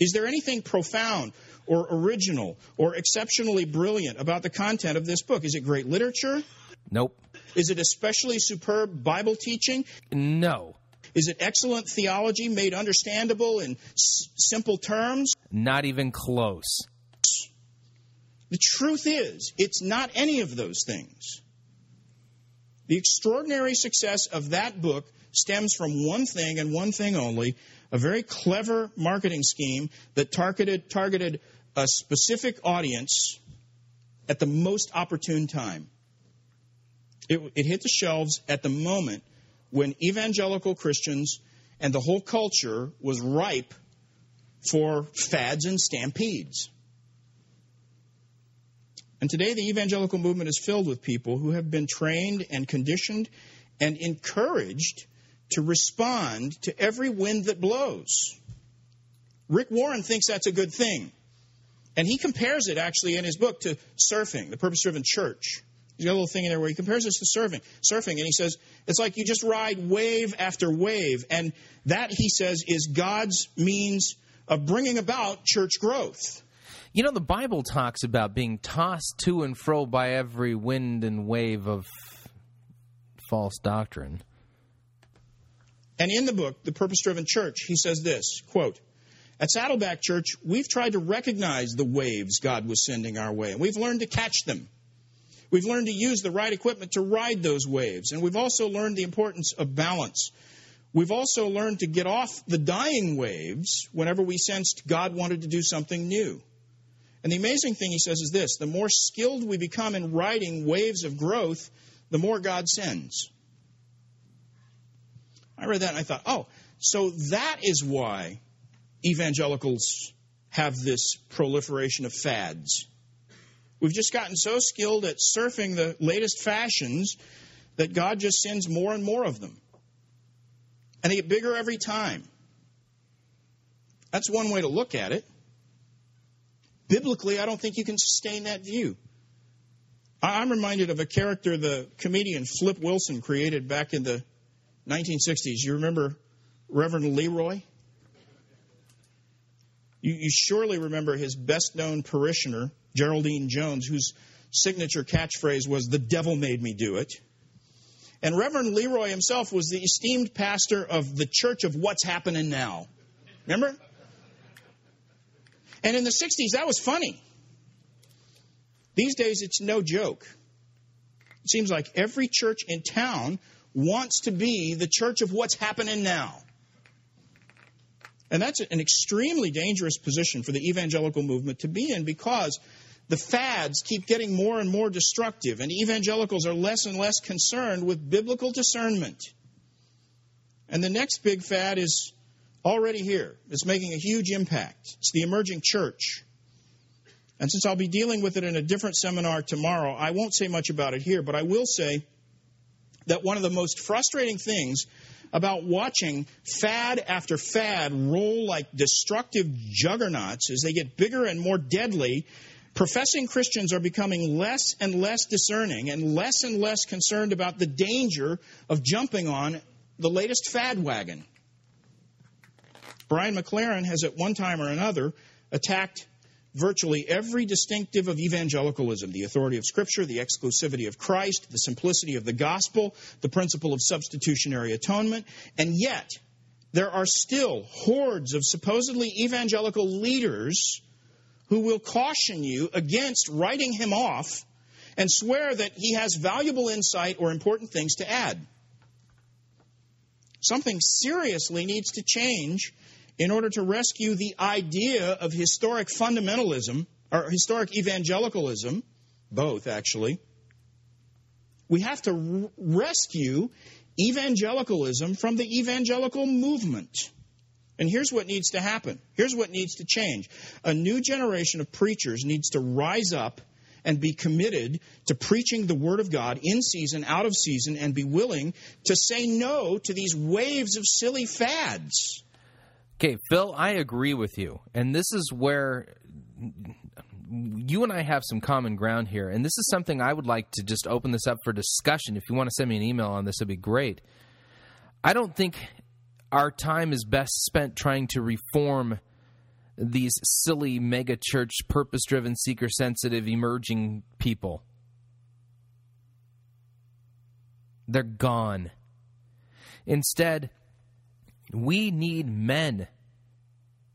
S12: Is there anything profound or original or exceptionally brilliant about the content of this book? Is it great literature?
S1: Nope.
S12: Is it especially superb Bible teaching?
S1: No.
S12: Is it excellent theology made understandable in s- simple terms?
S1: Not even close.
S12: The truth is, it's not any of those things. The extraordinary success of that book stems from one thing and one thing only a very clever marketing scheme that targeted, targeted a specific audience at the most opportune time. It, it hit the shelves at the moment when evangelical Christians and the whole culture was ripe for fads and stampedes. And today, the evangelical movement is filled with people who have been trained and conditioned and encouraged to respond to every wind that blows. Rick Warren thinks that's a good thing. And he compares it actually in his book to surfing, the purpose driven church. He's got a little thing in there where he compares this to surfing. Surfing, and he says it's like you just ride wave after wave, and that he says is God's means of bringing about church growth.
S1: You know, the Bible talks about being tossed to and fro by every wind and wave of false doctrine.
S12: And in the book, The Purpose Driven Church, he says this quote, At Saddleback Church, we've tried to recognize the waves God was sending our way, and we've learned to catch them. We've learned to use the right equipment to ride those waves, and we've also learned the importance of balance. We've also learned to get off the dying waves whenever we sensed God wanted to do something new. And the amazing thing he says is this the more skilled we become in riding waves of growth, the more God sends. I read that and I thought, oh, so that is why evangelicals have this proliferation of fads. We've just gotten so skilled at surfing the latest fashions that God just sends more and more of them. And they get bigger every time. That's one way to look at it. Biblically, I don't think you can sustain that view. I'm reminded of a character the comedian Flip Wilson created back in the 1960s. You remember Reverend Leroy? You, you surely remember his best known parishioner, Geraldine Jones, whose signature catchphrase was, The devil made me do it. And Reverend Leroy himself was the esteemed pastor of the Church of What's Happening Now. Remember? And in the 60s, that was funny. These days, it's no joke. It seems like every church in town wants to be the church of what's happening now. And that's an extremely dangerous position for the evangelical movement to be in because the fads keep getting more and more destructive, and evangelicals are less and less concerned with biblical discernment. And the next big fad is already here. It's making a huge impact. It's the emerging church. And since I'll be dealing with it in a different seminar tomorrow, I won't say much about it here, but I will say that one of the most frustrating things about watching fad after fad roll like destructive juggernauts as they get bigger and more deadly professing Christians are becoming less and less discerning and less and less concerned about the danger of jumping on the latest fad wagon. Brian McLaren has at one time or another attacked virtually every distinctive of evangelicalism the authority of Scripture, the exclusivity of Christ, the simplicity of the gospel, the principle of substitutionary atonement, and yet there are still hordes of supposedly evangelical leaders who will caution you against writing him off and swear that he has valuable insight or important things to add. Something seriously needs to change in order to rescue the idea of historic fundamentalism, or historic evangelicalism, both actually. We have to rescue evangelicalism from the evangelical movement. And here's what needs to happen. Here's what needs to change. A new generation of preachers needs to rise up and be committed to preaching the Word of God in season, out of season, and be willing to say no to these waves of silly fads.
S1: Okay, Phil, I agree with you. And this is where you and I have some common ground here. And this is something I would like to just open this up for discussion. If you want to send me an email on this, it'd be great. I don't think our time is best spent trying to reform these silly mega church, purpose driven, seeker sensitive, emerging people. They're gone. Instead, we need men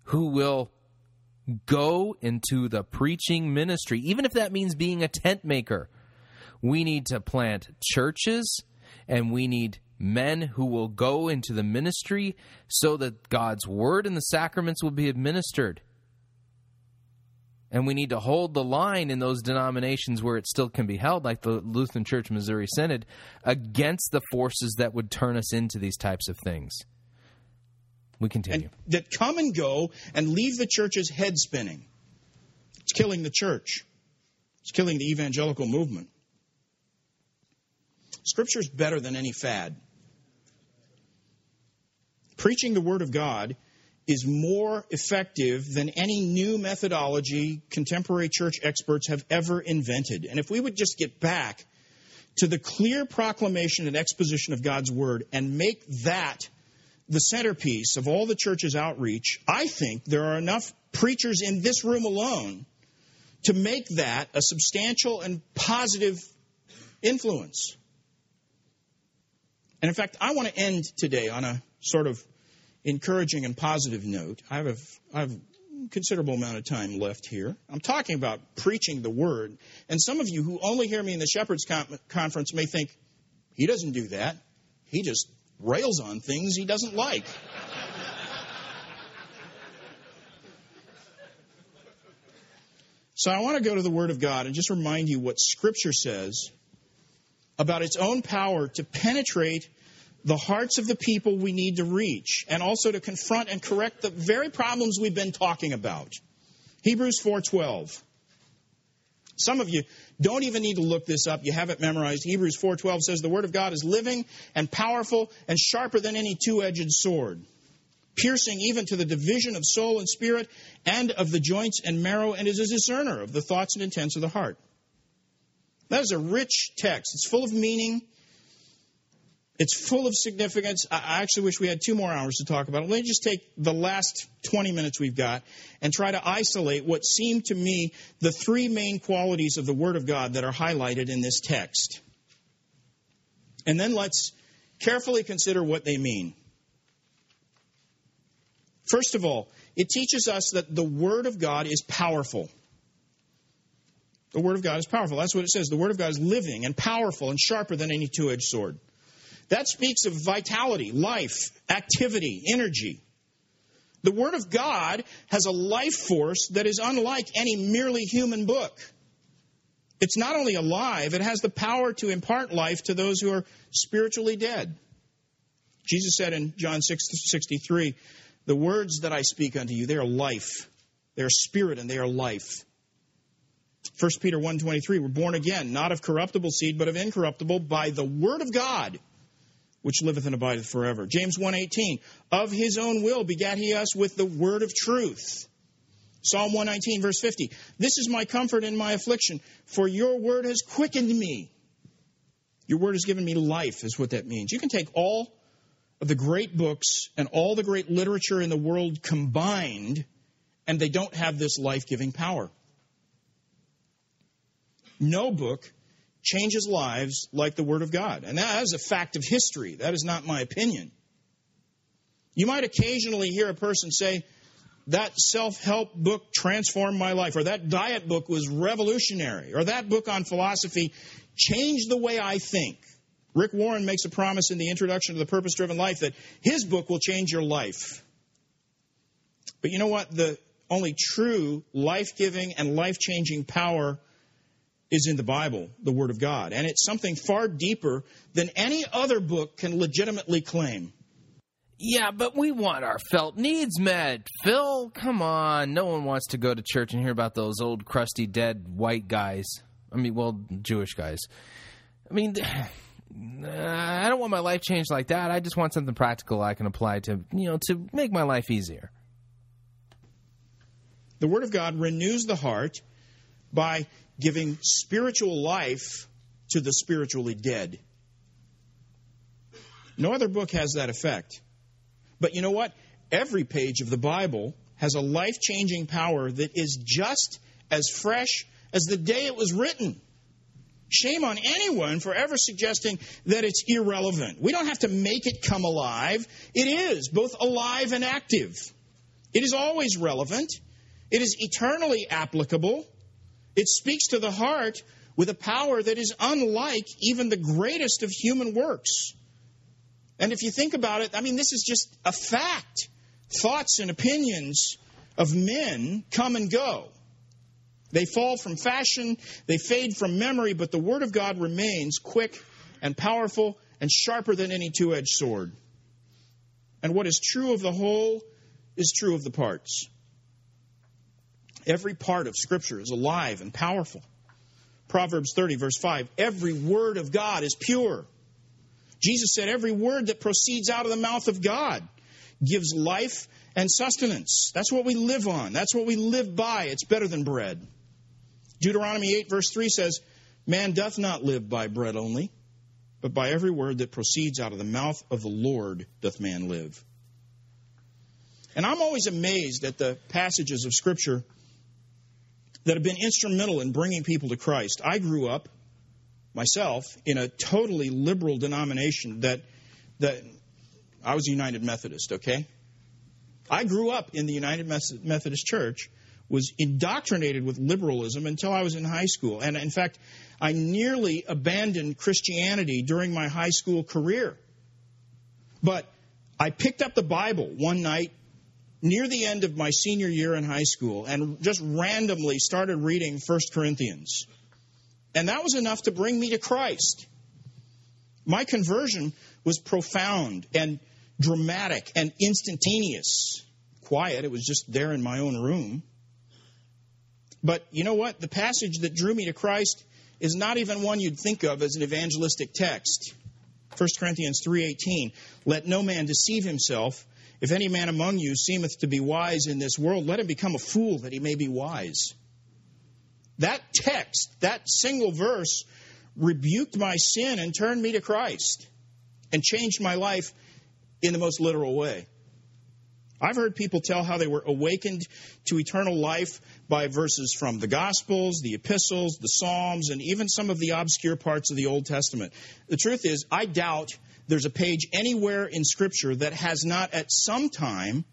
S1: who will go into the preaching ministry, even if that means being a tent maker. We need to plant churches and we need men who will go into the ministry so that God's word and the sacraments will be administered. And we need to hold the line in those denominations where it still can be held, like the Lutheran Church Missouri Synod, against the forces that would turn us into these types of things. We continue.
S12: And that come and go and leave the church's head spinning. It's killing the church, it's killing the evangelical movement. Scripture is better than any fad preaching the Word of God is more effective than any new methodology contemporary church experts have ever invented. And if we would just get back to the clear proclamation and exposition of God's Word and make that the centerpiece of all the church's outreach, I think there are enough preachers in this room alone to make that a substantial and positive influence. And in fact, I want to end today on a sort of encouraging and positive note. I have, a, I have a considerable amount of time left here. I'm talking about preaching the word. And some of you who only hear me in the Shepherds Conference may think, he doesn't do that. He just rails on things he doesn't like. So I want to go to the Word of God and just remind you what Scripture says about its own power to penetrate the hearts of the people we need to reach and also to confront and correct the very problems we've been talking about. Hebrews 4:12. Some of you don't even need to look this up. You have it memorized. Hebrews 4:12 says the word of God is living and powerful and sharper than any two-edged sword, piercing even to the division of soul and spirit and of the joints and marrow and is a discerner of the thoughts and intents of the heart. That is a rich text. It's full of meaning. It's full of significance. I actually wish we had two more hours to talk about it. Let me just take the last 20 minutes we've got and try to isolate what seem to me the three main qualities of the Word of God that are highlighted in this text. And then let's carefully consider what they mean. First of all, it teaches us that the Word of God is powerful. The Word of God is powerful. That's what it says. The Word of God is living and powerful and sharper than any two edged sword. That speaks of vitality, life, activity, energy. The Word of God has a life force that is unlike any merely human book. It's not only alive, it has the power to impart life to those who are spiritually dead. Jesus said in John 6 63, The words that I speak unto you, they are life. They are spirit and they are life. 1 Peter 1.23, we're born again, not of corruptible seed, but of incorruptible, by the word of God which liveth and abideth forever. James 1:18, of his own will begat he us with the word of truth. Psalm 119 verse 50, this is my comfort in my affliction, for your word has quickened me. Your word has given me life is what that means. You can take all of the great books and all the great literature in the world combined and they don't have this life-giving power. No book changes lives like the Word of God. And that is a fact of history. That is not my opinion. You might occasionally hear a person say, that self help book transformed my life, or that diet book was revolutionary, or that book on philosophy changed the way I think. Rick Warren makes a promise in the introduction to the Purpose Driven Life that his book will change your life. But you know what? The only true life giving and life changing power is in the Bible, the Word of God. And it's something far deeper than any other book can legitimately claim.
S1: Yeah, but we want our felt needs met. Phil, come on. No one wants to go to church and hear about those old, crusty, dead white guys. I mean, well, Jewish guys. I mean, I don't want my life changed like that. I just want something practical I can apply to, you know, to make my life easier.
S12: The Word of God renews the heart by giving spiritual life to the spiritually dead. No other book has that effect. But you know what? Every page of the Bible has a life changing power that is just as fresh as the day it was written. Shame on anyone for ever suggesting that it's irrelevant. We don't have to make it come alive. It is both alive and active. It is always relevant. It is eternally applicable. It speaks to the heart with a power that is unlike even the greatest of human works. And if you think about it, I mean, this is just a fact. Thoughts and opinions of men come and go. They fall from fashion, they fade from memory, but the Word of God remains quick and powerful and sharper than any two edged sword. And what is true of the whole is true of the parts. Every part of Scripture is alive and powerful. Proverbs 30, verse 5 Every word of God is pure. Jesus said, Every word that proceeds out of the mouth of God gives life and sustenance. That's what we live on. That's what we live by. It's better than bread. Deuteronomy 8, verse 3 says, Man doth not live by bread only, but by every word that proceeds out of the mouth of the Lord doth man live. And I'm always amazed at the passages of Scripture that have been instrumental in bringing people to Christ. I grew up myself in a totally liberal denomination that that I was a United Methodist, okay? I grew up in the United Methodist Church, was indoctrinated with liberalism until I was in high school. And in fact, I nearly abandoned Christianity during my high school career. But I picked up the Bible one night near the end of my senior year in high school and just randomly started reading 1 Corinthians. And that was enough to bring me to Christ. My conversion was profound and dramatic and instantaneous. Quiet, it was just there in my own room. But you know what? The passage that drew me to Christ is not even one you'd think of as an evangelistic text. 1 Corinthians 3:18 Let no man deceive himself if any man among you seemeth to be wise in this world let him become a fool that he may be wise. That text, that single verse rebuked my sin and turned me to Christ and changed my life in the most literal way. I've heard people tell how they were awakened to eternal life by verses from the Gospels, the Epistles, the Psalms, and even some of the obscure parts of the Old Testament. The truth is, I doubt there's a page anywhere in Scripture that has not at some time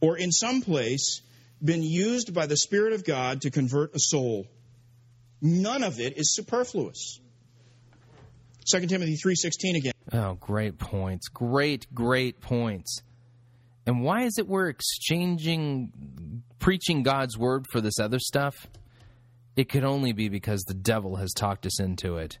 S12: or in some place been used by the Spirit of God to convert a soul. None of it is superfluous. 2 Timothy 3:16 again.
S1: Oh, great points. Great, great points. And why is it we're exchanging preaching God's word for this other stuff? It could only be because the devil has talked us into it.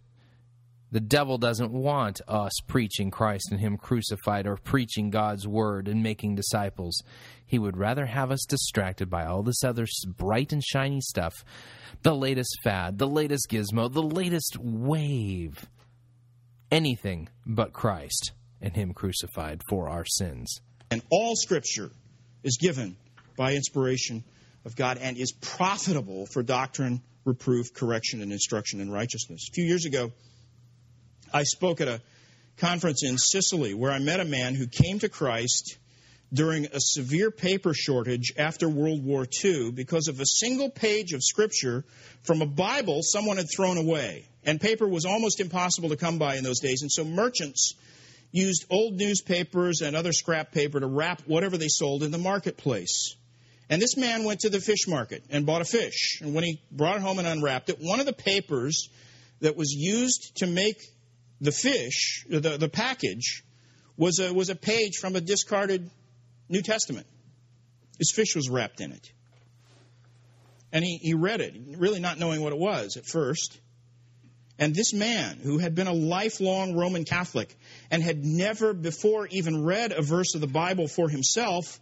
S1: The devil doesn't want us preaching Christ and Him crucified or preaching God's word and making disciples. He would rather have us distracted by all this other bright and shiny stuff the latest fad, the latest gizmo, the latest wave. Anything but Christ and Him crucified for our sins.
S12: And all Scripture is given by inspiration of God and is profitable for doctrine, reproof, correction, and instruction in righteousness. A few years ago, I spoke at a conference in Sicily where I met a man who came to Christ during a severe paper shortage after World War II because of a single page of Scripture from a Bible someone had thrown away. And paper was almost impossible to come by in those days. And so merchants used old newspapers and other scrap paper to wrap whatever they sold in the marketplace. And this man went to the fish market and bought a fish. And when he brought it home and unwrapped it, one of the papers that was used to make the fish, the, the package, was a, was a page from a discarded New Testament. His fish was wrapped in it. And he, he read it, really not knowing what it was at first. And this man, who had been a lifelong Roman Catholic and had never before even read a verse of the Bible for himself,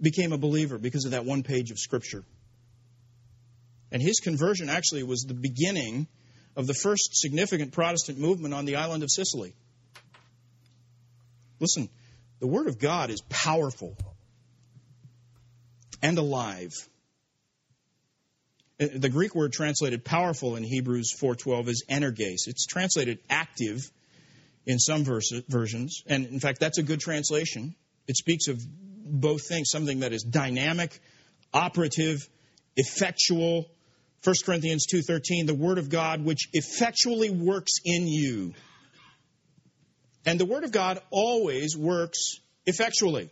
S12: became a believer because of that one page of Scripture. And his conversion actually was the beginning of the first significant Protestant movement on the island of Sicily. Listen, the Word of God is powerful and alive. Uh, the Greek word translated powerful in Hebrews 4:12 is energes. It's translated active in some verse, versions, and in fact that's a good translation. It speaks of both things, something that is dynamic, operative, effectual. 1 Corinthians 2:13, the word of God which effectually works in you. And the word of God always works effectually.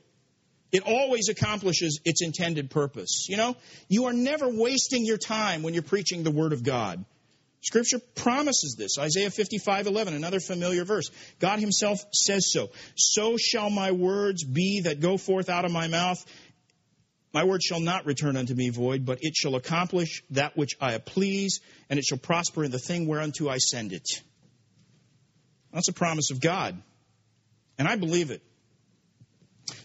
S12: It always accomplishes its intended purpose. You know, you are never wasting your time when you're preaching the Word of God. Scripture promises this. Isaiah 55 11, another familiar verse. God Himself says so. So shall my words be that go forth out of my mouth. My word shall not return unto me void, but it shall accomplish that which I please, and it shall prosper in the thing whereunto I send it. That's a promise of God. And I believe it.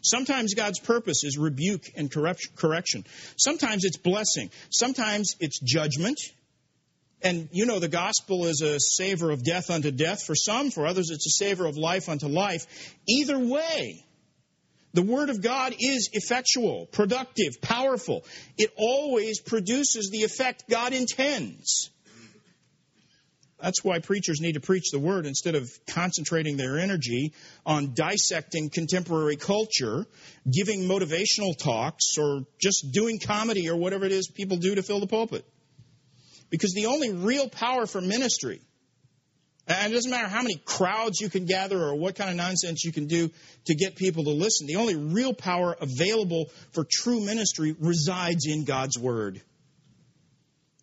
S12: Sometimes God's purpose is rebuke and correction. Sometimes it's blessing. Sometimes it's judgment. And you know, the gospel is a savor of death unto death for some, for others, it's a savor of life unto life. Either way, the Word of God is effectual, productive, powerful. It always produces the effect God intends. That's why preachers need to preach the word instead of concentrating their energy on dissecting contemporary culture, giving motivational talks, or just doing comedy or whatever it is people do to fill the pulpit. Because the only real power for ministry, and it doesn't matter how many crowds you can gather or what kind of nonsense you can do to get people to listen, the only real power available for true ministry resides in God's Word.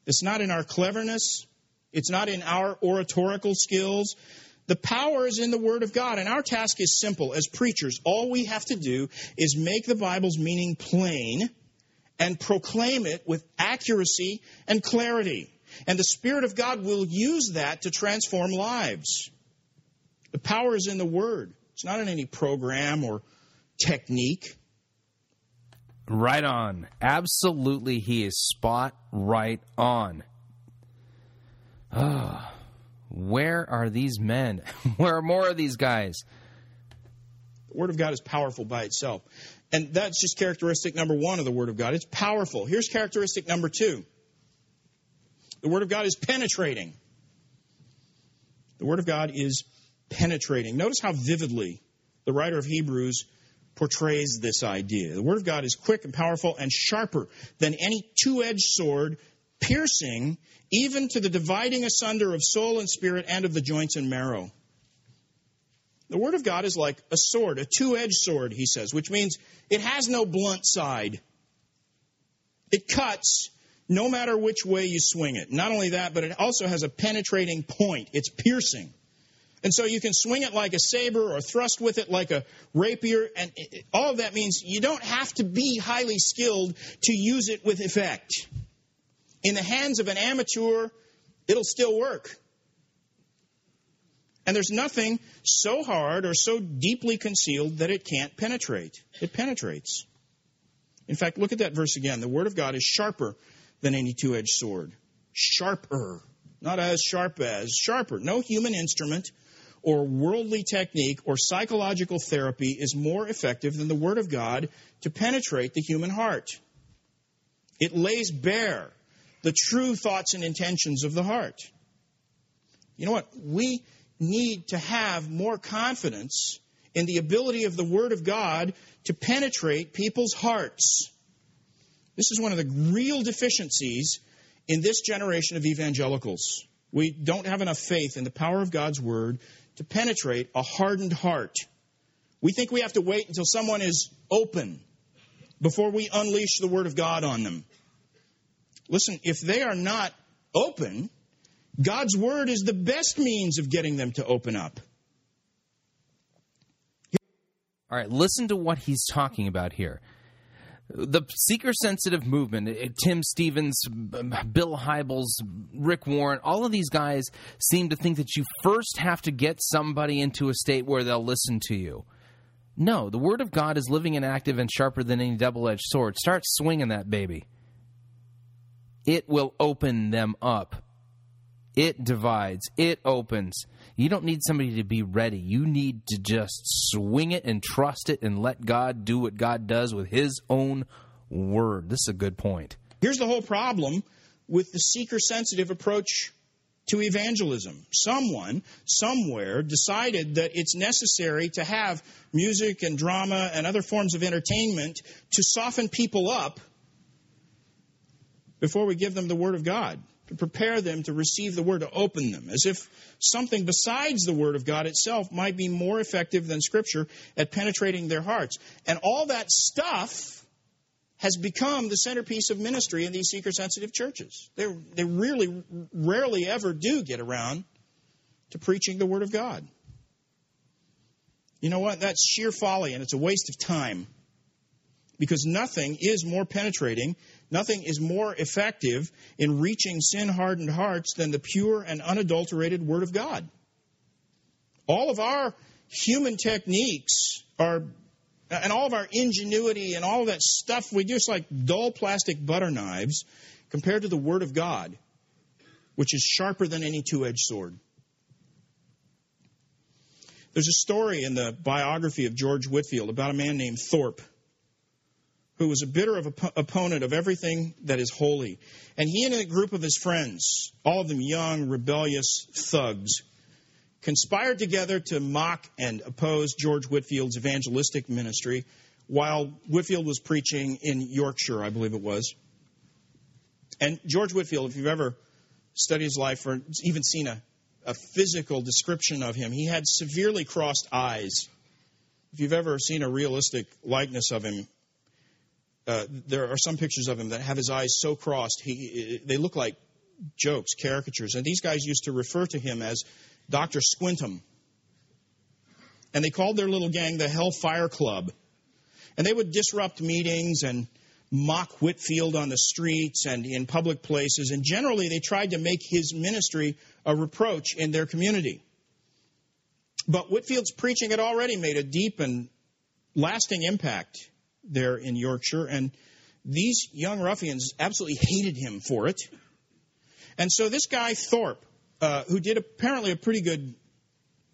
S12: It's not in our cleverness, it's not in our oratorical skills. The power is in the Word of God, and our task is simple. As preachers, all we have to do is make the Bible's meaning plain and proclaim it with accuracy and clarity. And the Spirit of God will use that to transform lives. The power is in the Word, it's not in any program or technique.
S1: Right on. Absolutely, he is spot right on. Ah, where are these men? Where are more of these guys?
S12: The Word of God is powerful by itself. And that's just characteristic number one of the Word of God. It's powerful. Here's characteristic number two the Word of God is penetrating. The Word of God is penetrating. Notice how vividly the writer of Hebrews portrays this idea. The Word of God is quick and powerful and sharper than any two edged sword, piercing even to the dividing asunder of soul and spirit and of the joints and marrow. The Word of God is like a sword, a two edged sword, he says, which means it has no blunt side. It cuts no matter which way you swing it. Not only that, but it also has a penetrating point. It's piercing. And so you can swing it like a saber or thrust with it like a rapier. And all of that means you don't have to be highly skilled to use it with effect. In the hands of an amateur, it'll still work. And there's nothing so hard or so deeply concealed that it can't penetrate. It penetrates. In fact, look at that verse again. The Word of God is sharper than any two edged sword. Sharper. Not as sharp as, sharper. No human instrument or worldly technique or psychological therapy is more effective than the Word of God to penetrate the human heart. It lays bare the true thoughts and intentions of the heart. You know what? We need to have more confidence in the ability of the Word of God to penetrate people's hearts. This is one of the real deficiencies in this generation of evangelicals. We don't have enough faith in the power of God's Word to penetrate a hardened heart. We think we have to wait until someone is open before we unleash the Word of God on them. Listen, if they are not open, God's Word is the best means of getting them to open up.
S1: All right, listen to what he's talking about here. The seeker sensitive movement, uh, Tim Stevens, Bill Hybels, Rick Warren, all of these guys seem to think that you first have to get somebody into a state where they'll listen to you. No, the Word of God is living and active and sharper than any double edged sword. Start swinging that baby. It will open them up. It divides, it opens. You don't need somebody to be ready. You need to just swing it and trust it and let God do what God does with His own word. This is a good point.
S12: Here's the whole problem with the seeker sensitive approach to evangelism. Someone, somewhere, decided that it's necessary to have music and drama and other forms of entertainment to soften people up before we give them the Word of God to prepare them to receive the word, to open them, as if something besides the word of God itself might be more effective than Scripture at penetrating their hearts. And all that stuff has become the centerpiece of ministry in these seeker sensitive churches. They, they really rarely ever do get around to preaching the word of God. You know what? That's sheer folly and it's a waste of time because nothing is more penetrating Nothing is more effective in reaching sin hardened hearts than the pure and unadulterated Word of God. All of our human techniques are, and all of our ingenuity and all of that stuff we do is like dull plastic butter knives compared to the Word of God, which is sharper than any two edged sword. There's a story in the biography of George Whitefield about a man named Thorpe who was a bitter of op- opponent of everything that is holy. And he and a group of his friends, all of them young, rebellious thugs, conspired together to mock and oppose George Whitefield's evangelistic ministry while Whitefield was preaching in Yorkshire, I believe it was. And George Whitefield, if you've ever studied his life or even seen a, a physical description of him, he had severely crossed eyes. If you've ever seen a realistic likeness of him, uh, there are some pictures of him that have his eyes so crossed, he, they look like jokes, caricatures. And these guys used to refer to him as Dr. Squintum. and they called their little gang the Hellfire Club. And they would disrupt meetings and mock Whitefield on the streets and in public places, and generally they tried to make his ministry a reproach in their community. But Whitefield's preaching had already made a deep and lasting impact there in Yorkshire, and these young ruffians absolutely hated him for it. And so this guy, Thorpe, uh, who did apparently a pretty good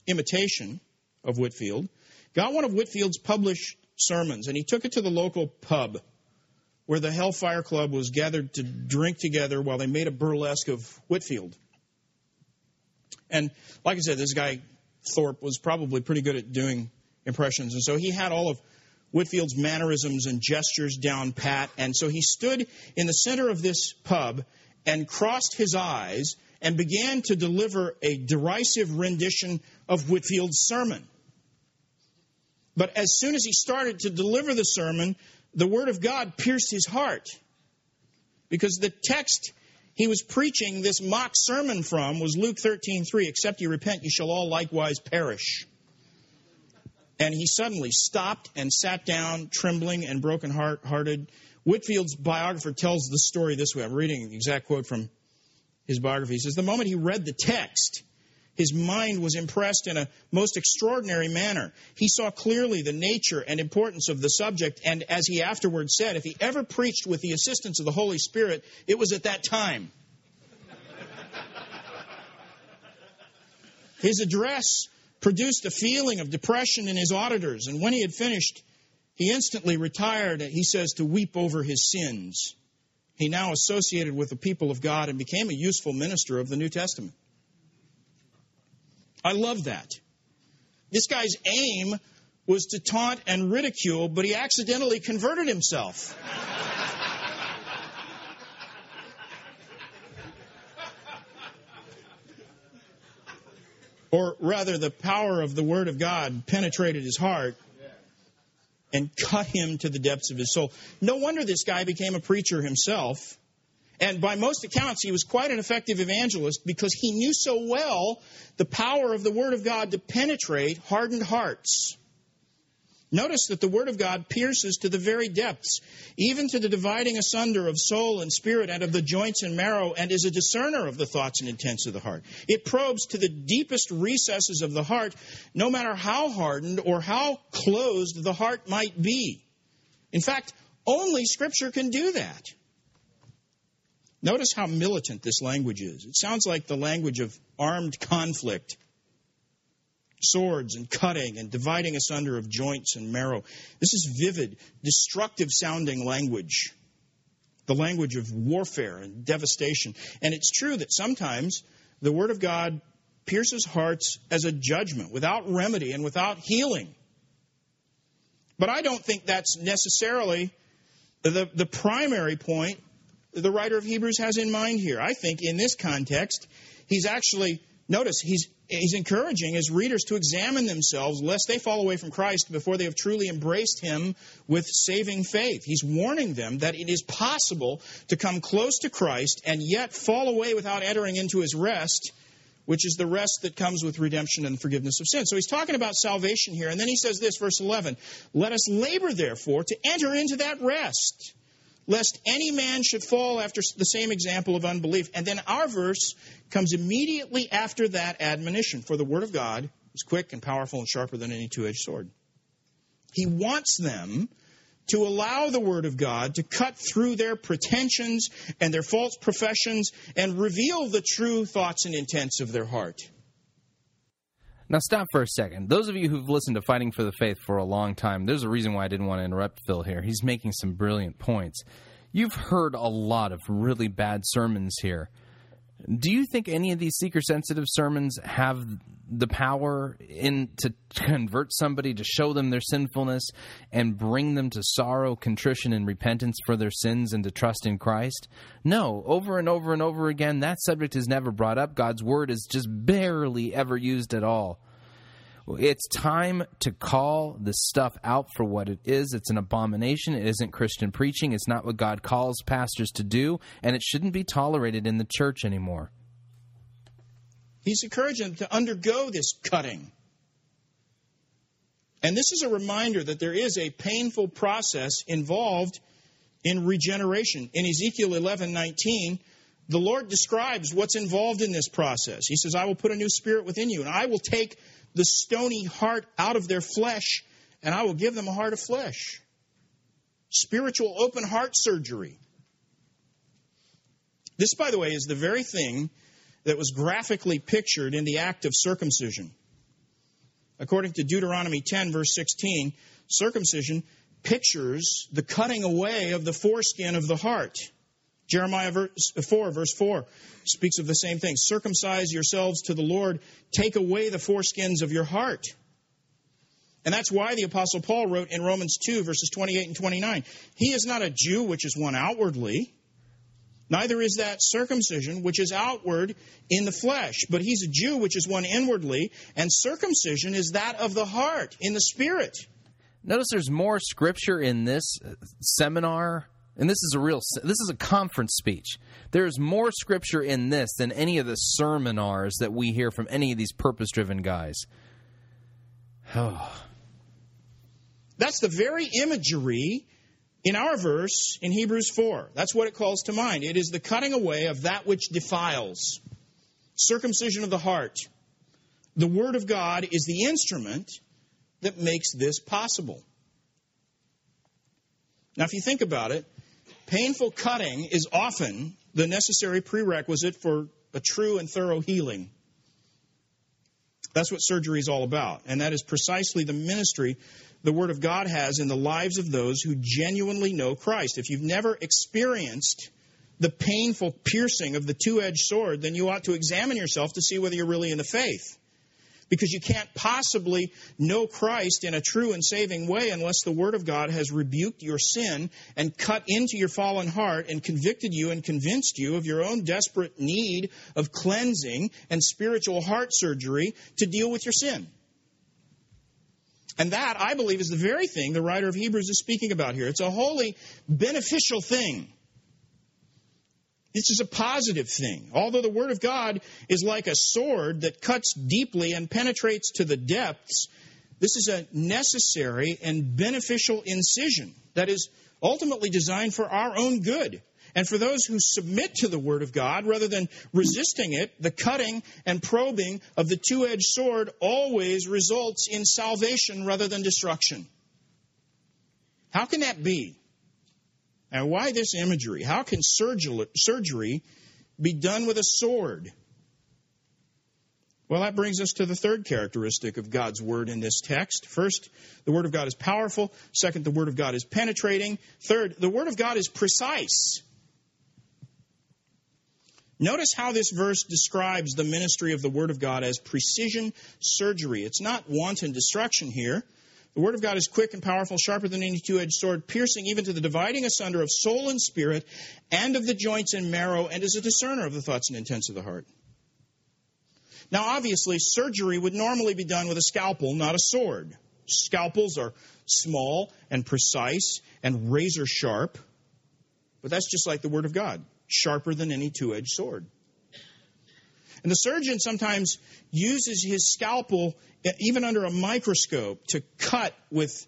S12: imitation of Whitefield, got one of Whitefield's published sermons and he took it to the local pub where the Hellfire Club was gathered to drink together while they made a burlesque of Whitefield. And like I said, this guy, Thorpe, was probably pretty good at doing impressions. And so he had all of Whitefield's mannerisms and gestures down pat. And so he stood in the center of this pub and crossed his eyes and began to deliver a derisive rendition of Whitefield's sermon. But as soon as he started to deliver the sermon, the Word of God pierced his heart. Because the text he was preaching this mock sermon from was Luke 13:3, except you repent, you shall all likewise perish. And he suddenly stopped and sat down, trembling and broken hearted. Whitefield's biographer tells the story this way. I'm reading the exact quote from his biography. He says, The moment he read the text, his mind was impressed in a most extraordinary manner. He saw clearly the nature and importance of the subject, and as he afterwards said, if he ever preached with the assistance of the Holy Spirit, it was at that time. His address produced a feeling of depression in his auditors, and when he had finished, he instantly retired, he says, to weep over his sins. He now associated with the people of God and became a useful minister of the New Testament. I love that. This guy's aim was to taunt and ridicule, but he accidentally converted himself. Or rather, the power of the Word of God penetrated his heart and cut him to the depths of his soul. No wonder this guy became a preacher himself. And by most accounts, he was quite an effective evangelist because he knew so well the power of the Word of God to penetrate hardened hearts. Notice that the Word of God pierces to the very depths, even to the dividing asunder of soul and spirit and of the joints and marrow, and is a discerner of the thoughts and intents of the heart. It probes to the deepest recesses of the heart, no matter how hardened or how closed the heart might be. In fact, only Scripture can do that. Notice how militant this language is. It sounds like the language of armed conflict swords and cutting and dividing asunder of joints and marrow. This is vivid, destructive sounding language, the language of warfare and devastation. And it's true that sometimes the Word of God pierces hearts as a judgment, without remedy and without healing. But I don't think that's necessarily the, the primary point the writer of Hebrews has in mind here. I think in this context, he's actually, notice, he's, he's encouraging his readers to examine themselves lest they fall away from Christ before they have truly embraced him with saving faith. He's warning them that it is possible to come close to Christ and yet fall away without entering into his rest which is the rest that comes with redemption and forgiveness of sin. So he's talking about salvation here. And then he says this, verse 11 Let us labor, therefore, to enter into that rest lest any man should fall after the same example of unbelief. And then our verse comes immediately after that admonition. For the word of God is quick and powerful and sharper than any two edged sword. He wants them to allow the Word of God to cut through their pretensions and their false professions and reveal the true thoughts and intents of their heart.
S1: Now, stop for a second. Those of you who've listened to Fighting for the Faith for a long time, there's a reason why I didn't want to interrupt Phil here. He's making some brilliant points. You've heard a lot of really bad sermons here. Do you think any of these seeker sensitive sermons have the power in to convert somebody to show them their sinfulness and bring them to sorrow, contrition and repentance for their sins and to trust in Christ? No, over and over and over again that subject is never brought up. God's word is just barely ever used at all. It's time to call this stuff out for what it is. It's an abomination. It isn't Christian preaching. It's not what God calls pastors to do, and it shouldn't be tolerated in the church anymore.
S12: He's encouraging them to undergo this cutting. And this is a reminder that there is a painful process involved in regeneration. In Ezekiel 11 19, the Lord describes what's involved in this process. He says, I will put a new spirit within you, and I will take the stony heart out of their flesh, and I will give them a heart of flesh. Spiritual open heart surgery. This, by the way, is the very thing that was graphically pictured in the act of circumcision. According to Deuteronomy 10, verse 16, circumcision pictures the cutting away of the foreskin of the heart. Jeremiah verse 4, verse 4 speaks of the same thing. Circumcise yourselves to the Lord, take away the foreskins of your heart. And that's why the Apostle Paul wrote in Romans 2, verses 28 and 29 He is not a Jew, which is one outwardly, neither is that circumcision, which is outward in the flesh, but he's a Jew, which is one inwardly, and circumcision is that of the heart, in the spirit.
S1: Notice there's more scripture in this uh, seminar, and this is a real this is a conference speech. There's more scripture in this than any of the sermonars that we hear from any of these purpose-driven guys. Oh.
S12: That's the very imagery in our verse in Hebrews 4. That's what it calls to mind. It is the cutting away of that which defiles, circumcision of the heart. The Word of God is the instrument that makes this possible. Now, if you think about it, painful cutting is often the necessary prerequisite for a true and thorough healing. That's what surgery is all about. And that is precisely the ministry the Word of God has in the lives of those who genuinely know Christ. If you've never experienced the painful piercing of the two edged sword, then you ought to examine yourself to see whether you're really in the faith. Because you can't possibly know Christ in a true and saving way unless the Word of God has rebuked your sin and cut into your fallen heart and convicted you and convinced you of your own desperate need of cleansing and spiritual heart surgery to deal with your sin. And that, I believe, is the very thing the writer of Hebrews is speaking about here. It's a wholly beneficial thing. This is a positive thing. Although the Word of God is like a sword that cuts deeply and penetrates to the depths, this is a necessary and beneficial incision that is ultimately designed for our own good. And for those who submit to the Word of God rather than resisting it, the cutting and probing of the two edged sword always results in salvation rather than destruction. How can that be? And why this imagery? How can surgery be done with a sword? Well, that brings us to the third characteristic of God's Word in this text. First, the Word of God is powerful. Second, the Word of God is penetrating. Third, the Word of God is precise. Notice how this verse describes the ministry of the Word of God as precision surgery. It's not wanton destruction here. The Word of God is quick and powerful, sharper than any two edged sword, piercing even to the dividing asunder of soul and spirit, and of the joints and marrow, and is a discerner of the thoughts and intents of the heart. Now, obviously, surgery would normally be done with a scalpel, not a sword. Scalpels are small and precise and razor sharp, but that's just like the Word of God sharper than any two edged sword. And the surgeon sometimes uses his scalpel, eh, even under a microscope, to cut with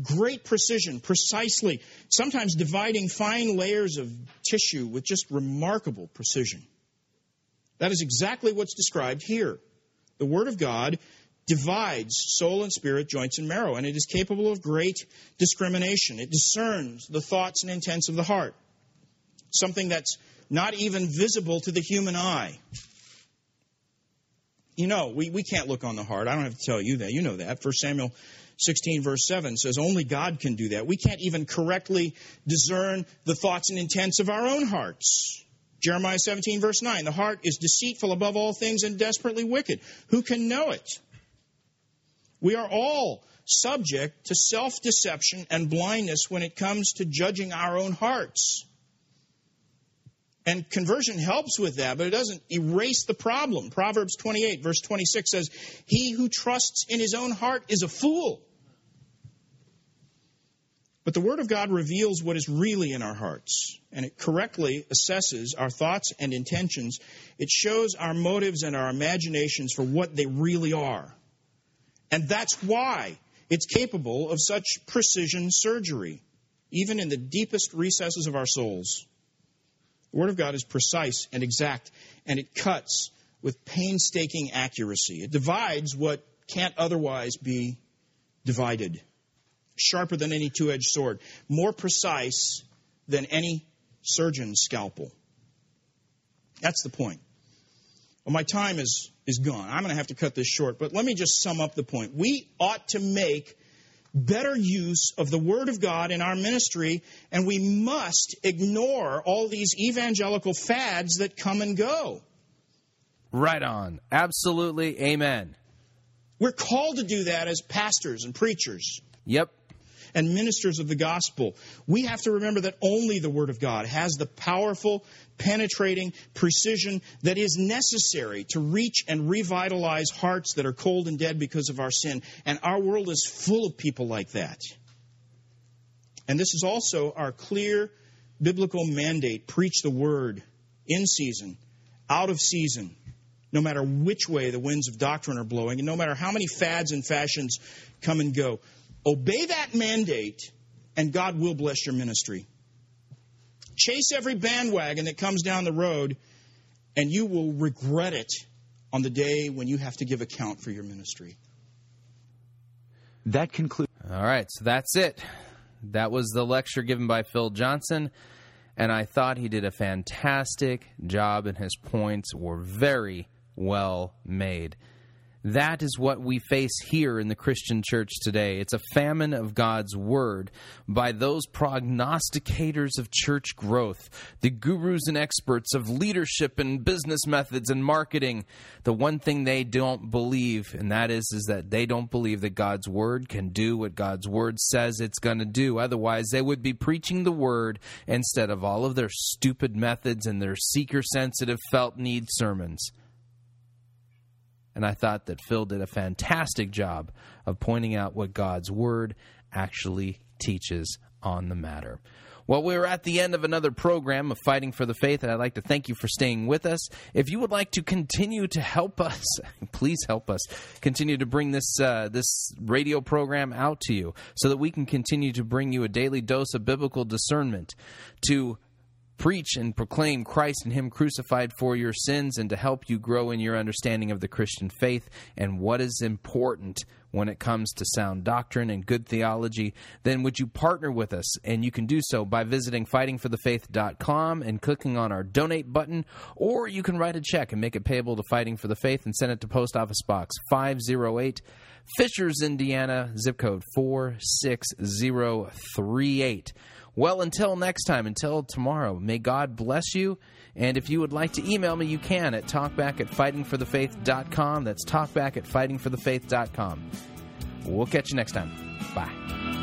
S12: great precision, precisely, sometimes dividing fine layers of tissue with just remarkable precision. That is exactly what's described here. The Word of God divides soul and spirit, joints and marrow, and it is capable of great discrimination. It discerns the thoughts and intents of the heart something that's not even visible to the human eye. You know, we, we can't look on the heart. I don't have to tell you that. You know that. 1 Samuel 16, verse 7 says only God can do that. We can't even correctly discern the thoughts and intents of our own hearts. Jeremiah 17, verse 9 the heart is deceitful above all things and desperately wicked. Who can know it? We are all subject to self deception and blindness when it comes to judging our own hearts. And conversion helps with that, but it doesn't erase the problem. Proverbs 28, verse 26 says, He who trusts in his own heart is a fool. But the Word of God reveals what is really in our hearts, and it correctly assesses our thoughts and intentions. It shows our motives and our imaginations for what they really are. And that's why It's capable of such precision surgery, even in the deepest recesses of our souls. The Word of God is precise and exact, and it cuts with painstaking accuracy. It divides what can't otherwise be divided. Sharper than any two edged sword, more precise than any surgeon's scalpel. That's the point. Well, my time is, is gone. I'm going to have to cut this short, but let me just sum up the point. We ought to make better use of the Word of God in our ministry, and we must ignore all these evangelical fads that come and go.
S1: Right on. Absolutely. Amen.
S12: We're called to do that as pastors and preachers.
S1: Yep.
S12: And ministers of the gospel. We have to remember that only the Word of God has the powerful, penetrating precision that is necessary to reach and revitalize hearts that are cold and dead because of our sin. And our world is full of people like that. And this is also our clear biblical mandate preach the Word in season, out of season, no matter which way the winds of doctrine are blowing, and no matter how many fads and fashions come and go. Obey that mandate, and God will bless your ministry. Chase every bandwagon that comes down the road, and you will regret it on the day when you have to give account for your ministry.
S1: That concludes. All right, so that's it. That was the lecture given by Phil Johnson, and I thought he did a fantastic job, and his points were very well made. That is what we face here in the Christian church today. It's a famine of God's Word by those prognosticators of church growth, the gurus and experts of leadership and business methods and marketing. The one thing they don't believe, and that is, is that they don't believe that God's Word can do what God's Word says it's going to do. Otherwise, they would be preaching the Word instead of all of their stupid methods and their seeker sensitive felt need sermons and I thought that Phil did a fantastic job of pointing out what God's Word actually teaches on the matter. Well, we're at the end of another program of Fighting for the Faith, and I'd like to thank you for staying with us. If you would like to continue to help us, please help us continue to bring this uh, this radio program out to you, so that we can continue to bring you a daily dose of biblical discernment to preach and proclaim Christ and Him crucified for your sins and to help you grow in your understanding of the Christian faith and what is important when it comes to sound doctrine and good theology, then would you partner with us? And you can do so by visiting fightingforthefaith.com and clicking on our donate button, or you can write a check and make it payable to Fighting for the Faith and send it to Post Office Box 508, Fishers, Indiana, zip code 46038. Well, until next time, until tomorrow, may God bless you. And if you would like to email me, you can at talkback at fightingforthefaith.com. That's talkback at fightingforthefaith.com. We'll catch you next time. Bye.